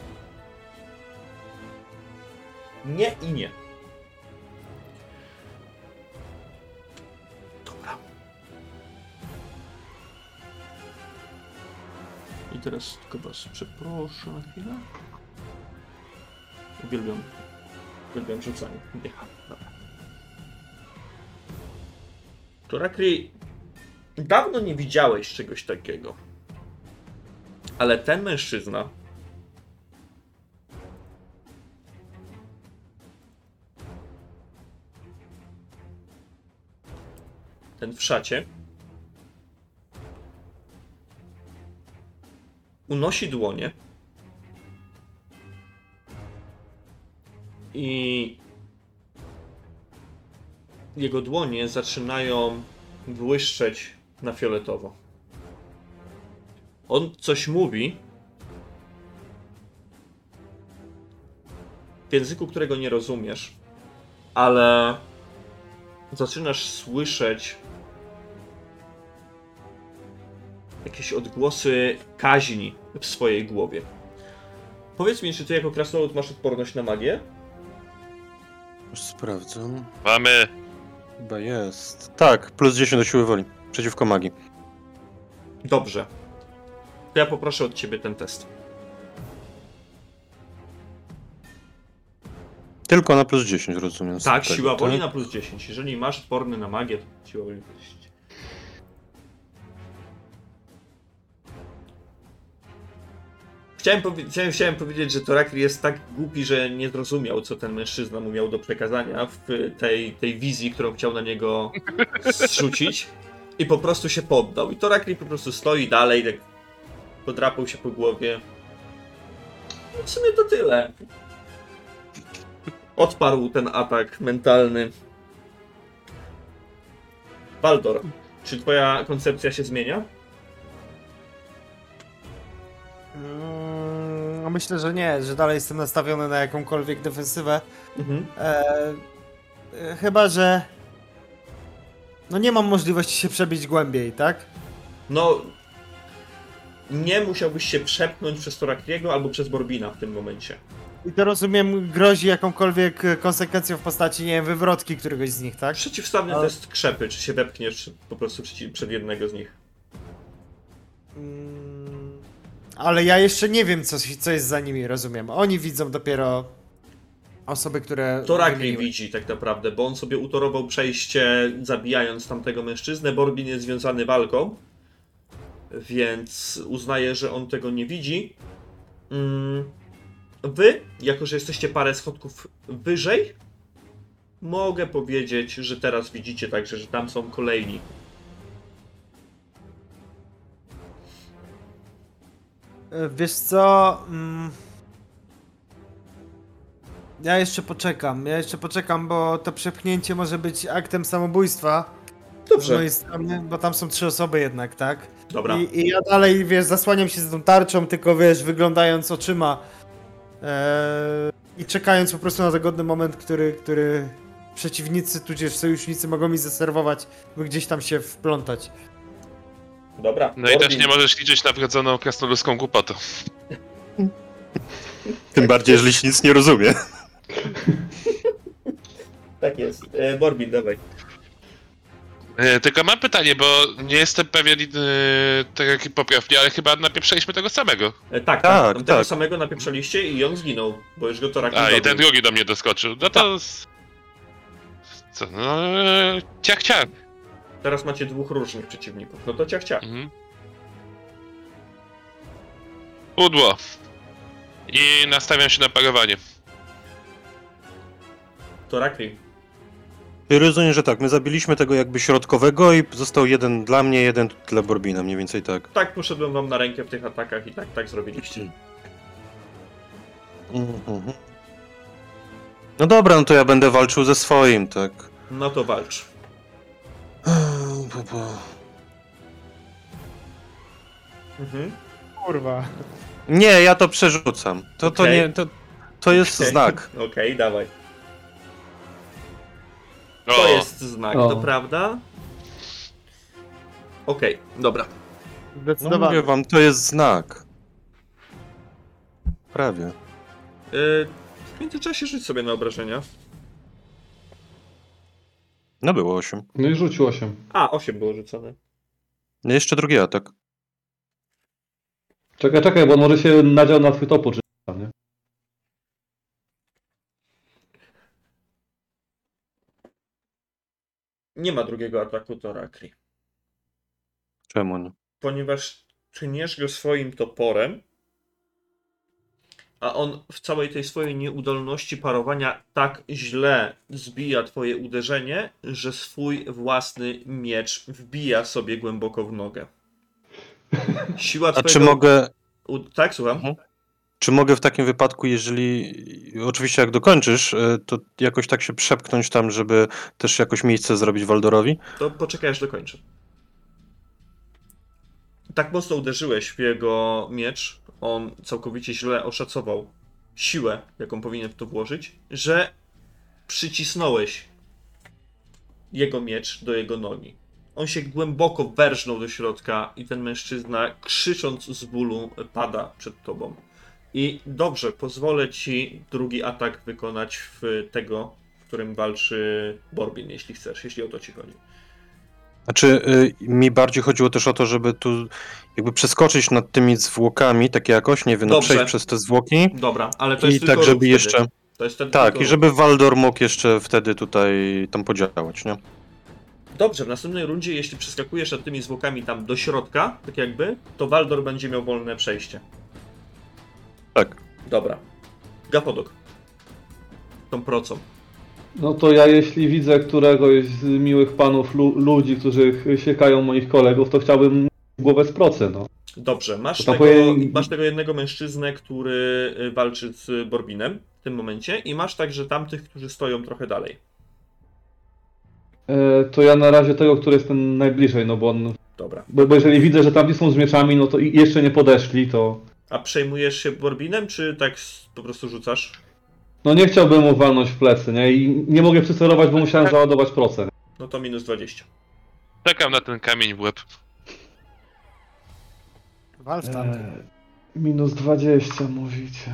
Nie i nie. Dobra. I teraz tylko was przeproszę na chwilę. Uwielbiam. Uwielbiam rzucanie. Dycha. Dobra. Torakri, dawno nie widziałeś czegoś takiego. Ale ten mężczyzna. Ten w szacie, unosi dłonie. I jego dłonie zaczynają błyszczeć na fioletowo. On coś mówi w języku, którego nie rozumiesz, ale zaczynasz słyszeć jakieś odgłosy kaźni w swojej głowie. Powiedz mi, czy ty jako krasnolud masz odporność na magię? Już sprawdzam. Mamy. Chyba jest. Tak, plus 10 do siły woli. Przeciwko magii. Dobrze. To ja poproszę od ciebie ten test. Tylko na plus 10 rozumiem. Tak, tego, siła woli tak? na plus 10. Jeżeli masz odporny na magię, to siła woli plus 10. Chciałem, powie- chciałem, chciałem powiedzieć, że Torakri jest tak głupi, że nie zrozumiał, co ten mężczyzna mu miał do przekazania w tej, tej wizji, którą chciał na niego zrzucić. I po prostu się poddał. I Torakri po prostu stoi dalej, tak podrapał się po głowie. No w sumie to tyle. Odparł ten atak mentalny. Baldor, czy twoja koncepcja się zmienia? Mm, no myślę, że nie, że dalej jestem nastawiony na jakąkolwiek defensywę. Mhm. E, e, chyba, że. No nie mam możliwości się przebić głębiej, tak? No, nie musiałbyś się przepchnąć przez Torakriego albo przez Borbina w tym momencie. I to rozumiem, grozi jakąkolwiek e, konsekwencją w postaci, nie wiem, wywrotki któregoś z nich, tak? Przeciwstawny Ale- test krzepy, czy się wepchniesz po prostu przed jednego z nich. Mm, Ale ja jeszcze nie wiem, co, co jest za nimi, rozumiem. Oni widzą dopiero osoby, które. Torakri wymieniłem. widzi tak naprawdę, bo on sobie utorował przejście, zabijając tamtego mężczyznę. Borbin jest związany walką, więc uznaje, że on tego nie widzi. Mm, Wy, jako że jesteście parę schodków wyżej, mogę powiedzieć, że teraz widzicie także, że tam są kolejni. E, Wiesz co? Mm, Ja jeszcze poczekam. Ja jeszcze poczekam, bo to przepchnięcie może być aktem samobójstwa. Z Dobrze, mojej strony, bo tam są trzy osoby jednak, tak? Dobra. I, I ja dalej, wiesz, zasłaniam się z tą tarczą, tylko wiesz, wyglądając oczyma eee, i czekając po prostu na zagodny moment, który, który przeciwnicy, tudzież sojusznicy mogą mi zaserwować, by gdzieś tam się wplątać. Dobra. No i też nie możesz liczyć na wrodzoną krasnoludzką głupotę. Tym bardziej, jeżeli się nic nie rozumie. Tak jest. E, Borbin, dawaj. E, tylko mam pytanie, bo nie jestem pewien, e, tak jak poprawnie, ale chyba napieprzaliśmy tego samego. E, tak, tak, Tak, Tego tak. samego napieprzaliście i on zginął, bo już go Torakri A, i ten drugi do mnie doskoczył. No to... s- Co, no... e, Ciach, ciach. Teraz macie dwóch różnych przeciwników. No to ciach, ciach. Mhm. Udło. I nastawiam się na parowanie. Torakri. I rozumiem, że tak, my zabiliśmy tego jakby środkowego i został jeden dla mnie, jeden dla Borbina, mniej więcej tak. Tak, poszedłem wam na rękę w tych atakach i tak, tak zrobiliście. Mhm. No dobra, no to ja będę walczył ze swoim, tak. No to walcz. Mhm. Kurwa. Nie, ja to przerzucam. To, to nie, to, to jest Okej. znak. Okej, dawaj. O, To jest znak, O. to prawda? Okej, dobra. No Zdecydowanie. mówię wam, to jest znak. Prawie. Yy, w międzyczasie rzuć sobie na obrażenia. No było 8. No i rzucił 8. A, 8 było rzucone. No jeszcze drugi atak. Czekaj, czekaj, bo on może się nadział na twój topór, czy tam, nie? Nie ma drugiego ataku Torakri. Czemu nie? Ponieważ tniesz go swoim toporem a on w całej tej swojej nieudolności parowania tak źle zbija twoje uderzenie, że swój własny miecz wbija sobie głęboko w nogę. Siła A twojego... czy mogę, U... Tak, słucham? Mhm. Czy mogę w takim wypadku, jeżeli oczywiście jak dokończysz, y, to jakoś tak się przepchnąć tam, żeby też jakoś miejsce zrobić Waldorowi? To poczekaj aż dokończę. Tak mocno uderzyłeś w jego miecz, on całkowicie źle oszacował siłę, jaką powinien w to włożyć, że przycisnąłeś jego miecz do jego nogi. On się głęboko werżnął do środka i ten mężczyzna, krzycząc z bólu, pada przed tobą. I dobrze, pozwolę ci drugi atak wykonać w tego, w którym walczy Borbin, jeśli chcesz, jeśli o to ci chodzi. Znaczy, y, mi bardziej chodziło też o to, żeby tu jakby przeskoczyć nad tymi zwłokami, tak jakoś, nie wiem, no Dobrze. przejść przez te zwłoki Dobra, ale to i jest tak, tylko żeby ruch jeszcze... Wtedy. To jest ten Tak, tylko i żeby Waldor mógł jeszcze wtedy tutaj tam podziałać, nie? Dobrze, w następnej rundzie, jeśli przeskakujesz nad tymi zwłokami tam do środka, tak jakby, to Waldor będzie miał wolne przejście. Tak. Dobra. Gapodok. Tą procą. No to ja jeśli widzę któregoś z miłych panów lu ludzi, którzy siekają moich kolegów, to chciałbym głowę z procy, no. Dobrze, masz tego, powinien- masz tego jednego mężczyznę, który y, walczy z Borbinem w tym momencie i masz także tamtych, którzy stoją trochę dalej. E, to ja na razie tego, który jest ten najbliżej, no bo on... Dobra. Bo, bo jeżeli widzę, że tamci są z mieczami, no to jeszcze nie podeszli, to... A przejmujesz się Borbinem, czy tak po prostu rzucasz? No nie chciałbym mu walnąć w plecy, nie? I nie mogę przycelować, bo musiałem załadować procę. No to minus 20. Czekam na ten kamień w łeb. Wal w tamtym. E, minus 20 mówicie.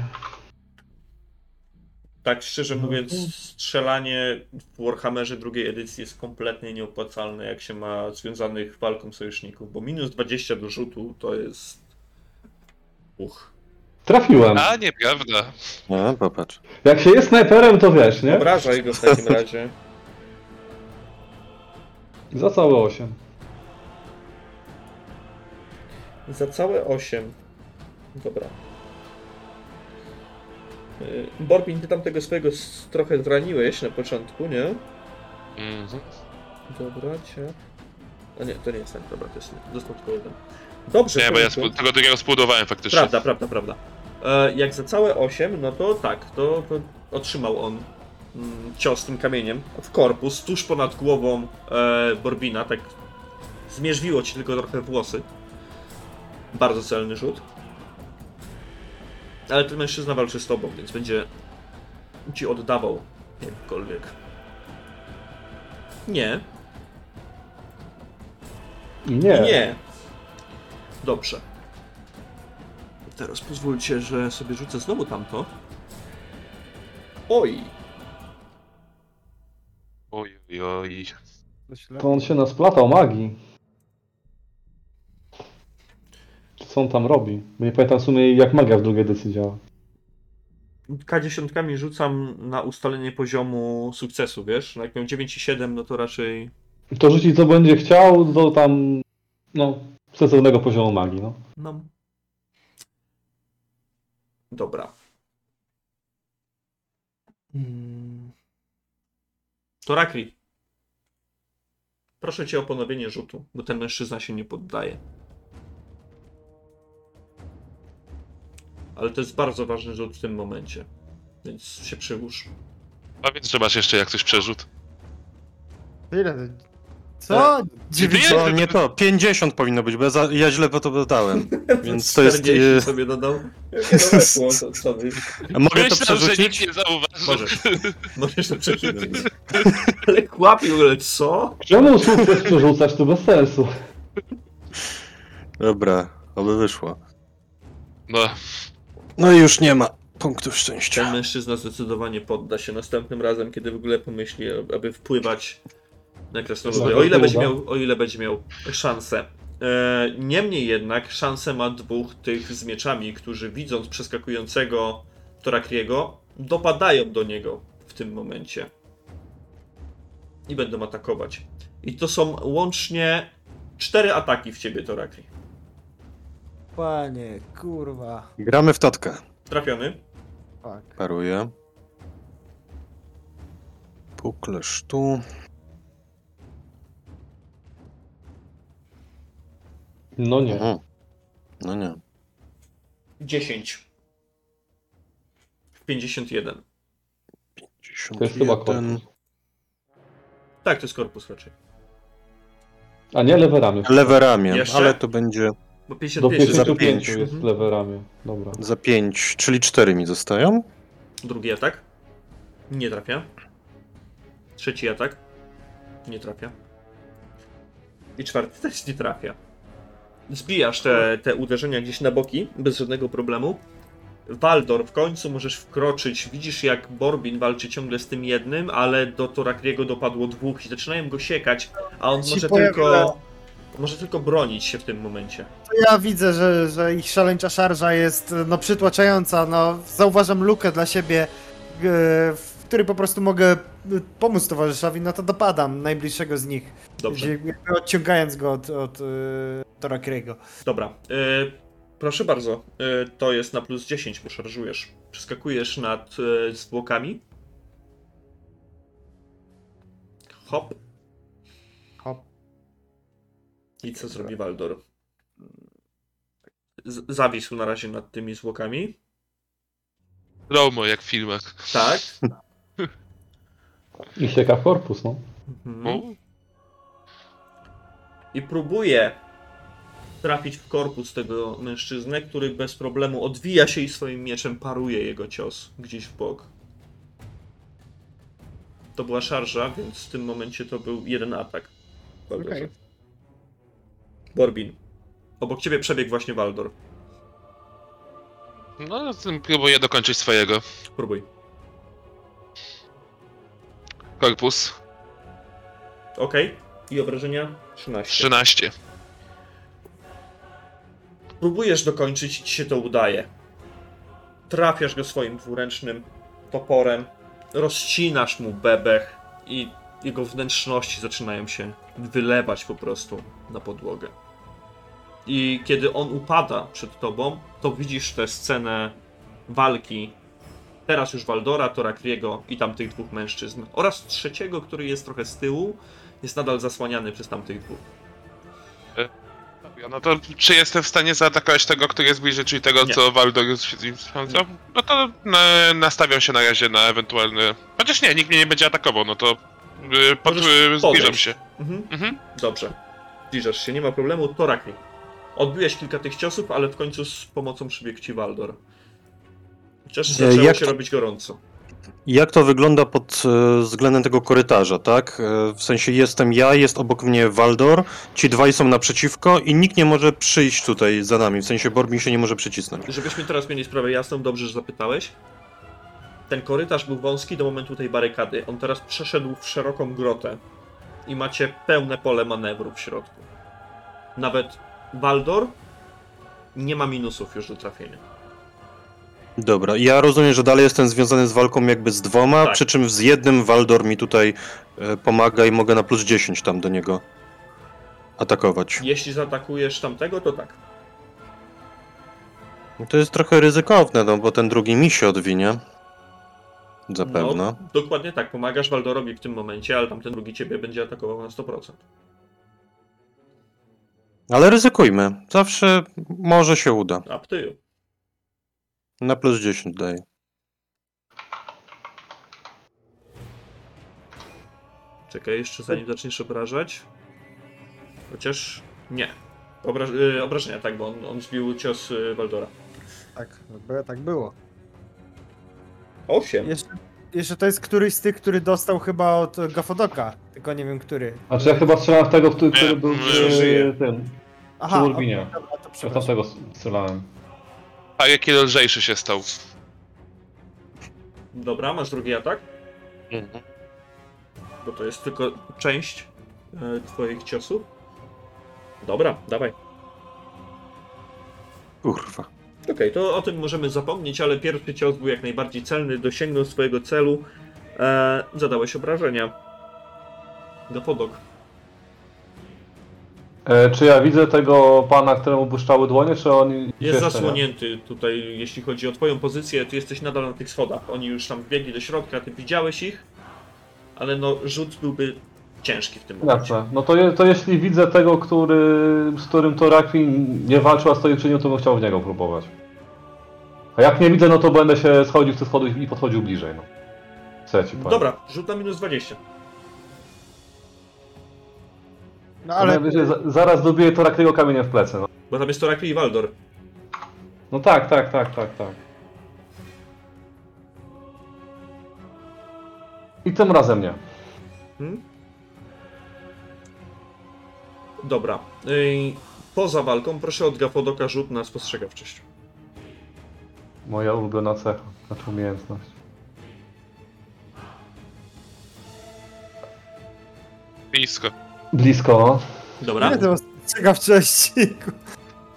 Tak szczerze No mówiąc, strzelanie w Warhammerze drugiej edycji jest kompletnie nieopłacalne, jak się ma związanych walką sojuszników, bo minus 20 do rzutu to jest... Uch. Trafiłem. A, nieprawda. Nie, popatrz. Jak się jest snajperem, to wiesz, nie? Obrażaj go w takim razie. Za całe 8. Za całe 8. Dobra. Y, Borbin, ty tam tego swojego s- trochę zraniłeś na początku, nie? Mhm. Dobra, cię. A nie, to nie jest tak, dobra, to jest dostał tylko jeden. Dobrze, Nie, bo ja spu- tego drugiego spudowałem faktycznie. Prawda, prawda, prawda. E, jak za całe 8, no to tak, to, to otrzymał on mm, cios tym kamieniem w korpus, tuż ponad głową e, Borbina, tak zmierzwiło ci tylko trochę włosy. Bardzo celny rzut. Ale ten mężczyzna walczy z tobą, więc będzie ci oddawał jakkolwiek. Nie, Nie. nie. Dobrze. Teraz pozwólcie, że sobie rzucę znowu tamto. Oj! Oj, oj, oj. To on się nasplatał magii. Co on tam robi? Bo nie pamiętam w sumie jak magia w drugiej edycji działa. K10 rzucam na ustalenie poziomu sukcesu, wiesz? No Jak miał 9,7, no to raczej. To rzucić co będzie chciał do tam, no, sensownego poziomu magii, no. No. Dobra. Mm. To Rakri. Proszę cię o ponowienie rzutu, bo ten mężczyzna się nie poddaje. Ale to jest bardzo ważny rzut w tym momencie. Więc się przyłóż. A więc, że masz jeszcze jak coś przerzut. Ile? Co? Dziewięć- To nie to, 50 powinno być, bo ja, za, ja źle po to dodałem. Więc to jest, 40 e, sobie dodał. Jak to weszło, to co wy? Mogę to że nikt przerzucić? nie zauważy. Możesz. Możesz to przerzucić. Ale chłopie, w ogóle co? Czemu sukces przerzucać? To bez sensu. Dobra, oby wyszło. No, No i już nie ma punktów Ten szczęścia. mężczyzna zdecydowanie podda się następnym razem, kiedy w ogóle pomyśli, aby wpływać na krasnoludy. O ile będzie miał, o ile będzie miał szansę. E, niemniej jednak szansę ma dwóch tych z mieczami, którzy widząc przeskakującego Torakriego, dopadają do niego w tym momencie. I będą atakować. I to są łącznie cztery ataki w ciebie, Torakri. Panie, kurwa. Gramy w totkę. Trafiony. Fuck. Paruję. Puklerz tu. No nie. Mhm. No nie. 10. W 51. To jest chyba 51. korpus. Tak, to jest korpus raczej. A nie lewe ramię. Lewe ramię, Jeszcze? ale to będzie Bo Do 55 jest za 55 pięć. jest Mhm. lewe ramię. Dobra. za 5, czyli 4 mi zostają. Drugi atak. Nie trafia. Trzeci atak. Nie trafia. I czwarty też nie trafia. Zbijasz te, te uderzenia gdzieś na boki, bez żadnego problemu. Waldor, w końcu możesz wkroczyć. Widzisz, jak Borbin walczy ciągle z tym jednym, ale do Torakriego dopadło dwóch i zaczynają go siekać, a on może tylko. Może tylko bronić się w tym momencie. Ja widzę, że, że ich szaleńcza szarża jest no, przytłaczająca. No, zauważam lukę dla siebie, e, w której po prostu mogę pomóc towarzyszowi, no to dopadam najbliższego z nich. Dobrze. Odciągając go od, od e, Torakriego. Dobra. y, proszę bardzo. y, to jest na plus 10, bo szarżujesz. Przeskakujesz nad y, zwłokami. Hop. Hop. I co zrobi Waldor? Z- zawisł na razie nad tymi zwłokami. Romo, jak w filmach. Tak. I sieka w korpus, no. Mhm. O, I próbuje trafić w korpus tego mężczyznę, który bez problemu odwija się i swoim mieczem paruje jego cios gdzieś w bok. To była szarża, więc w tym momencie to był jeden atak. Okej. Borbin. Obok ciebie przebiegł właśnie Waldor. No, tym próbuję dokończyć swojego. Próbuj. Korpus. Ok. I obrażenia 13. 13. Próbujesz dokończyć i ci się to udaje. Trafiasz go swoim dwuręcznym toporem, rozcinasz mu bebech i jego wnętrzności zaczynają się wylewać po prostu na podłogę. I kiedy on upada przed tobą, to widzisz tę scenę walki teraz już Waldora, Torakriego i tamtych dwóch mężczyzn oraz trzeciego, który jest trochę z tyłu, jest nadal zasłaniany przez tamtych dwóch. No to czy jestem w stanie zaatakować tego, który jest bliżej, czyli tego, Nie. co Waldor jest się z nim? No to na, nastawiam się na razie na ewentualny... Chociaż nie, nikt mnie nie będzie atakował, no to yy, pod, yy, zbliżam podejść. się. Mhm. Mhm. Dobrze. Zbliżasz się, nie ma problemu. Torakli. Odbiłeś kilka tych ciosów, ale w końcu z pomocą przybiegł ci Waldor. Chociaż zaczęło jak się to- robić gorąco. Jak to wygląda pod e, względem tego korytarza, tak? E, w sensie jestem ja, jest obok mnie Waldor, ci dwaj są naprzeciwko i nikt nie może przyjść tutaj za nami, w sensie Borbin się nie może przycisnąć. Żebyśmy teraz mieli sprawę jasną, dobrze, że zapytałeś. Ten korytarz był wąski do momentu tej barykady. On teraz przeszedł w szeroką grotę. I macie pełne pole manewru w środku. Nawet Waldor nie ma minusów już do trafienia. Dobra, ja rozumiem, że dalej jestem związany z walką jakby z dwoma, Tak. przy czym z jednym Waldor mi tutaj e, pomaga i mogę na plus 10 tam do niego atakować. Jeśli zaatakujesz tamtego, to tak. To jest trochę ryzykowne, no bo ten drugi mi się odwinie. Zapewne. No, dokładnie tak. Pomagasz Waldorowi w tym momencie, ale tamten drugi ciebie będzie atakował na 100%. Ale ryzykujmy. Zawsze może się uda. You. Na plus 10 daję. Czekaj, jeszcze zanim zaczniesz obrażać. Chociaż nie. Obra y, obrażenia, tak, bo on, on zbił cios y, Waldora. Tak, by- tak było. 8. Jeszcze, jeszcze to jest któryś z tych, który dostał chyba od Gafodoka, tylko nie wiem który. Znaczy ja chyba strzelałem w tego, który, który był przy żyje. tym. Aha, Urbinie. dobra, to Ja przepraszam. tamtego strzelałem. A jaki lżejszy się stał. Dobra, masz drugi atak, Mhm. bo to jest tylko część y, twoich ciosów. Dobra, dawaj. Kurwa. Okej, to o tym możemy zapomnieć, ale pierwszy cios był jak najbardziej celny, dosięgnął swojego celu. E, zadałeś obrażenia. Gapodok. E, czy ja widzę tego pana, któremu błyszczały dłonie, czy on Jest jeszcze nie? zasłonięty tutaj, jeśli chodzi o twoją pozycję, ty jesteś nadal na tych schodach. Oni już tam wbiegli do środka, ty widziałeś ich, ale no rzut byłby ciężki w tym momencie. Jasne. No to, je, to jeśli widzę tego, który, z którym to Rakwin nie walczył, a stoi przy nim, to bym chciał w niego próbować. A jak nie widzę, no to będę się schodził z tych schodów i podchodził bliżej, no. Powiem. Dobra, rzut na minus 20. No Ale... Najwyżej za, zaraz dobiję to Rakliego kamieniem w plecy, no. Bo tam jest Torakli i Waldor. No tak, tak, tak, tak, tak. I tym razem nie. Hmm? Dobra. Ej, poza walką proszę od Gafodoka rzut na spostrzegawczość. Moja ulubiona cecha, znaczy umiejętność. Blisko. Blisko. Dobra. nie to spostrzegawczości.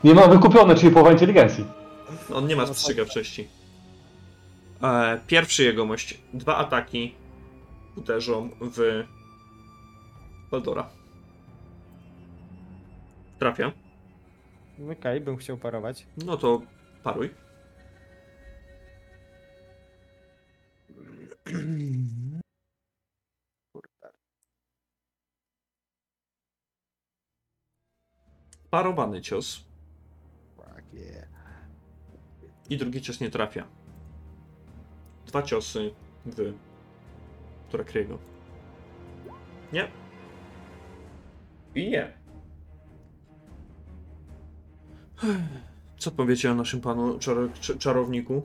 Nie mam wykupione, czyli połowa inteligencji. On nie ma spostrzegawczości. E, pierwszy jegomość. Dwa ataki uderzą w Waldora. Trafia. Okej, bym chciał parować. No to paruj. Parowany cios. I drugi cios nie trafia. Dwa ciosy w Torakriego. Nie. I nie. Co powiecie o naszym panu czar cz- czarowniku?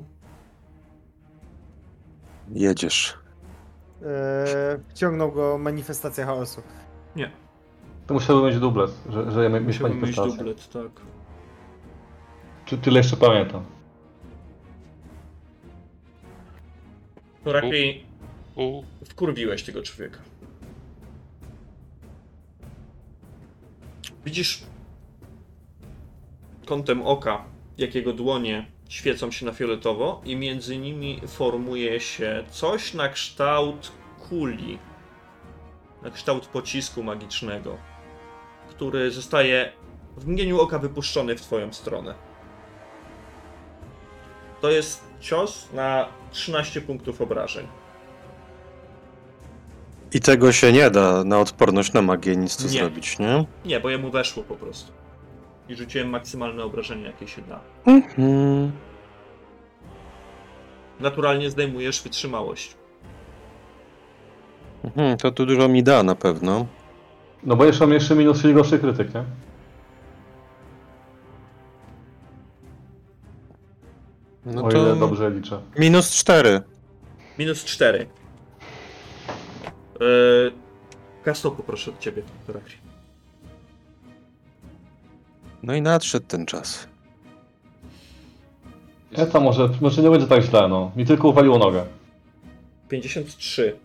Jedziesz. Eee, wciągnął go manifestacja chaosu. Nie. To musiałby mieć dublet, że, że ja mieć mieć manifestację. dublet, tak. Czy tyle jeszcze pamiętam? Torakri, U. wkurwiłeś tego człowieka. Widzisz kątem oka, jak jego dłonie świecą się na fioletowo i między nimi formuje się coś na kształt kuli, na kształt pocisku magicznego, który zostaje w mgnieniu oka wypuszczony w twoją stronę. To jest cios na 13 punktów obrażeń. I tego się nie da na odporność na magię nic tu Nie. zrobić, nie? Nie, bo jemu weszło po prostu. I rzuciłem maksymalne obrażenie, jakie się da. Mhm. Naturalnie zdejmujesz wytrzymałość. Mhm, to tu dużo mi da na pewno. No bo jeszcze mam jeszcze minus, czyli gorszy krytyk, nie? No o ile to dobrze liczę. minus 4. Minus 4. Yy, Kastopu proszę od ciebie, Torakri. No i nadszedł ten czas. Ja to może, może nie będzie tak źle, no. Mi tylko uwaliło nogę. 53.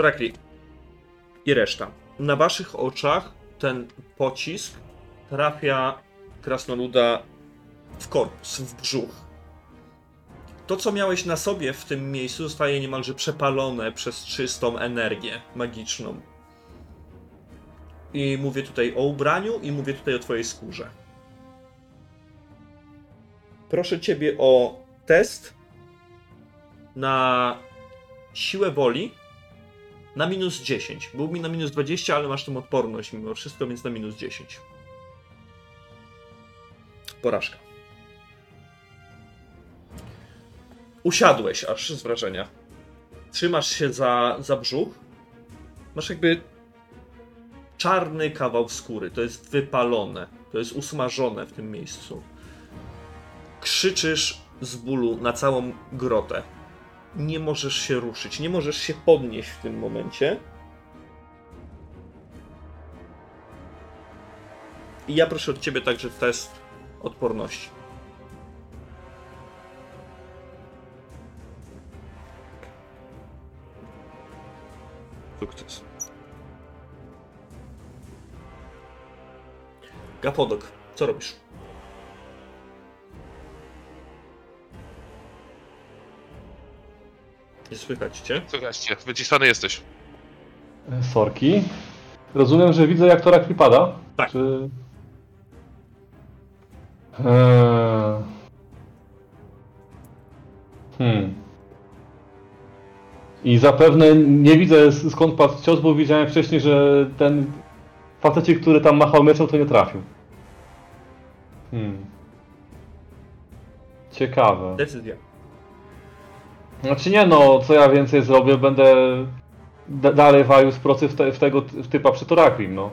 Torakli i reszta. Na waszych oczach ten pocisk trafia krasnoluda w korpus, w brzuch. To, co miałeś na sobie w tym miejscu, zostaje niemalże przepalone przez czystą energię magiczną. I mówię tutaj o ubraniu, i mówię tutaj o twojej skórze. Proszę ciebie o test na siłę woli na minus 10. Był mi na minus 20, ale masz tą odporność mimo wszystko, więc na minus 10. Porażka. Usiadłeś aż z wrażenia. Trzymasz się za, za brzuch. Masz jakby czarny kawał skóry. To jest wypalone. To jest usmażone w tym miejscu. Krzyczysz z bólu na całą grotę. Nie możesz się ruszyć, nie możesz się podnieść w tym momencie. I ja proszę od ciebie także test odporności. Sukces. Gapodok, co robisz? Nie słychać cię? Słuchaj cię, wyciszony jesteś. E, Sorki. Rozumiem, że widzę jak to rakli pada? Tak. Czy... Eee... Hmm. I zapewne nie widzę skąd padł cios, bo widziałem wcześniej, że ten facecik, który tam machał mieczem, to nie trafił. Hmm. Ciekawe. Decyzja. Znaczy nie no, co ja więcej zrobię, będę da- dalej walił z procy w, te, w tego w typa przy Toraklim, no.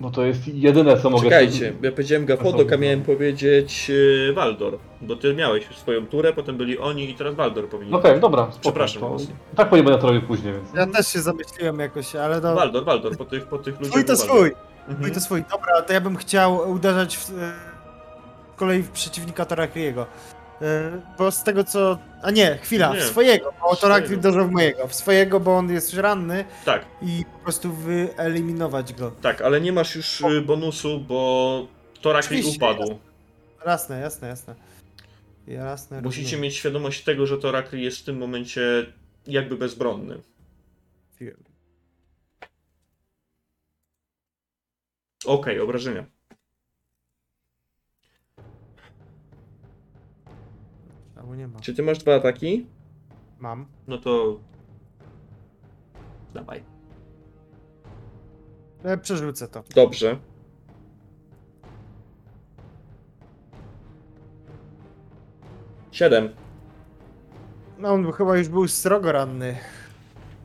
Bo to jest jedyne co mogę... Czekajcie, ja powiedziałem Gafodok, a Osobno. miałem powiedzieć e, Waldor. Bo ty miałeś swoją turę, potem byli oni i teraz Waldor powinien. Okej, dobra, spoko. Przepraszam to, mocno. Tak powinien będę to robił później, więc... Ja też się zamyśliłem jakoś, ale no... Waldor, Waldor, po tych, po tych ludziach. Swój to swój! Mhm. Swój to swój. Dobra, to ja bym chciał uderzać w, e, z kolei w przeciwnika Torakriego. E, Bo z tego co... A nie, chwila, Nie, w swojego, bo uderzył w mojego. W swojego, bo on jest już ranny Tak, i po prostu wyeliminować go. tak, ale nie masz już y, bonusu, bo Torakli upadł. Jasne, jasne, jasne. Jasne, Musicie rozumiem. mieć świadomość tego, że Torakli jest w tym momencie jakby bezbronny. Okej, obrażenia. Nie ma. Czy ty masz dwa ataki? Mam. No to... Dawaj. E, Przerzucę to. Dobrze. Siedem. No on chyba już był srogo ranny.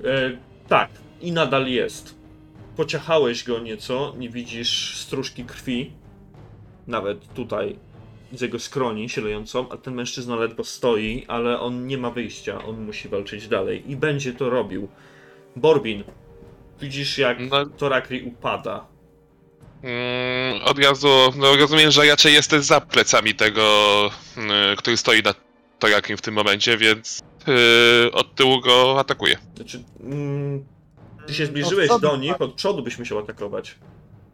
E, tak, i nadal jest. Pociachałeś go nieco, nie widzisz stróżki krwi. Nawet tutaj z jego skroni sielejącą, a ten mężczyzna ledwo stoi, ale on nie ma wyjścia, on musi walczyć dalej i będzie to robił. Borbin, widzisz jak No. Torakri upada. Mm, od razu, no rozumiem, że raczej jesteś za plecami tego, y, który stoi nad torakiem w tym momencie, więc y, od tyłu go atakuję. Znaczy, mm, ty się zbliżyłeś do nich, od przodu byś musiał atakować.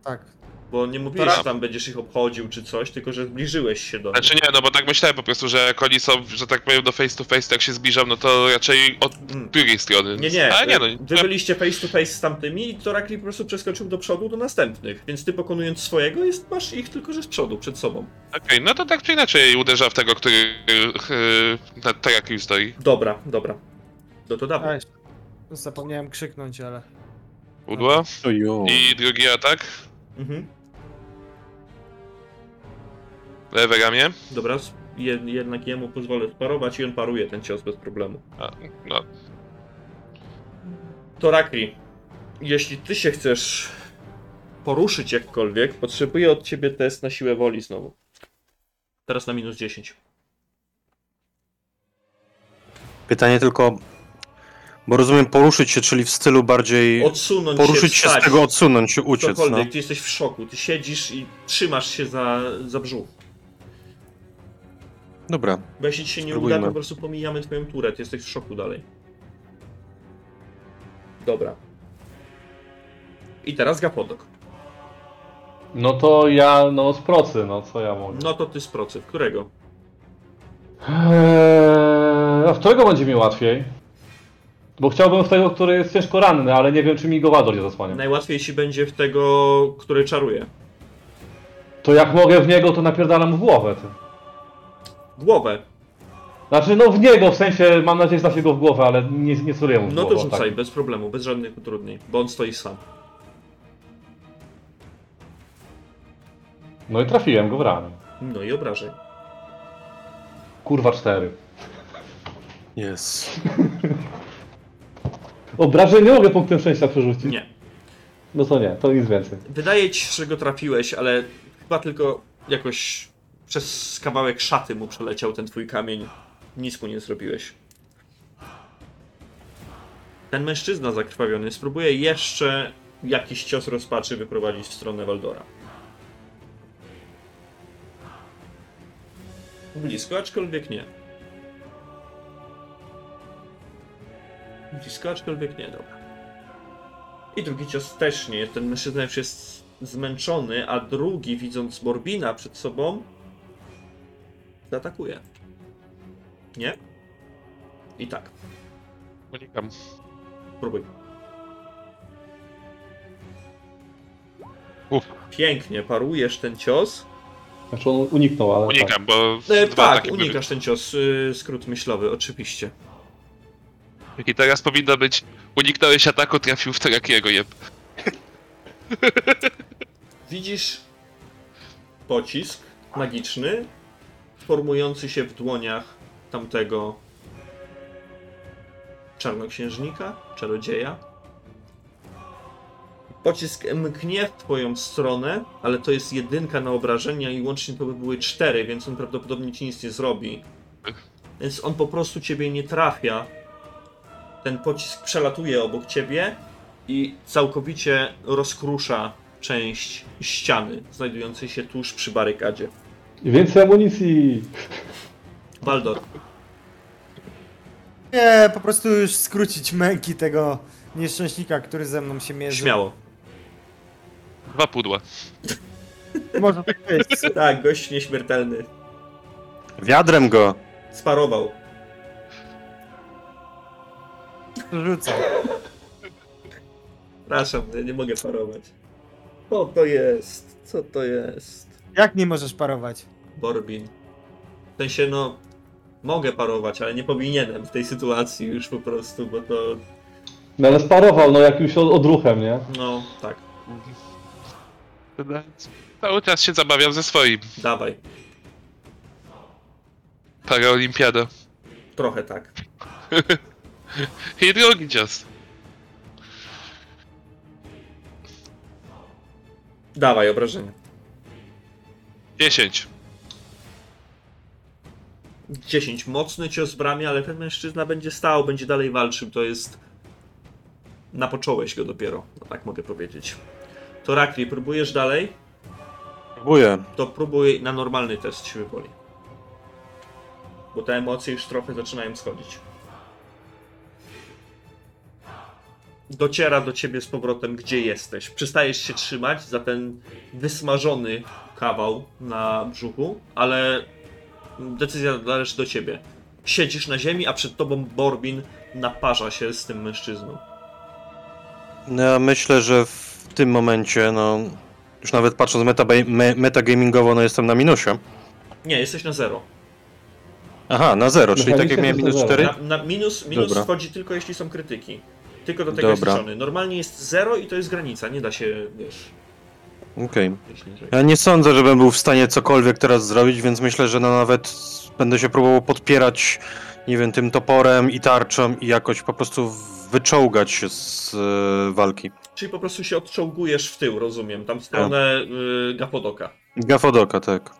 Tak. Bo nie mówiłeś, Dobra. że tam będziesz ich obchodził czy coś, tylko że zbliżyłeś się do nich. Znaczy nie, no bo tak myślałem po prostu, że jak oni są, że tak powiem, do face to face, tak się zbliżam, no to raczej od Mm. drugiej strony. Nie, nie. Ale nie, no. Wy byliście face to face z tamtymi i Torakli po prostu przeskoczył do przodu do następnych. Więc ty pokonując swojego, jest, masz ich tylko że z przodu, przed sobą. Okej, no to tak czy inaczej uderza w tego, który yy, nad torakiem stoi. Dobra, dobra. No to dawaj. Zapomniałem krzyknąć, ale... Udło. Ojo. I drugi atak. Mhm. Lewe ramię. Dobra, jed, jednak jemu pozwolę sparować i on paruje ten cios bez problemu. A, no, Torakli, jeśli ty się chcesz poruszyć jakkolwiek, potrzebuję od ciebie test na siłę woli znowu. Teraz na minus 10. Pytanie tylko, bo rozumiem poruszyć się, czyli w stylu bardziej Odsunąć poruszyć się, się z tego, odsunąć się, uciec, no. Cokolwiek, ty jesteś w szoku, ty siedzisz i trzymasz się za, za brzuch. Dobra, Bo jeśli ci się nie Spróbujmy. uda, to po prostu pomijamy twoją turę, ty jesteś w szoku dalej. Dobra. I teraz Gapodok. No to ja, no z procy, no co ja mogę. No to ty z procy, którego? Eee, a w którego będzie mi łatwiej? Bo chciałbym w tego, który jest ciężko ranny, ale nie wiem, czy mi go Wador nie zasłania. Najłatwiej ci będzie w tego, który czaruje. To jak mogę w niego, to napierdalam w głowę. Ty. Głowę. Znaczy, no w niego, w sensie, mam nadzieję, że trafię go w głowę, ale nie, nie celuję mu w No głowę. to rzucaj, tak. bez problemu, bez żadnych utrudnień, bo on stoi sam. No i trafiłem go w ramię. No i obrażaj. Kurwa, cztery. jest. Obrażeń nie mogę punktem szczęścia przerzucić. Nie. No to nie, to nic więcej. Wydaje ci się, że go trafiłeś, ale chyba tylko jakoś przez kawałek szaty mu przeleciał ten twój kamień. Nic mu nie zrobiłeś. Ten mężczyzna zakrwawiony spróbuje jeszcze jakiś cios rozpaczy wyprowadzić w stronę Waldora. Blisko, aczkolwiek nie. Blisko, aczkolwiek nie, dobra. I drugi cios też nie. Ten mężczyzna już jest zmęczony, a drugi, widząc Morbina przed sobą, zaatakuje. Nie? I tak, Unikam. próbuj. Uf. Pięknie, parujesz ten cios. Znaczy on uniknął, ale. Tak. Unikam, bo... E, tak, unikasz ten cios, y, skrót myślowy, oczywiście. I teraz powinno być... Uniknąłeś ataku, trafił w Terakiego, jeb. Widzisz pocisk magiczny, formujący się w dłoniach tamtego czarnoksiężnika, czarodzieja. Pocisk mknie w twoją stronę, ale to jest jedynka na obrażenia i łącznie to by były cztery, więc on prawdopodobnie ci nic nie zrobi. Więc on po prostu ciebie nie trafia. Ten pocisk przelatuje obok ciebie i całkowicie rozkrusza część ściany znajdującej się tuż przy barykadzie. Więcej amunicji! Waldor, Nie, po prostu już skrócić męki tego nieszczęśnika, który ze mną się mierzy. śmiało. Dwa pudła. Może tak być. Tak, gość nieśmiertelny. Wiadrem go. Sparował. Rzucam. Przepraszam, ja nie mogę parować. Co to jest? Co to jest? Jak nie możesz parować? Borbin. W sensie, no, mogę parować, ale nie powinienem w tej sytuacji już po prostu, bo to, No ale sparował, no jakimś od- odruchem, nie? no, tak, Cały czas się zabawiam ze swoim. dawaj. Paraolimpiada. Trochę tak. I drugi cios. Dawaj, obrażenia. 10. 10. Mocny cios w ramię, ale ten mężczyzna będzie stał, będzie dalej walczył. To jest. Napocząłeś go dopiero, no tak mogę powiedzieć. To Rakli, próbujesz dalej? Próbuję. To próbuj na normalny test siły woli. Bo te emocje już trochę zaczynają schodzić. Dociera do ciebie z powrotem, gdzie jesteś. Przestajesz się trzymać za ten wysmażony kawał na brzuchu, ale decyzja należy do ciebie. Siedzisz na ziemi, a przed tobą Borbin naparza się z tym mężczyzną. No, Ja myślę, że w tym momencie, no... Już nawet patrząc meta, me, metagamingowo, no jestem na minusie. Nie, jesteś na zero. Aha, na zero, czyli tak jak miałem minus zero. 4? Na, na minus minus Dobra. wchodzi tylko jeśli są krytyki. Tylko do tego Dobra. jest liczony. Normalnie jest 0 i to jest granica, nie da się, wiesz, Okej. Ja nie sądzę, żebym był w stanie cokolwiek teraz zrobić, więc myślę, że no nawet będę się próbował podpierać, nie wiem, tym toporem i tarczą i jakoś po prostu wyczołgać się z e, walki. Czyli po prostu się odczołgujesz w tył, rozumiem, tam w stronę y, Gapodoka. Gafodoka, tak.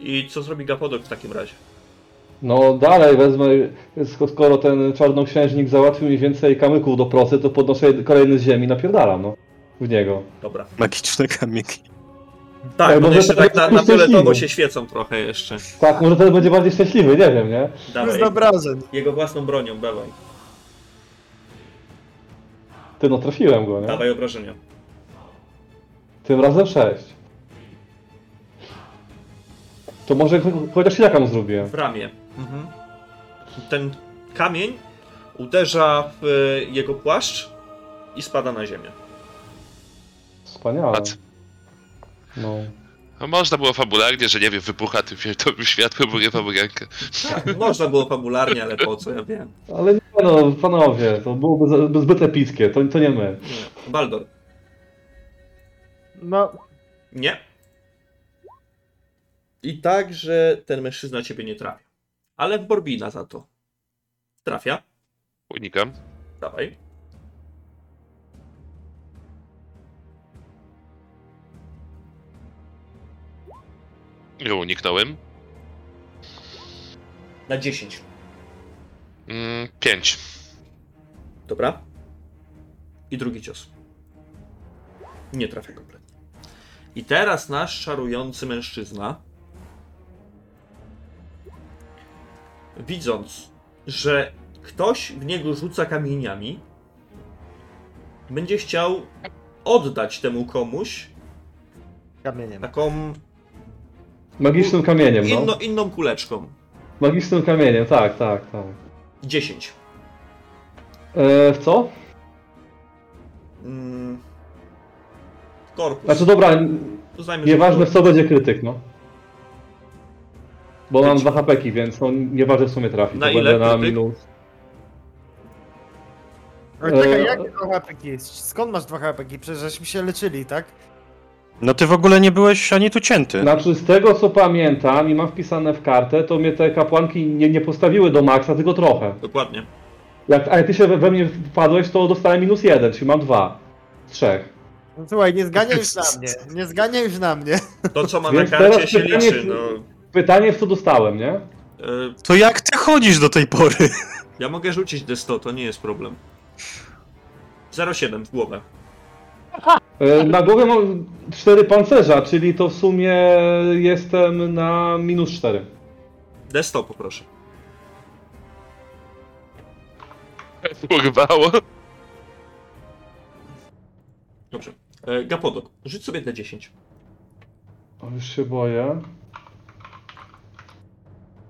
I co zrobi Gapodok w takim razie? No dalej wezmę, sk- skoro ten czarnoksiężnik załatwił mi więcej kamyków do procy, to podnoszę kolejny z ziemi napierdalam, no. W niego. Dobra. Magiczne kamyki. Tak, Ej, one może jeszcze to tak na, będzie na fioletowo szczęśliwy. się świecą trochę jeszcze. Tak, może teraz będzie bardziej szczęśliwy, nie wiem, nie? Dawaj. obrażeń. Jego własną bronią, dawaj. Ty no trafiłem go, nie? Dawaj obrażenia. Tym razem 6. To może ch- chociaż jaka mu zrobiłem? W ramię. Mhm. Ten kamień uderza w y, jego płaszcz i spada na ziemię. Wspaniale. Patrz. No. No można było fabularnie, że nie wiem, wybucha tym fioletowym światłem, bo nie mam rękę. Tak, można było fabularnie, ale po co, ja wiem. Ale nie no, panowie, to byłoby zbyt epickie, to, to nie my. Nie. Baldor. No, Nie. I tak, że ten mężczyzna ciebie nie trafia. Ale w Borbina za to. Trafia. Unikam. Dawaj. I uniknąłem. Na 10. Mm, 5. Dobra. I drugi cios. Nie trafia kompletnie. I teraz nasz czarujący mężczyzna, widząc, że ktoś w niego rzuca kamieniami, będzie chciał oddać temu komuś kamieniem. taką Magicznym kamieniem, no. inno, inną kuleczką. Magicznym kamieniem, tak, tak, tak. 10. E, w co? Mm. Korpus. Znaczy dobra, Uznajmy, że nieważne w korpus. co będzie krytyk, no. Bo mam. 2 hapeki, więc no nieważne w sumie trafi. Na to ile będę na krytyk? minus. Ale czekaj, Eee, jakie dwa HP jest? Skąd masz dwa HP? Przecież żeśmy się leczyli, tak? No ty w ogóle nie byłeś ani tu cięty. Znaczy z tego co pamiętam i mam wpisane w kartę, to mnie te kapłanki nie, nie postawiły do maksa, tylko trochę. Dokładnie. Jak, a jak ty się we, we mnie wpadłeś, to dostałem minus jeden, czyli mam dwa. Z trzech. No, słuchaj, nie zganiaj już na mnie. Nie zganiaj już na mnie. To, co ma na Więc karcie, teraz się pytanie, liczy. czy- No. Pytanie w co dostałem, nie? E, To jak ty chodzisz do tej pory? ja mogę rzucić D100, to nie jest problem. 0,7 w głowę. E, Na głowie mam cztery pancerza, czyli to w sumie jestem na minus cztery. D100 poproszę. Urwało. Dobrze. E, Gapodok, rzuć sobie D10. O, już się boję.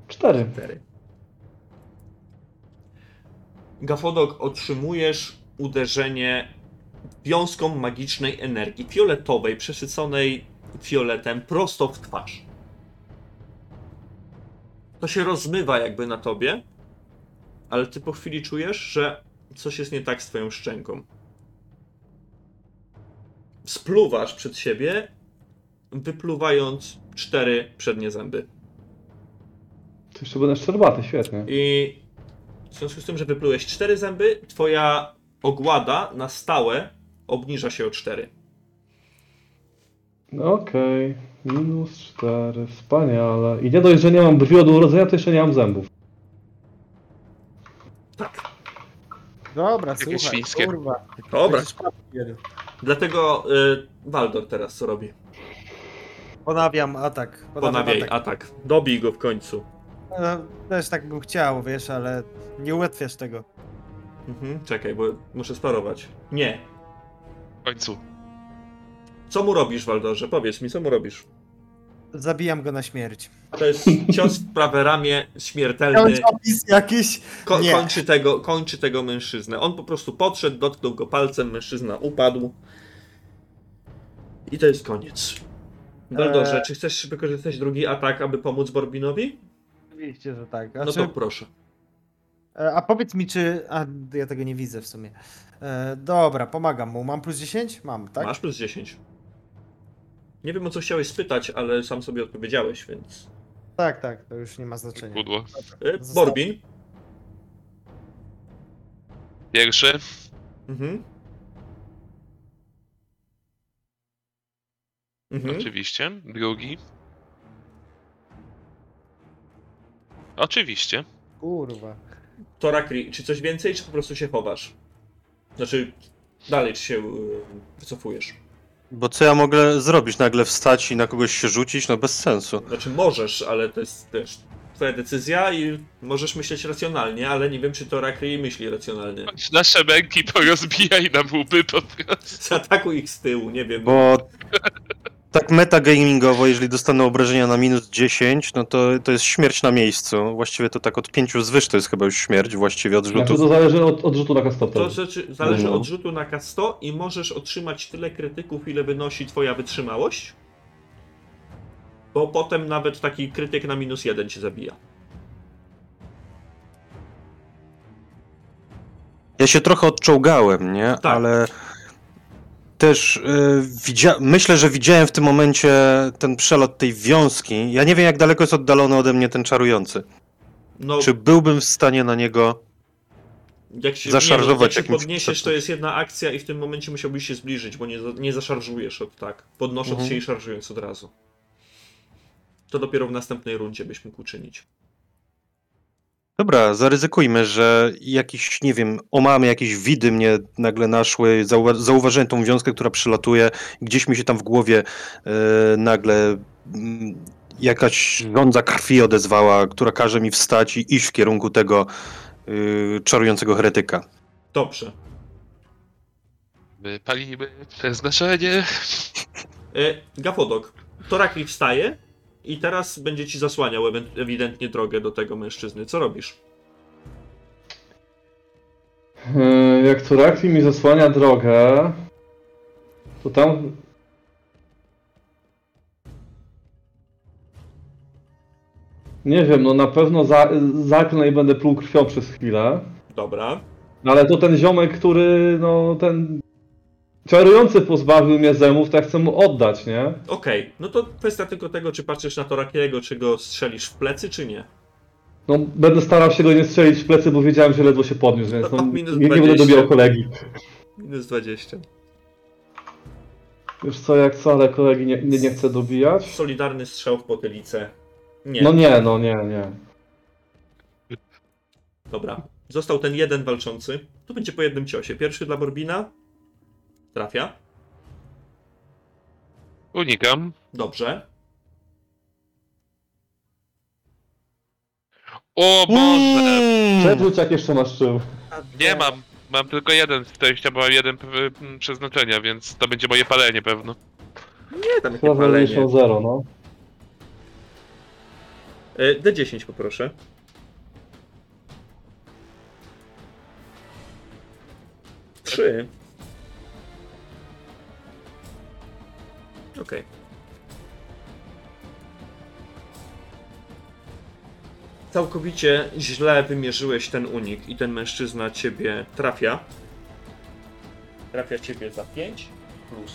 Cztery. 4. Gafodok, otrzymujesz uderzenie wiązką magicznej energii fioletowej, przesyconej fioletem prosto w twarz. To się rozmywa jakby na tobie, ale ty po chwili czujesz, że coś jest nie tak z twoją szczęką. Spluwasz przed siebie, wypluwając cztery przednie zęby. To jeszcze będę szczerbaty, świetnie. I w związku z tym, że wyplułeś cztery zęby, twoja ogłada na stałe obniża się o 4. No Okej, minus cztery, wspaniale. I nie dość, że nie mam brwi od urodzenia, to jeszcze nie mam zębów. Tak. Dobra, Jakie słuchaj, świńskie. kurwa. Dobra. Będziesz papier. Dlatego y, Waldor teraz co robi? Ponawiam atak. Ponawiam Ponawiaj atak. atak. Dobij go w końcu. No, też tak bym chciał, wiesz, ale nie ułatwiasz tego. Mhm, czekaj, bo muszę sparować. Nie. W końcu. Co mu robisz, Waldorze? Powiedz mi, co mu robisz? Zabijam go na śmierć. To jest cios w prawe ramię śmiertelny. Opis jakiś? Ko- Nie. kończy, tego, kończy tego mężczyznę. On po prostu podszedł, dotknął go palcem, mężczyzna upadł. I to jest koniec. Waldorze, Eee. czy chcesz wykorzystać drugi atak, aby pomóc Borbinowi? Oczywiście, że tak. No Znaczy, to proszę. E, A powiedz mi, czy... A, ja tego nie widzę w sumie. E, dobra, pomagam mu. Mam plus 10? Mam, tak? Masz plus 10. Nie wiem o co chciałeś spytać, ale sam sobie odpowiedziałeś, więc. Tak, tak, to już nie ma znaczenia. Pudło. E, Zostaw- Borbin. Pierwszy. Mhm. Mhm. Oczywiście. Drugi. Oczywiście. Kurwa. Czy coś więcej, czy po prostu się chowasz? Znaczy, dalej, czy się y, wycofujesz? Bo co ja mogę zrobić? Nagle wstać i na kogoś się rzucić? No bez sensu. Znaczy, możesz, ale to jest też twoja decyzja i możesz myśleć racjonalnie, ale nie wiem, czy Torakri myśli racjonalnie. Nasze męki porozbijaj nam łby po prostu. Zaatakuj ich z tyłu, nie wiem. Bo tak metagamingowo, jeżeli dostanę obrażenia na minus 10, no to, to jest śmierć na miejscu. Właściwie to tak od 5 zwyż to jest chyba już śmierć właściwie od rzutu. to zależy od, od rzutu na kastopę. To rzeczy, zależy No. od rzutu na K100 i możesz otrzymać tyle krytyków, ile wynosi twoja wytrzymałość. Bo potem nawet taki krytyk na minus jeden cię zabija. Ja się trochę odczołgałem, nie? Tak. Ale też y, widzia- myślę, że widziałem w tym momencie ten przelot tej wiązki. Ja nie wiem, jak daleko jest oddalony ode mnie ten czarujący. No, Czy byłbym w stanie na niego. jak się, zaszarżować nie, jak się jakimś podniesiesz, przedtem? to jest jedna akcja i w tym momencie musiałbyś się zbliżyć, bo nie, nie zaszarżujesz od tak, podnosząc Mhm. się i szarżując od razu. To dopiero w następnej rundzie byś mógł uczynić. Dobra, zaryzykujmy, że jakiś, nie wiem, omamy, jakieś widy mnie nagle naszły. Zauwa- zauważyłem tą wiązkę, która przylatuje. Gdzieś mi się tam w głowie e, nagle mm, jakaś rządza krwi odezwała, która każe mi wstać i iść w kierunku tego y, czarującego heretyka. Dobrze. Wypalimy przeznaczenie. E, Gapodok. Torakli wstaje i teraz będzie ci zasłaniał ewidentnie drogę do tego mężczyzny. Co robisz? Yy, Jak Turakli mi zasłania drogę, to tam... Nie wiem, no na pewno za, zaklnę i będę pluł krwią przez chwilę. Dobra. No ale to ten ziomek, który, no ten... Czarujący pozbawił mnie zemów, ja chcę mu oddać, nie? Okej, no to kwestia tylko tego, czy patrzysz na Torakiego, czy go strzelisz w plecy, czy nie. No będę starał się go nie strzelić w plecy, bo wiedziałem, że ledwo się podniósł, więc no, Minus nie, nie będę 20. dobijał kolegi. Minus 20. Już co jak co, ale kolegi nie, nie, nie chcę dobijać. Solidarny strzał w potylicę. Nie. No nie, no nie, nie. Dobra. Został ten jeden walczący. To będzie po jednym ciosie. Pierwszy dla Borbina. Trafia. Unikam. Dobrze. O Boże! Przewróć jak jeszcze masz czym. Nie mam. Mam tylko jeden szczęścia, bo mam jeden p- p- przeznaczenia, więc to będzie moje palenie pewno. Nie, tam jakie Chyba palenie. zaliczą zero, no. E, D10 poproszę. Trzy. Okej. Całkowicie źle wymierzyłeś ten unik i ten mężczyzna ciebie trafia. Trafia ciebie za 5 plus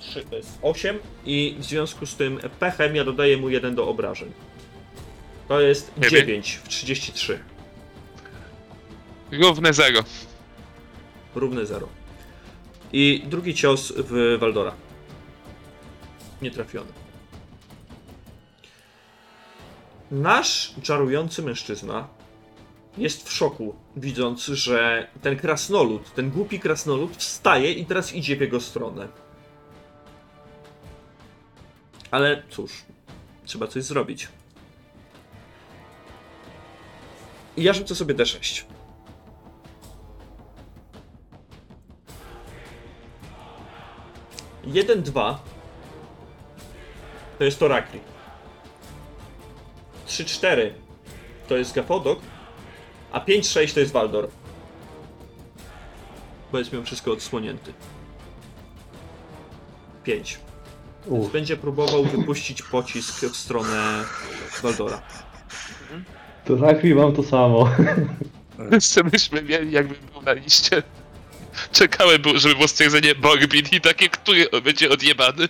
3 to jest 8 i w związku z tym pechem ja dodaję mu 1 do obrażeń. To jest Dziewięć. 9 w 33. Równe zero. Równe 0. I drugi cios w Waldora. Nietrafiony. Nasz czarujący mężczyzna jest w szoku, widząc, że ten krasnolud, ten głupi krasnolud wstaje i teraz idzie w jego stronę. Ale cóż, trzeba coś zrobić. I ja rzucę sobie D6. Jeden, dwa to jest Torakli. 3-4 to jest Gafodok, a 5-6 to jest Waldor. Bo jest miał wszystko odsłonięty. 5. Więc będzie próbował wypuścić pocisk w stronę Waldora. To tak mi mam to samo. Jeszcze myśmy mieli, jakby był na liście. Czekałem, żeby było stwierdzenie Borbin i takie, który będzie odjebany.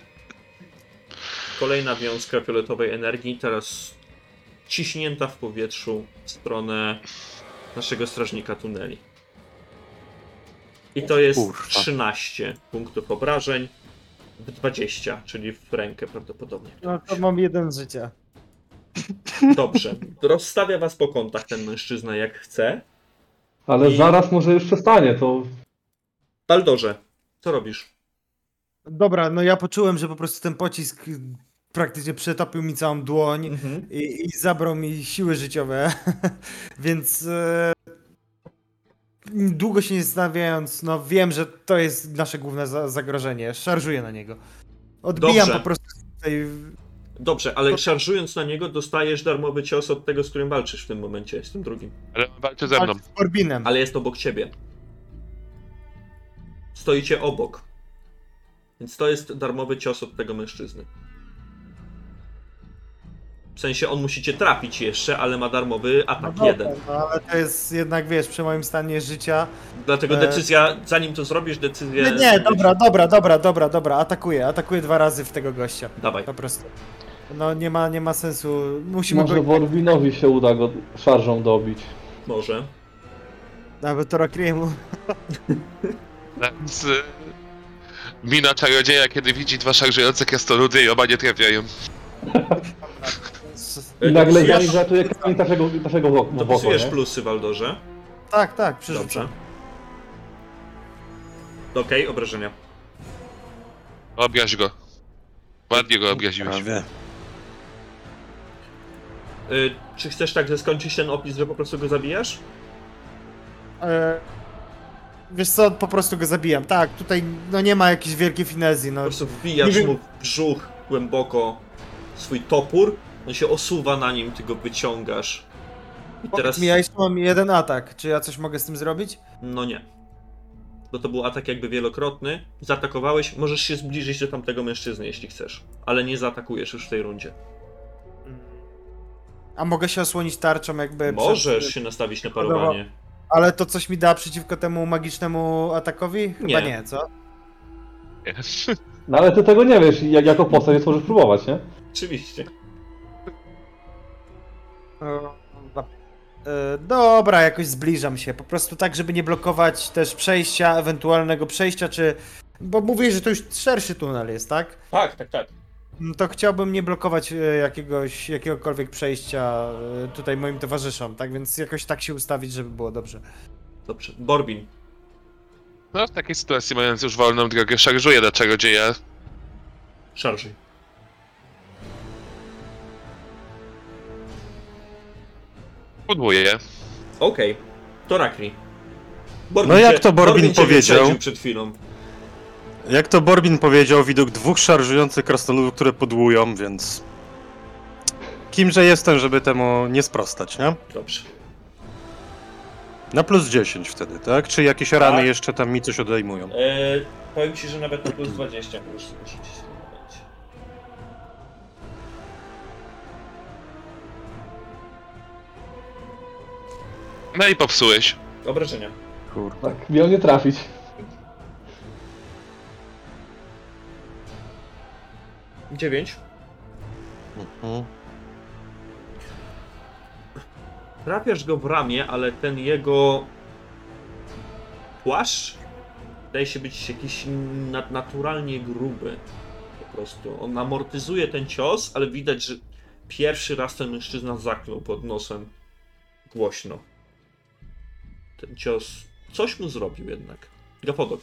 Kolejna wiązka fioletowej energii, teraz ciśnięta w powietrzu w stronę naszego strażnika tuneli. I to jest Kurwa. 13 punktów obrażeń w 20, czyli w rękę prawdopodobnie. No to mam jeden z życia. Dobrze. Rozstawia was po kątach ten mężczyzna jak chce. Ale I- zaraz może już przestanie, to... Baldorze, co robisz? Dobra, no ja poczułem, że po prostu ten pocisk praktycznie przetopił mi całą dłoń Mhm. i, i zabrał mi siły życiowe, więc e, długo się nie zastanawiając, no wiem, że to jest nasze główne za zagrożenie. Szarżuję na niego. Odbijam Dobrze. po prostu tutaj. Dobrze, ale szarżując na niego dostajesz darmowy cios od tego, z którym walczysz w tym momencie, z tym drugim. Ale walczy ze mną. Z Corbinem. Ale jest obok ciebie. Stoicie obok. Więc to jest darmowy cios od tego mężczyzny. W sensie on musi cię trafić jeszcze, ale ma darmowy No atak dobra, jeden. no, ale to jest jednak, wiesz, przy moim stanie życia. Dlatego e- decyzja, zanim to zrobisz, decyzję. Nie, nie, dobra, dobra, dobra, dobra, dobra, atakuję, atakuję dwa razy w tego gościa. Dawaj. Po prostu. No nie ma, nie ma sensu. Musimy Może go. Się uda go szarżą dobić. Może. Nawet Torakriemu. Z... Mina czarodzieja, kiedy widzi dwa szarżujące krasnoludy i oba nie trafiają. I nagle Dopisujesz- zanim zaczuje kamień naszego, naszego w oko, w oko Dopisujesz nie? plusy, Waldorze. Tak, tak, przerzucam. Dobrze. Okej, obrażenia. Obraź go. Ładnie go obraziłeś. Prawie. Y, czy chcesz tak skończyć ten opis, że po prostu go zabijasz? E, wiesz co, po prostu go zabijam. Tak, tutaj no nie ma jakiejś wielkiej finezji, no. Po prostu wbijasz mu w brzuch głęboko swój topór On się osuwa na nim, ty go wyciągasz. I Teraz... mi, ja jeszcze mam jeden atak. Czy ja coś mogę z tym zrobić? No nie. Bo to był atak jakby wielokrotny. Zaatakowałeś, możesz się zbliżyć do tamtego mężczyzny, jeśli chcesz. Ale nie zaatakujesz już w tej rundzie. A mogę się osłonić tarczą jakby Możesz przed... się nastawić na parowanie. Ale to coś mi da przeciwko temu magicznemu atakowi? Chyba Nie. nie, co? No ale ty tego nie wiesz, jak, jako postać więc możesz próbować, nie? Oczywiście. E, Dobra, jakoś zbliżam się. Po prostu tak, żeby nie blokować też przejścia, ewentualnego przejścia, czy. Bo mówię, że to już szerszy tunel jest, tak? Tak, tak, tak. No To chciałbym nie blokować e, jakiegoś, jakiegokolwiek przejścia e, tutaj moim towarzyszom, tak? Więc jakoś tak się ustawić, żeby było dobrze. Dobrze. Borbin. No w takiej sytuacji, mając już wolną drogę, szarżuję do czarodzieja. Szarżyj. Pudłuję. Okej. To Rakri. Borbin No jak cię- to Borbin cię powiedział? wyprzedził przed chwilą. Jak to Borbin powiedział, widok dwóch szarżujących krasnoludów, które podłują, więc... Kimże jestem, żeby temu nie sprostać, nie? Dobrze. Na plus 10 wtedy, tak? Czy jakieś rany Tak. jeszcze tam mi coś odejmują? Eee, powiem ci, że nawet na plus 20 możesz rzucić No i popsułeś. Obrażenia. Kurde. Tak, miał nie trafić. Dziewięć. Mhm. Trafiasz go w ramię, ale ten jego płaszcz wydaje się być jakiś nadnaturalnie gruby. Po prostu. On amortyzuje ten cios, ale widać, że pierwszy raz ten mężczyzna zaklął pod nosem głośno. Ten cios coś mu zrobił jednak. Gapodok.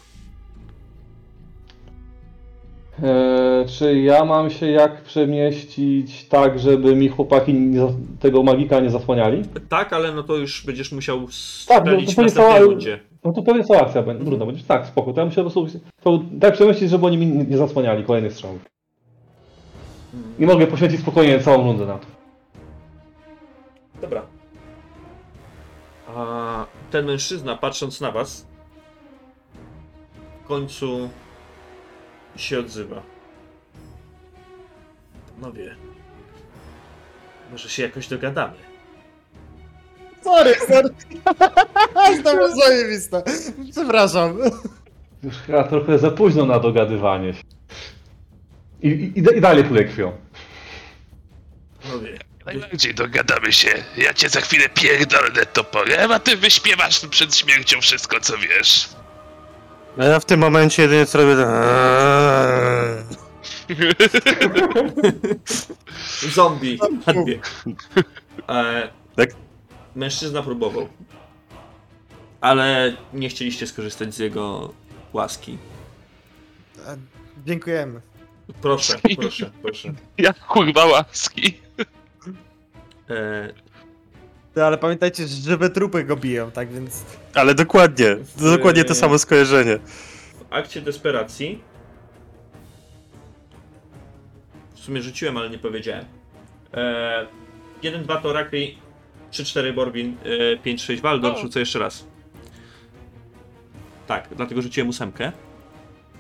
Eee, czy ja mam się jak przemieścić tak, żeby mi chłopaki nie, tego magika nie zasłaniali? Tak, ale no to już będziesz musiał Tak, no następnej cała- rundzie. No to pewnie cała akcja będzie. Trudno, będziesz tak, spoko. To ja muszę po prostu to, tak przemieścić, żeby oni mi nie zasłaniali kolejnych strzałów. I mogę poświęcić spokojnie całą rundę na to. Dobra. A ten mężczyzna, patrząc na was, w końcu się odzywa. Panowie, może się jakoś dogadamy. Sorry, sorry. to było zajebiste. Przepraszam. Już chyba trochę za późno na dogadywanie się. I, i, i dalej pluję krwią. Najbardziej dogadamy się. Ja cię za chwilę pierdolę toporem, a ty wyśpiewasz przed śmiercią wszystko, co wiesz. A ja w tym momencie jedynie co robię... to- zombie. E, Tak? mężczyzna próbował. Ale nie chcieliście skorzystać z jego łaski. Dziękujemy. Proszę, proszę, proszę. Jak kurwa łaski. E, Ty, ale pamiętajcie, że żywe trupy go biją, tak więc... Ale dokładnie, dokładnie to samo skojarzenie. w akcie desperacji. W sumie rzuciłem, ale nie powiedziałem. E, 1-2 to Rakri, 3-4 Borbin, e, 5-6 Waldor. O. Rzucę jeszcze raz. Tak, dlatego rzuciłem ósemkę.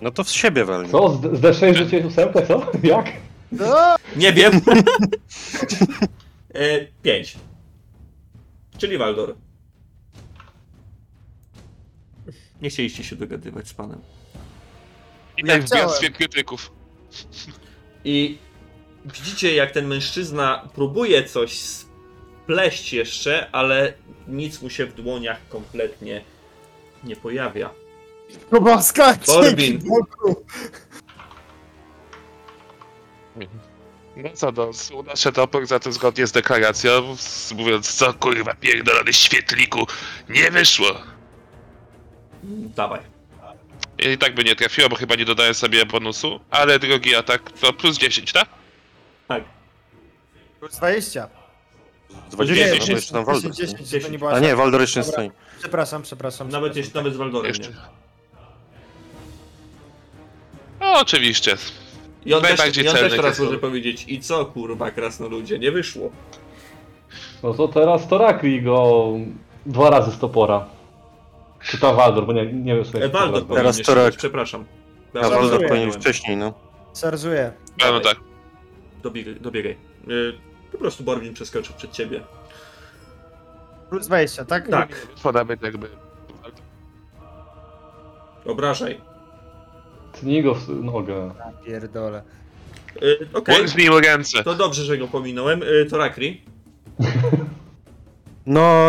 No to w siebie walnie. Co? Z, z D6 rzuciłeś ósemkę, co? Jak? No, Nie wiem. e, 5. Czyli Waldor. Nie chcieliście się dogadywać z panem. I tak w bractwie krytyków. I widzicie, jak ten mężczyzna próbuje coś spleść jeszcze, ale nic mu się w dłoniach kompletnie nie pojawia. Kubaska, Borbin. No co, no, nasze topór za to zgodnie z deklaracją, mówiąc co kurwa pierdolony świetliku, nie wyszło. Dawaj. I tak by nie trafiło, bo chyba nie dodałem sobie bonusu, ale drugi atak to plus 10, tak? Tak. Plus 20. 20, Nie, no bo jeszcze tam Waldor. 10, stoi. 10, to nie była A nie, szansa. Waldor jeszcze stoi. Przepraszam, przepraszam. Nawet przepraszam. jeśli nawet z Waldorem Jeszcze. nie. No, oczywiście. I on, też, i on też teraz może powiedzieć, i co kurwa, krasnoludzie, nie wyszło. No to teraz Torakli go dwa razy z topora. Czy to Waldor, bo nie, nie wiem sobie. jak to Ewaldor teraz Torek. być, przepraszam. A Dobra, Waldor powinien wcześniej, no. Szarżuję. A no tak. Dobiegaj, dobiegaj. Po prostu Borwin przeskoczył przed ciebie. Plus 20, tak? Tak, Podamy jakby. obrażaj. Tnij go w nogę. Ja Pierdolę. Y, Okej. Zbił ręce. to dobrze, że go pominąłem. Y, to Rakri. No,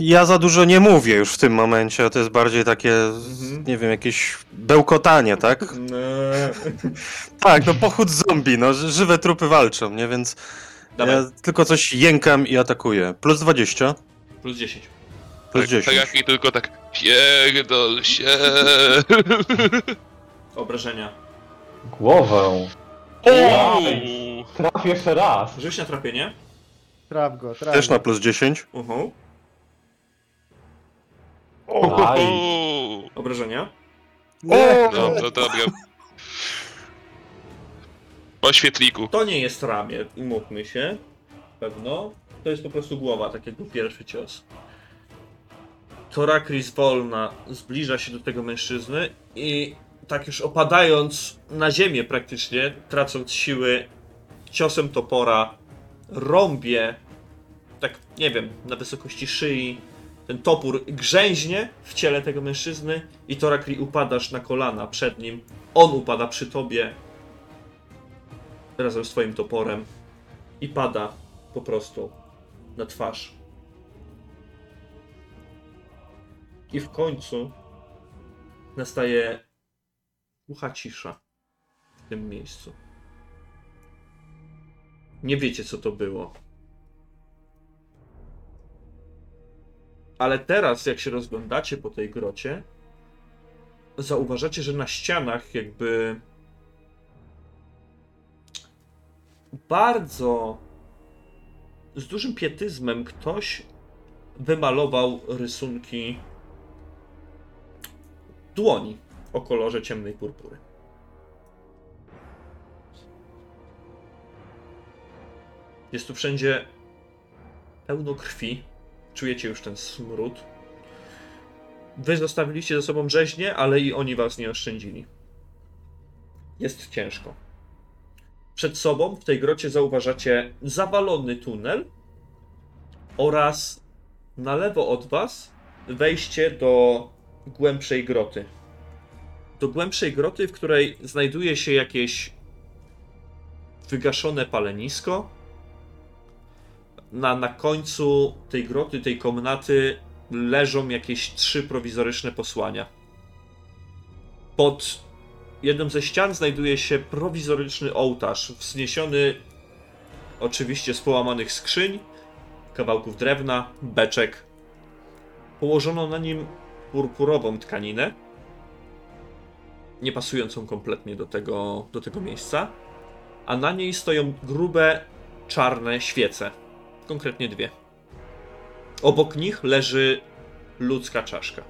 ja za dużo nie mówię już w tym momencie, to jest bardziej takie, Mhm. nie wiem, jakieś bełkotanie, tak? Eee, Tak, no pochód zombie, no, ży- żywe trupy walczą, nie, więc Dawaj, ja tylko coś jękam i atakuję. Plus 20, plus 10. plus Tak, 10. tak jak i tylko tak. Pierdol się. Obrażenia. Głowę. Uuu. Traf jeszcze raz. Rzuć na trafienie. Traf go, traf Też go. na plus 10. Uhu. Aj. Uuu. Obrażenia. No to dobra. Po świetliku. To nie jest ramię, umówmy się. Pewno. To jest po prostu głowa, tak jak był pierwszy cios. Torakris wolna zbliża się do tego mężczyzny i tak już opadając na ziemię praktycznie, tracąc siły, ciosem topora rąbie, tak nie wiem, na wysokości szyi. Ten topór grzęźnie w ciele tego mężczyzny i Torakri upadasz na kolana przed nim. On upada przy tobie, razem z twoim toporem i pada po prostu na twarz. I w końcu nastaje głucha cisza w tym miejscu. Nie wiecie, co to było. Ale teraz, jak się rozglądacie po tej grocie, zauważacie, że na ścianach jakby bardzo z dużym pietyzmem ktoś wymalował rysunki dłoni o kolorze ciemnej purpury. Jest tu wszędzie pełno krwi. Czujecie już ten smród. Wy zostawiliście ze sobą rzeźnie, ale i oni was nie oszczędzili. Jest ciężko. Przed sobą w tej grocie zauważacie zawalony tunel oraz na lewo od was wejście do głębszej groty. Do głębszej groty, w której znajduje się jakieś wygaszone palenisko. Na, na końcu tej groty, tej komnaty leżą jakieś trzy prowizoryczne posłania. Pod jedną ze ścian znajduje się prowizoryczny ołtarz, wzniesiony oczywiście z połamanych skrzyń, kawałków drewna, beczek. Położono na nim purpurową tkaninę, nie pasującą kompletnie do tego, do tego miejsca, a na niej stoją grube, czarne świece, konkretnie dwie. Obok nich leży ludzka czaszka.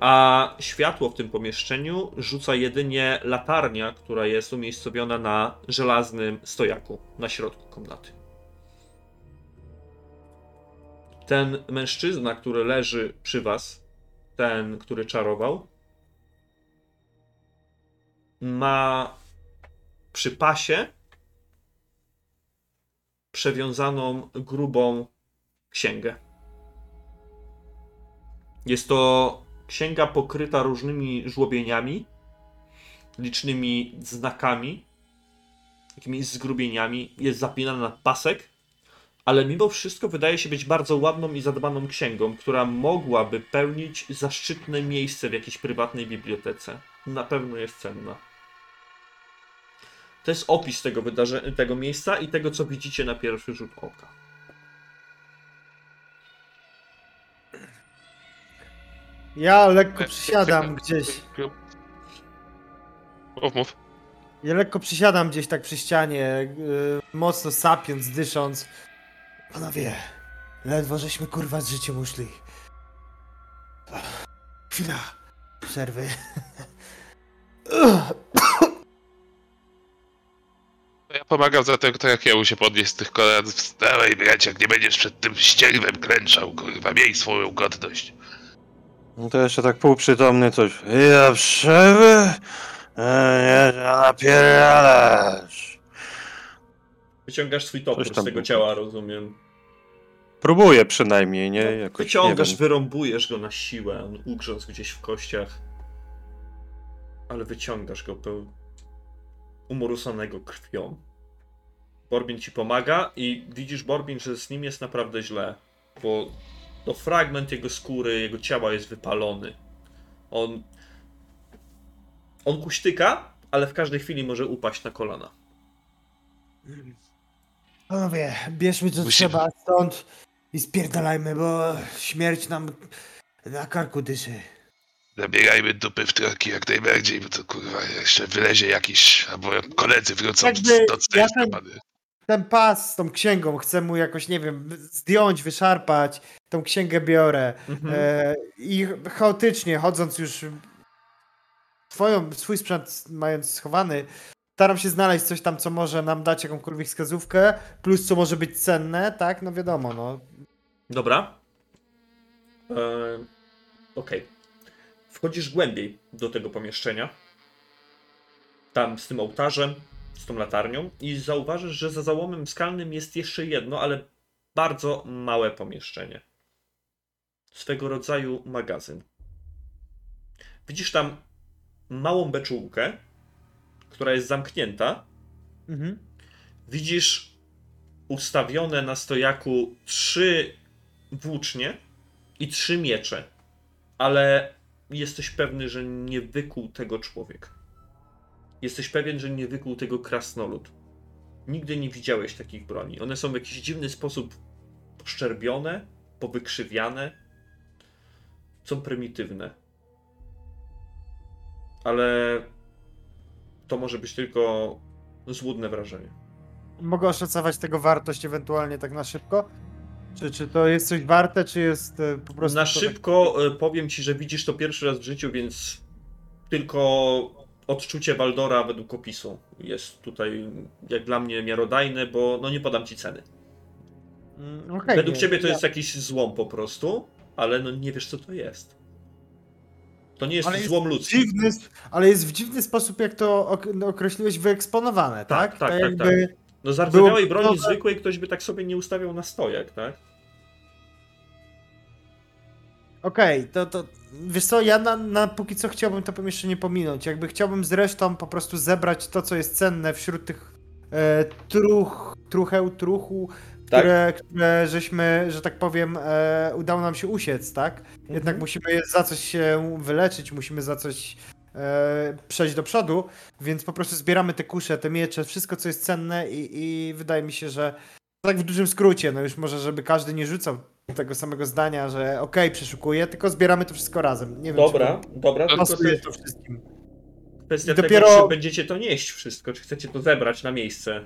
A światło w tym pomieszczeniu rzuca jedynie latarnia, która jest umiejscowiona na żelaznym stojaku na środku komnaty. Ten mężczyzna, który leży przy was, ten, który czarował, ma przy pasie przewiązaną grubą księgę. Jest to księga pokryta różnymi żłobieniami, licznymi znakami, takimi zgrubieniami. Jest zapinana na pasek, ale mimo wszystko wydaje się być bardzo ładną i zadbaną księgą, która mogłaby pełnić zaszczytne miejsce w jakiejś prywatnej bibliotece. Na pewno jest cenna. To jest opis tego, wydarze- tego miejsca i tego, co widzicie na pierwszy rzut oka. Ja lekko przysiadam gdzieś. Mów, mów. Ja lekko przysiadam gdzieś tak przy ścianie, yy, mocno sapiąc, dysząc. Panowie, ledwo żeśmy kurwa z życiem uszli. Chwila przerwy. Pomagam za kto jak się podnieść z tych kolan. Wstawaj, bracie, jak nie będziesz przed tym ścierwem klęczał, kurwa, miej swoją godność. No to jeszcze tak półprzytomny coś. Ja przewy? Nie, napierdalasz. Wyciągasz swój topór z tego ciała, rozumiem. Próbuję przynajmniej, nie? Jakoś, nie Wyciągasz, wiem. wyrąbujesz go na siłę, on ugrzązł gdzieś w kościach. Ale wyciągasz go peł... umorusanego krwią. Borbin ci pomaga i widzisz, Borbin, że z nim jest naprawdę źle. Bo to fragment jego skóry, jego ciała jest wypalony. On... On kuśtyka, ale w każdej chwili może upaść na kolana. Panowie, bierzmy co Musimy. trzeba stąd i spierdalajmy, bo śmierć nam na karku dyszy. Zabierajmy dupy w troki jak najbardziej, bo to kurwa jeszcze wylezie jakiś, albo koledzy wrócą Jakby nocnej ja ten-. Ten pas z tą księgą, chcę mu jakoś, nie wiem, zdjąć, wyszarpać, tą księgę biorę Mhm. e, i chaotycznie, chodząc już swoją, swój sprzęt mając schowany, staram się znaleźć coś tam, co może nam dać jakąkolwiek wskazówkę, plus co może być cenne, tak? No wiadomo, no. Dobra. E, Okej. Wchodzisz głębiej do tego pomieszczenia. Tam z tym ołtarzem, z tą latarnią i zauważysz, że za załomem skalnym jest jeszcze jedno, ale bardzo małe pomieszczenie. Swego rodzaju magazyn. Widzisz tam małą beczułkę, która jest zamknięta Mhm. widzisz ustawione na stojaku trzy włócznie i trzy miecze, ale jesteś pewny, że nie wykuł tego człowiek. Jesteś pewien, że nie wykuł tego krasnolud. Nigdy nie widziałeś takich broni. One są w jakiś dziwny sposób poszczerbione, powykrzywiane. Są prymitywne. Ale to może być tylko złudne wrażenie. Mogę oszacować tego wartość ewentualnie tak na szybko? Czy, czy to jest coś warte, czy jest e, po prostu... Na to szybko e, powiem ci, że widzisz to pierwszy raz w życiu, więc tylko odczucie Waldora według opisu jest tutaj jak dla mnie miarodajne, bo no nie podam ci ceny. Tak... Mm, okej, według ciebie to ja- jest jakiś złom po prostu, ale no nie wiesz co to jest. To nie jest Ale jest złom ludzki. Dziwny, ale jest w dziwny sposób, jak to no, określiłeś, wyeksponowane, tak? Tak, tak, tak, jakby... No z rdzewiałej Było- broni no, zwykłej ktoś by tak sobie nie ustawiał na stojak, tak? Okej, to, to wiesz co, ja na, na póki co chciałbym to pomieszczenie pominąć. Jakby chciałbym zresztą po prostu zebrać to, co jest cenne wśród tych e, truch, trucheł, truchu, Tak. które, które żeśmy, że tak powiem, e, udało nam się usiec, tak? Jednak Mhm. musimy za coś się wyleczyć, musimy za coś e, przejść do przodu, więc po prostu zbieramy te kusze, te miecze, wszystko, co jest cenne i, i wydaje mi się, że tak w dużym skrócie, no już może, żeby każdy nie rzucał tego samego zdania, że okej, przeszukuję, tylko zbieramy to wszystko razem. Nie wiem, Dobra, czy dobra, pasuje to wszystkim. kwestia I tego, dopiero- czy będziecie to nieść wszystko, czy chcecie to zebrać na miejsce.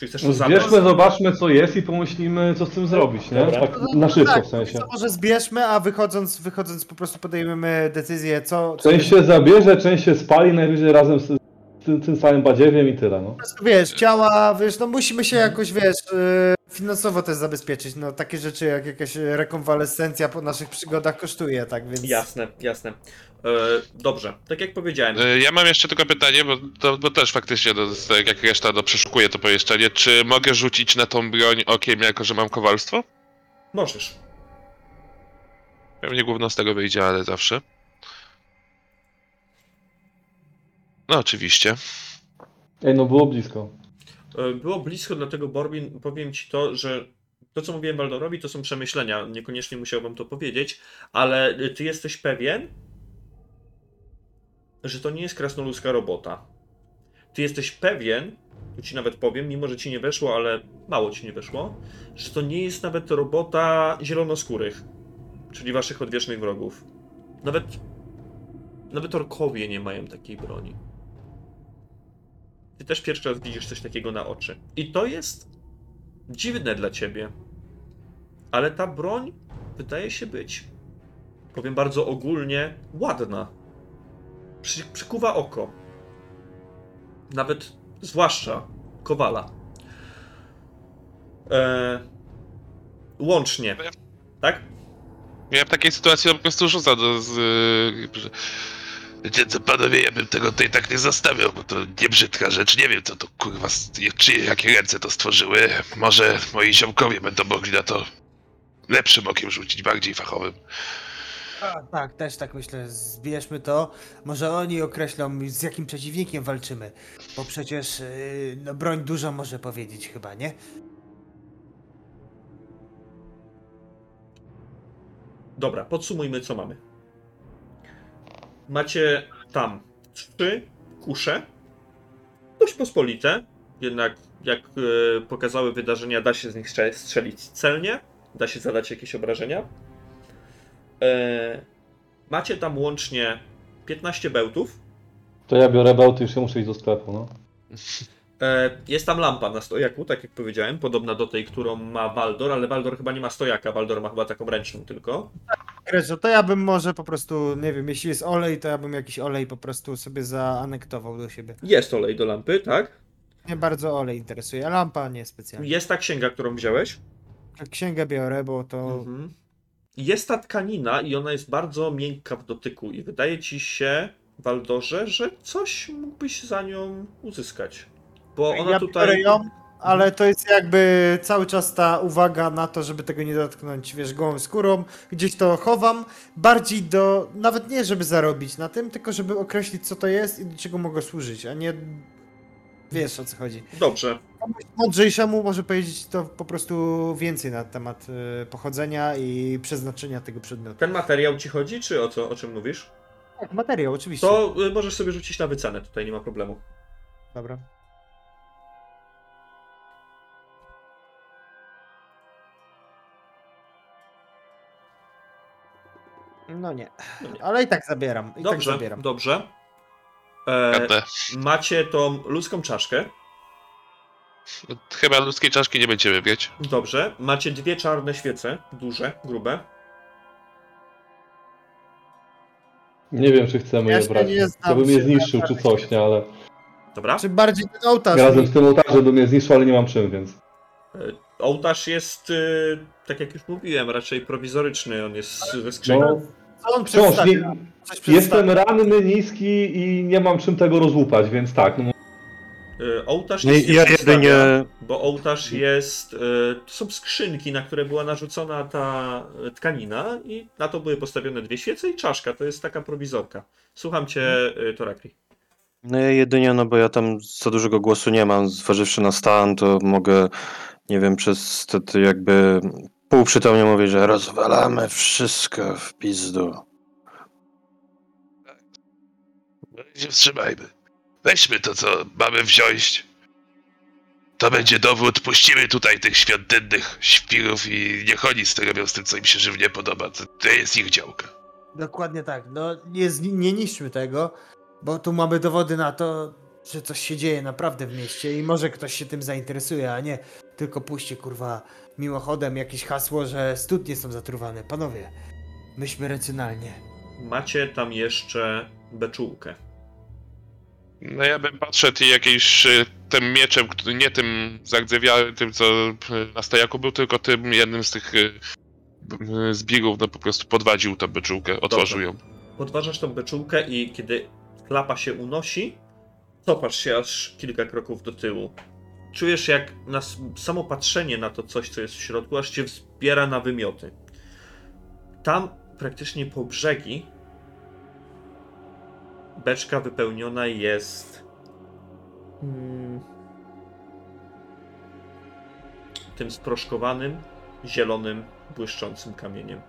Czy chcesz to No zabrać? Zbierzmy, zobaczmy co jest i pomyślimy co z tym zrobić, nie? Dobra. Tak na szybko tak, w sensie. To może zbierzmy, a wychodząc, wychodząc po prostu podejmiemy decyzję, co... co Część się zabierze, część się spali, najwyżej razem z tym, tym samym badziewiem i tyle, no. po prostu, wiesz, ciała, wiesz, no musimy się jakoś, wiesz, y, finansowo też zabezpieczyć, no takie rzeczy jak jakaś rekonwalescencja po naszych przygodach kosztuje, tak więc... Jasne, jasne. E, dobrze, tak jak powiedziałem, E, Ja mam jeszcze tylko pytanie, bo, to, bo też faktycznie, no, tak jak reszta, no, przeszukuję to pomieszczenie. Czy mogę rzucić na tą broń okiem, jako że mam kowalstwo? możesz. Pewnie gówno z tego wyjdzie, ale zawsze. No oczywiście. Ej, no było blisko. E, Było blisko, dlatego Borbin, powiem ci to, że to, co mówiłem Waldorowi, to są przemyślenia. Niekoniecznie musiałbym to powiedzieć, ale ty jesteś pewien, że to nie jest krasnoludzka robota. Ty jesteś pewien, tu ci nawet powiem, mimo że ci nie weszło, ale mało ci nie weszło, że to nie jest nawet robota zielonoskórych, czyli waszych odwiecznych wrogów. Nawet, nawet orkowie nie mają takiej broni. Ty też pierwszy raz widzisz coś takiego na oczy. I to jest dziwne dla ciebie. Ale ta broń wydaje się być, powiem bardzo ogólnie, ładna. Przy, przykuwa oko. Nawet, zwłaszcza Kowala. E, łącznie. Tak? Ja w takiej sytuacji po prostu rzucam do... Z, że- Wiecie co, panowie, ja bym tego tutaj tak nie zostawiał, bo to nie brzydka rzecz. Nie wiem, co to kurwa, czyje, jakie ręce to stworzyły. Może moi ziomkowie będą mogli na to lepszym okiem rzucić, bardziej fachowym. A, tak, też tak myślę. Zbierzmy to. Może oni określą, z jakim przeciwnikiem walczymy. Bo przecież yy, no, broń dużo może powiedzieć chyba, nie? Dobra, podsumujmy, co mamy. Macie tam trzy kusze, dość pospolite, jednak jak e, pokazały wydarzenia, da się z nich strze- strzelić celnie, da się zadać jakieś obrażenia. E, macie tam łącznie 15 bełtów. To ja biorę bełty, już się muszę iść do sklepu, no. E, jest tam lampa na stojaku, tak jak powiedziałem, podobna do tej, którą ma Waldor, ale Waldor chyba nie ma stojaka, Waldor ma chyba taką ręczną tylko. Grezio, to ja bym może po prostu, nie wiem, jeśli jest olej, to ja bym jakiś olej po prostu sobie zaanektował do siebie. Jest olej do lampy, tak? Mnie bardzo olej interesuje, a lampa nie specjalnie. Jest ta księga, którą wziąłeś. Księgę biorę, bo to... Mhm. Jest ta tkanina i ona jest bardzo miękka w dotyku i wydaje ci się, Waldorze, że coś mógłbyś za nią uzyskać. Bo ona ja tutaj... biorę ją, ale to jest jakby cały czas ta uwaga na to, żeby tego nie dotknąć, wiesz, gołą skórą. Gdzieś to chowam, bardziej do, nawet nie żeby zarobić na tym, tylko żeby określić co to jest i do czego mogę służyć, a nie, wiesz o co chodzi. Dobrze. Komuś mądrzejszemu może powiedzieć to po prostu więcej na temat y, pochodzenia i przeznaczenia tego przedmiotu. Ten materiał ci chodzi, czy o co, o czym mówisz? Tak, materiał, oczywiście. To y, możesz sobie rzucić na wycenę, tutaj nie ma problemu. Dobra. No nie. No nie. Ale i tak zabieram. I tak Dobrze, zabieram. dobrze. E, macie tą ludzką czaszkę. Chyba ludzkiej czaszki nie będziemy mieć. Dobrze. Macie dwie czarne świece, duże, grube. Nie wiem, czy chcemy Ja je brać. To bym je zniszczył, czy coś, nie, ale Dobra. Czy bardziej ten ołtarz? razem z tym ołtarzem bym je zniszczył, ale nie mam czym, więc... Ołtarz jest, y, tak jak już mówiłem, raczej prowizoryczny. On jest ze skrzyni. No, Co on wciąż nie, jestem ranny, niski i nie mam czym tego rozłupać, więc tak, no, Y, Ołtarz Nie, jest ja jedynie... Bo ołtarz jest. y, To są skrzynki, na które była narzucona ta tkanina, i na to były postawione dwie świece i czaszka. To jest taka prowizorka. Słucham cię, y, Torakli. No ja jedynie, no bo ja tam za dużego głosu nie mam, zważywszy na stan, to mogę, nie wiem, przez te, te jakby półprzytomnie mówić, że roz... Rozwalamy wszystko w pizdu. No i się wstrzymajmy. Weźmy to, co mamy wziąć. To będzie dowód, puścimy tutaj tych świątynnych świrów i niech oni z tego robią z tym, co im się żywnie podoba. To, to jest ich działka. Dokładnie tak. No nie, nie niszczmy tego, bo tu mamy dowody na to, że coś się dzieje naprawdę w mieście i może ktoś się tym zainteresuje, a nie tylko puści kurwa mimochodem jakieś hasło, że studnie są zatruwane. Panowie, myślmy racjonalnie. Macie tam jeszcze beczułkę. No ja bym podszedł i jakimś y, tym mieczem, który nie tym zardzewiałym, tym co y, na stojaku był, tylko tym jednym z tych y, zbiegów, no po prostu podwadził tą beczułkę, otworzył ją. Podważasz tą beczułkę i kiedy klapa się unosi, cofasz się aż kilka kroków do tyłu. Czujesz jak na samo patrzenie na to coś, co jest w środku, aż cię wzbiera na wymioty. Tam praktycznie po brzegi beczka wypełniona jest mm, tym sproszkowanym, zielonym, błyszczącym kamieniem.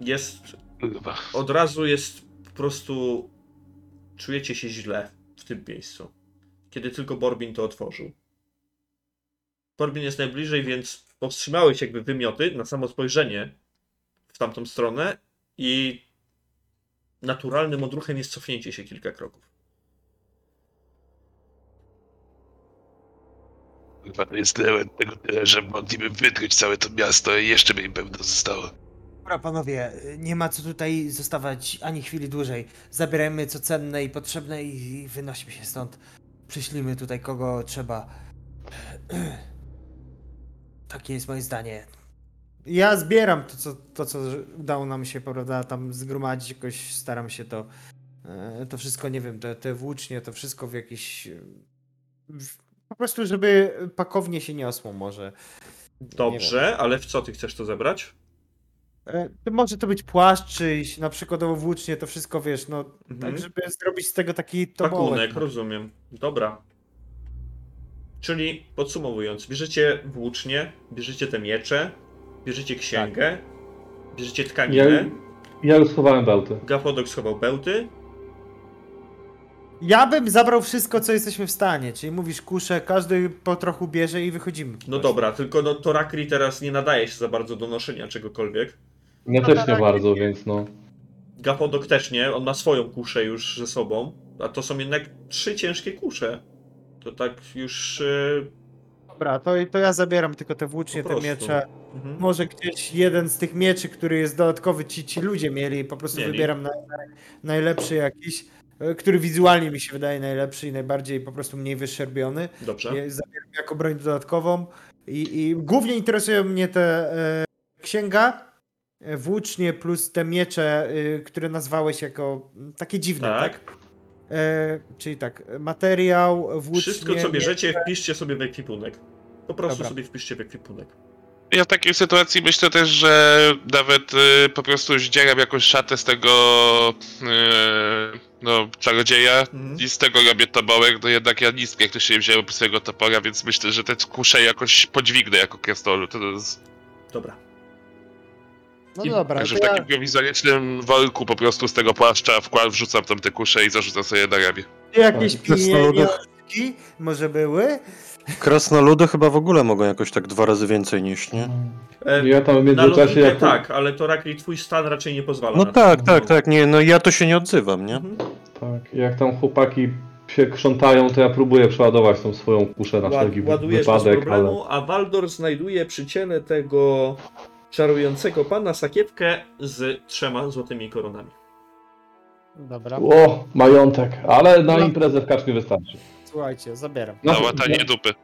Jest od razu jest po prostu. Czujecie się źle tym miejscu. Kiedy tylko Borbin to otworzył. Borbin jest najbliżej, więc powstrzymałeś jakby wymioty na samo spojrzenie w tamtą stronę i naturalnym odruchem jest cofnięcie się kilka kroków. To jest tego tyle, że mogliby wykryć całe to miasto i jeszcze by im pewno zostało. Dobra, panowie, nie ma co tutaj zostawać ani chwili dłużej. Zabierajmy co cenne i potrzebne i wynośmy się stąd. Przyślijmy tutaj kogo trzeba. Takie jest moje zdanie. Ja zbieram to, co, to, co udało nam się, prawda, tam zgromadzić, jakoś staram się to, e, to wszystko, nie wiem, te, te włócznie, to wszystko w jakiś... e, w- Po prostu, żeby pakownie się niosło może. Dobrze, ale w co ty chcesz to zebrać? E, To może to być płaszcz, czyjś, na przykładowo włócznie, to wszystko, wiesz, no, Mhm. tak, żeby zrobić z tego taki tobołek. Pakunek, rozumiem. Dobra. Czyli podsumowując, bierzecie włócznie, bierzecie te miecze, bierzecie księgę, bierzecie Ja, tkaninę, ja już schowałem bełty. Gafodok schował bełty, Ja bym zabrał wszystko, co jesteśmy w stanie, czyli mówisz kusze, każdy po trochu bierze i wychodzimy. No dobra, tylko no, to Rakri teraz nie nadaje się za bardzo do noszenia czegokolwiek. Ja też nie bardzo, więc no. Gapodok też nie, on ma swoją kuszę już ze sobą, a to są jednak trzy ciężkie kusze. To tak już... Yy, Dobra, to, to ja zabieram tylko te włócznie, te miecze. mhm. Może gdzieś jeden z tych mieczy, który jest dodatkowy, ci, ci ludzie mieli, po prostu Mieli. wybieram na, na, najlepszy jakiś, e, który wizualnie mi się wydaje najlepszy i najbardziej po prostu mniej wyszerbiony. Dobrze. Zabieram jako broń dodatkową i, i głównie interesują mnie te e, księga, włócznie plus te miecze, e, które nazwałeś jako mm, takie dziwne, tak? Tak. E, czyli tak, materiał, włócznie... Wszystko co bierzecie, miecze. wpiszcie sobie w ekwipunek. Po prostu Dobra. sobie wpiszcie w ekwipunek. Ja w takiej sytuacji myślę też, że nawet y, po prostu zdzieram jakąś szatę z tego y, no, czarodzieja Mhm. i z tego robię tobołek, no jednak ja nic jak to się nie wzięło po swojego topora, więc myślę, że te kusze jakoś podźwignę jako krasnolu. To jest... Dobra. No I- dobra, Także w ja... takim prowizorycznym worku po prostu z tego płaszcza wkład, wrzucam tam te kusze i zarzucam sobie na ramię. Jakieś Tak, pieniążki może były? Krasnoludy chyba w ogóle mogą jakoś tak dwa razy więcej niż, nie? E, Ja tam w międzyczasie jak... tak, ale to Rakri twój stan raczej nie pozwala No tak, to. tak, tak, nie, no ja to się nie odzywam, nie? Mhm. Tak, jak tam chłopaki się krzątają, to ja próbuję przeładować tą swoją kuszę na Ład, wszelki ładujesz bez wypadek, ale... problemu, a Waldor znajduje przy ciele tego czarującego pana sakiewkę z trzema złotymi koronami. Dobra, O, majątek, ale na No. imprezę w kaczmie wystarczy. słuchajcie, zabieram. No, Na łatanie dupy.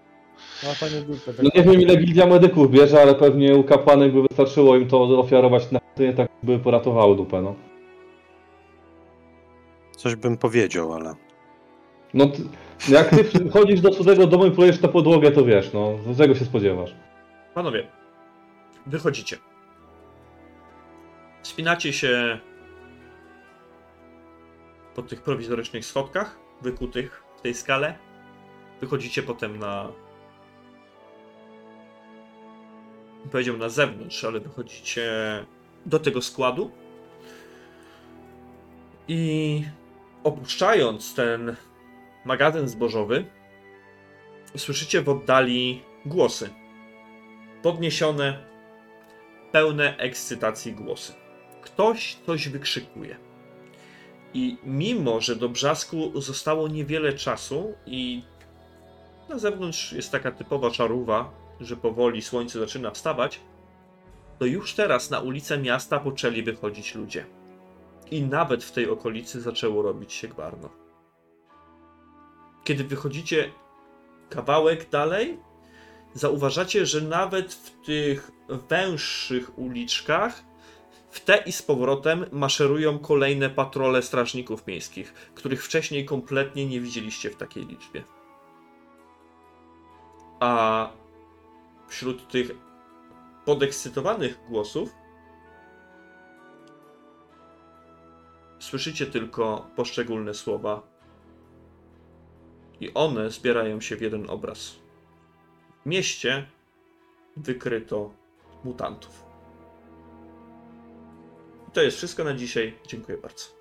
No to nie dupy, No nie wiem ile gildia medyków bierze, ale pewnie u kapłanek by wystarczyło im to ofiarować na nie tak by poratowały dupę, no. Coś bym powiedział, ale... No ty, jak ty chodzisz do cudzego domu i plujesz na podłogę, to wiesz, no, z czego się spodziewasz? Panowie, wychodzicie. Spinacie się po tych prowizorycznych schodkach, wykutych w tej skale. Wychodzicie potem na. Powiedział na zewnątrz, ale wychodzicie do tego składu. I opuszczając ten magazyn zbożowy, słyszycie w oddali głosy podniesione, pełne ekscytacji głosy. Ktoś coś wykrzykuje. I mimo, że do brzasku zostało niewiele czasu i na zewnątrz jest taka typowa czarówa, że powoli słońce zaczyna wstawać, to już teraz na ulice miasta poczęli wychodzić ludzie. I nawet w tej okolicy zaczęło robić się gwarno. Kiedy wychodzicie kawałek dalej, zauważacie, że nawet w tych węższych uliczkach w te i z powrotem maszerują kolejne patrole strażników miejskich, których wcześniej kompletnie nie widzieliście w takiej liczbie. A wśród tych podekscytowanych głosów słyszycie tylko poszczególne słowa i one zbierają się w jeden obraz w mieście wykryto mutantów. I to jest wszystko na dzisiaj. Dziękuję bardzo.